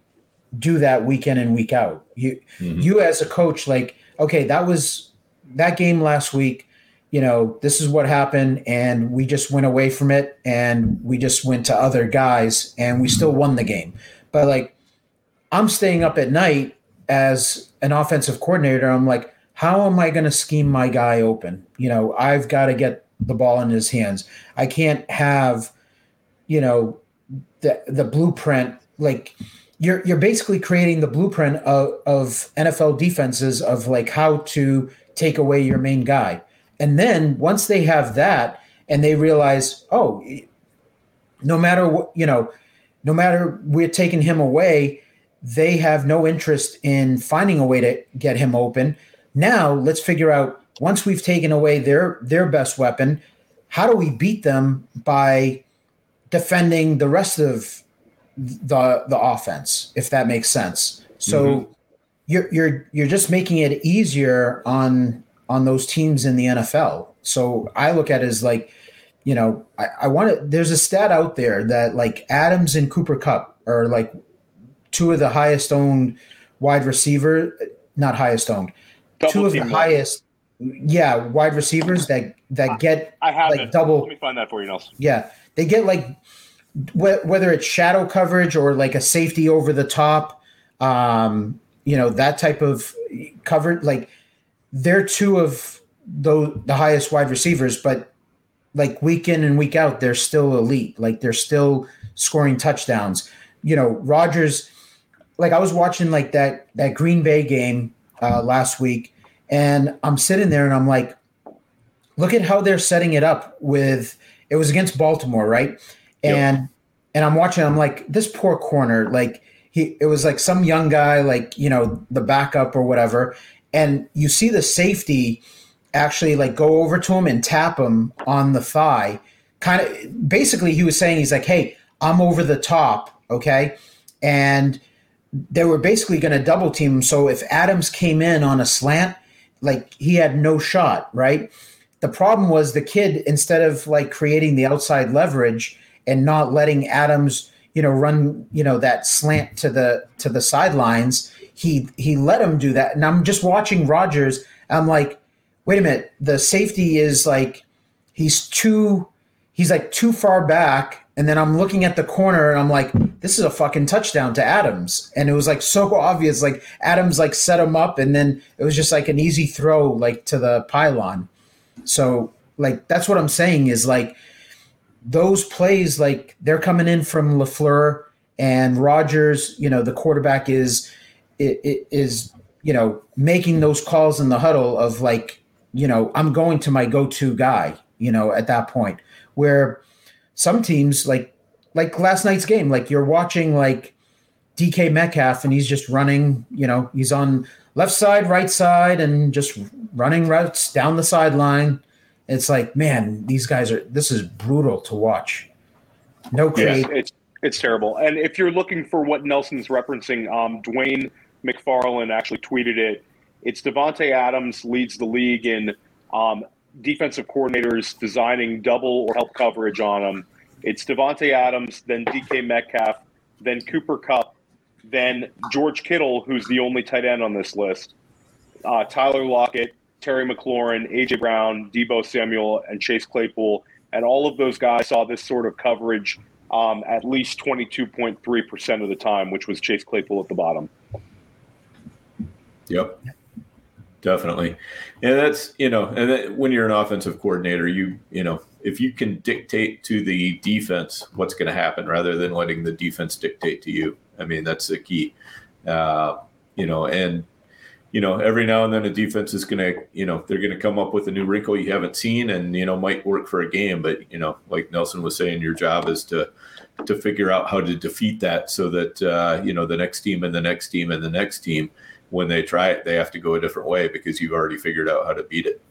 S1: do that week in and week out. You mm-hmm. you as a coach, like, okay, that was that game last week you know, this is what happened, and we just went away from it, and we just went to other guys, and we still won the game. But like, I'm staying up at night as an offensive coordinator. I'm like, how am I going to scheme my guy open? You know, I've got to get the ball in his hands. I can't have, you know, the the blueprint like you're you're basically creating the blueprint of, of NFL defenses of like how to take away your main guy. And then once they have that and they realize, oh, no matter what, you know, no matter we're taking him away, they have no interest in finding a way to get him open. Now let's figure out once we've taken away their their best weapon, how do we beat them by defending the rest of the the offense, if that makes sense. So mm-hmm. you're you're you're just making it easier on on those teams in the NFL. So I look at it as like, you know, I, I want to. There's a stat out there that like Adams and Cooper Kupp are like two of the highest owned wide receiver, not highest owned, double two of the highest, yeah, wide receivers that that get
S3: I have
S1: like
S3: it.
S1: double.
S3: Let me find that for you, Nelson.
S1: Yeah, they get like wh- whether it's shadow coverage or like a safety over the top, um, you know, that type of cover, like they're two of the, the highest wide receivers, but like week in and week out, they're still elite. Like they're still scoring touchdowns. You know, Rodgers, like I was watching like that, that Green Bay game uh, last week and I'm sitting there and I'm like, look at how they're setting it up with, it was against Baltimore, right? And, yep. and I'm watching, I'm like, this poor corner, like he, it was like some young guy, like, you know, the backup or whatever. And you see the safety actually like go over to him and tap him on the thigh. Kind of basically, he was saying, he's like, hey, I'm over the top. Okay. And they were basically going to double team him. So if Adams came in on a slant, like he had no shot, right? The problem was the kid, instead of like creating the outside leverage and not letting Adams, you know, run, you know, that slant to the to the sidelines, he he let him do that. And I'm just watching Rodgers. I'm like, wait a minute, the safety is like he's too he's like too far back. And then I'm looking at the corner and I'm like, this is a fucking touchdown to Adams. And it was like so obvious. Like Adams like set him up and then it was just like an easy throw like to the pylon. So like that's what I'm saying is like those plays, like they're coming in from LaFleur and Rodgers, you know, the quarterback is it, it is, you know, making those calls in the huddle of like, you know, I'm going to my go-to guy, you know, at that point where some teams like like last night's game, like you're watching like DK Metcalf and he's just running, you know, he's on left side, right side, and just running routes down the sideline. It's like, man, these guys are this is brutal to watch. No create.
S3: Yes, it's it's terrible. And if you're looking for what Nelson's referencing, um, Dwain McFarland actually tweeted it. It's Davante Adams leads the league in um, defensive coordinators designing double or help coverage on him. It's Davante Adams, then DK Metcalf, then Cooper Kupp, then George Kittle, who's the only tight end on this list, uh, Tyler Lockett, Terry McLaurin, AJ Brown, Deebo Samuel, and Chase Claypool. And all of those guys saw this sort of coverage um, at least 22.3% of the time, which was Chase Claypool at the bottom.
S2: Yep definitely. And that's you know, and that, when you're an offensive coordinator, you you know, if you can dictate to the defense what's going to happen rather than letting the defense dictate to you, I mean that's the key. Uh, you know, and you know, every now and then a defense is going to, you know, they're going to come up with a new wrinkle you haven't seen, and you know, might work for a game. But you know, like Nelson was saying, your job is to to figure out how to defeat that so that uh, you know the next team and the next team and the next team when they try it, they have to go a different way because you've already figured out how to beat it.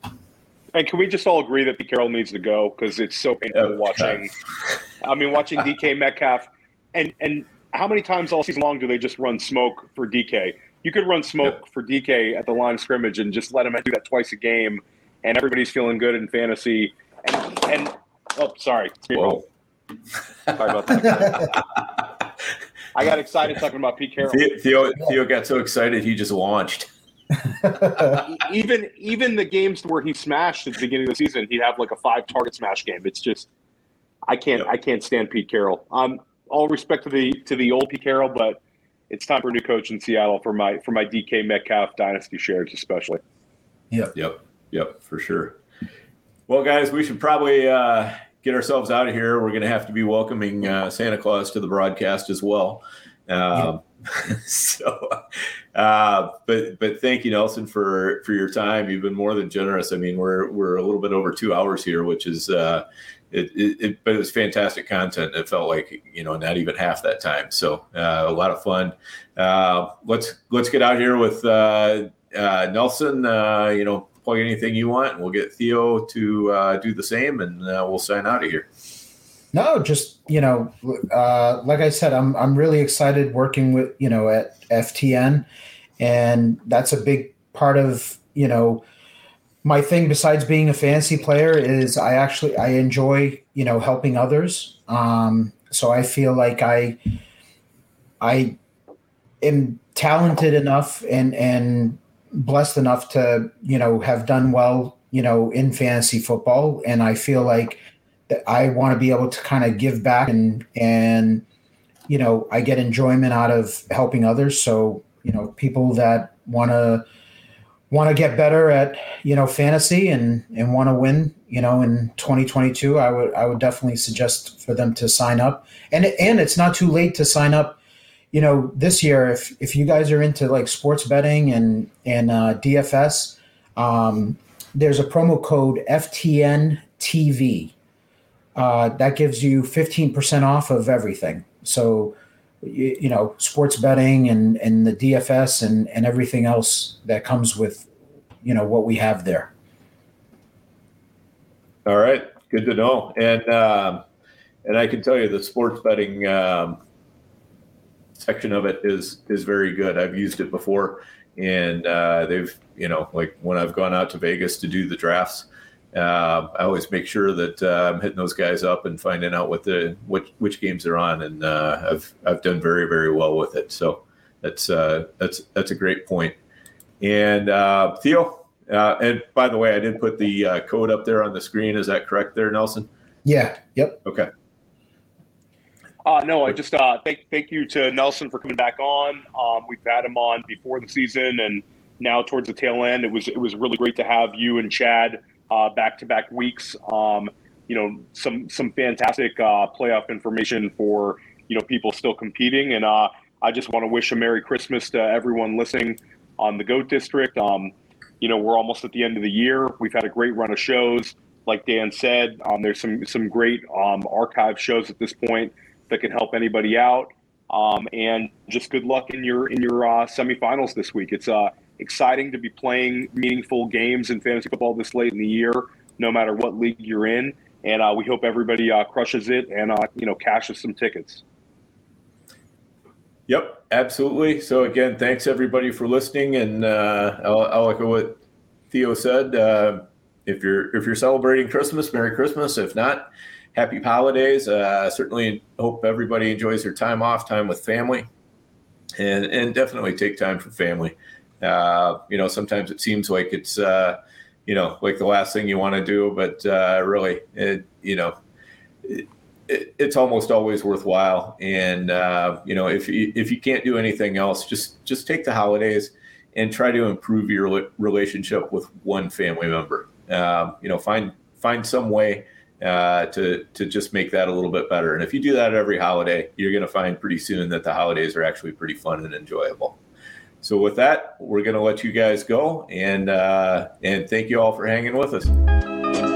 S3: And can we just all agree that Pete Carroll needs to go because it's so painful oh, watching? I mean, watching DK Metcalf, and and how many times all season long do they just run smoke for DK? You could run smoke yeah. for DK at the line of scrimmage and just let him do that twice a game, and everybody's feeling good in fantasy. And and oh, sorry, sorry about that. I got excited talking about Pete Carroll.
S2: Theo, Theo got so excited he just launched.
S3: even even the games where he smashed at the beginning of the season, he'd have like a five target smash game. It's just I can't yep. I can't stand Pete Carroll. Um, all respect to the to the old Pete Carroll, but it's time for a new coach in Seattle for my for my DK Metcalf dynasty shares especially.
S2: Yep. Yep. Yep. For sure. Well, guys, we should probably uh, get ourselves out of here, we're going to have to be welcoming uh, Santa Claus to the broadcast as well. Um, yeah. so, uh, but but thank you, Nelson, for for your time. You've been more than generous. I mean, we're we're a little bit over two hours here, which is. Uh, it, it, it, but it was fantastic content. It felt like you know not even half that time. So uh, a lot of fun. Uh, let's let's get out here with uh, uh Nelson. Uh, you know, plug anything you want, and we'll get Theo to uh, do the same, and uh, we'll sign out of here.
S1: No, just you know, uh, like I said, I'm I'm really excited working with you know at FTN, and that's a big part of you know my thing. Besides being a fantasy player, is I actually I enjoy you know helping others. Um, so I feel like I I am talented enough and and blessed enough to you know have done well you know in fantasy football and i feel like I want to be able to kind of give back and and you know I get enjoyment out of helping others. So you know people that want to want to get better at you know fantasy and and want to win you know in 2022 i would i would definitely suggest for them to sign up and and it's not too late to sign up you know this year if if you guys are into like sports betting and and uh, dfs um, there's a promo code ftn tv uh, that gives you 15% off of everything so you, you know sports betting and and the DFS and and everything else that comes with you know what we have there.
S2: All right, good to know. And um, and I can tell you the sports betting um, section of it is is very good. I've used it before, and uh, they've you know like when I've gone out to Vegas to do the drafts uh, I always make sure that uh, I'm hitting those guys up and finding out what the which which games they're on, and uh, I've I've done very very well with it. So that's uh, that's that's a great point. And uh, Theo, uh, and by the way, I did put the code up there on the screen. Is that correct, there, Nelson?
S1: Yeah. Yep.
S2: Okay.
S3: Uh, no, I just uh, thank thank you to Nelson for coming back on. Um, we've had him on before the season, and now towards the tail end, it was it was really great to have you and Chad back to back weeks. Um, you know, some some fantastic uh, playoff information for you know people still competing, and uh, I just want to wish a Merry Christmas to everyone listening on the Goat District. Um, you know, we're almost at the end of the year. We've had a great run of shows. Like Dan said, um, there's some some great um, archive shows at this point that can help anybody out. Um, and just good luck in your in your uh, semifinals this week. It's uh, exciting to be playing meaningful games in fantasy football this late in the year, no matter what league you're in. And uh, we hope everybody uh, crushes it and uh, you know cashes some tickets.
S2: Yep, absolutely. So again, thanks everybody for listening, and I'll, I'll, echo what Theo said. Uh, if you're if you're celebrating Christmas, Merry Christmas. If not, Happy Holidays. Uh, certainly hope everybody enjoys their time off, time with family, and and definitely take time for family. Uh, you know, sometimes it seems like it's, uh, you know, like the last thing you want to do, but uh, really, it, you know, it, it, it's almost always worthwhile. And uh, you know, if you, if you can't do anything else, just just take the holidays and try to improve your relationship with one family member. Um, you know, find find some way uh, to to just make that a little bit better. And if you do that every holiday, you're going to find pretty soon that the holidays are actually pretty fun and enjoyable. So with that, we're going to let you guys go, and uh, and thank you all for hanging with us.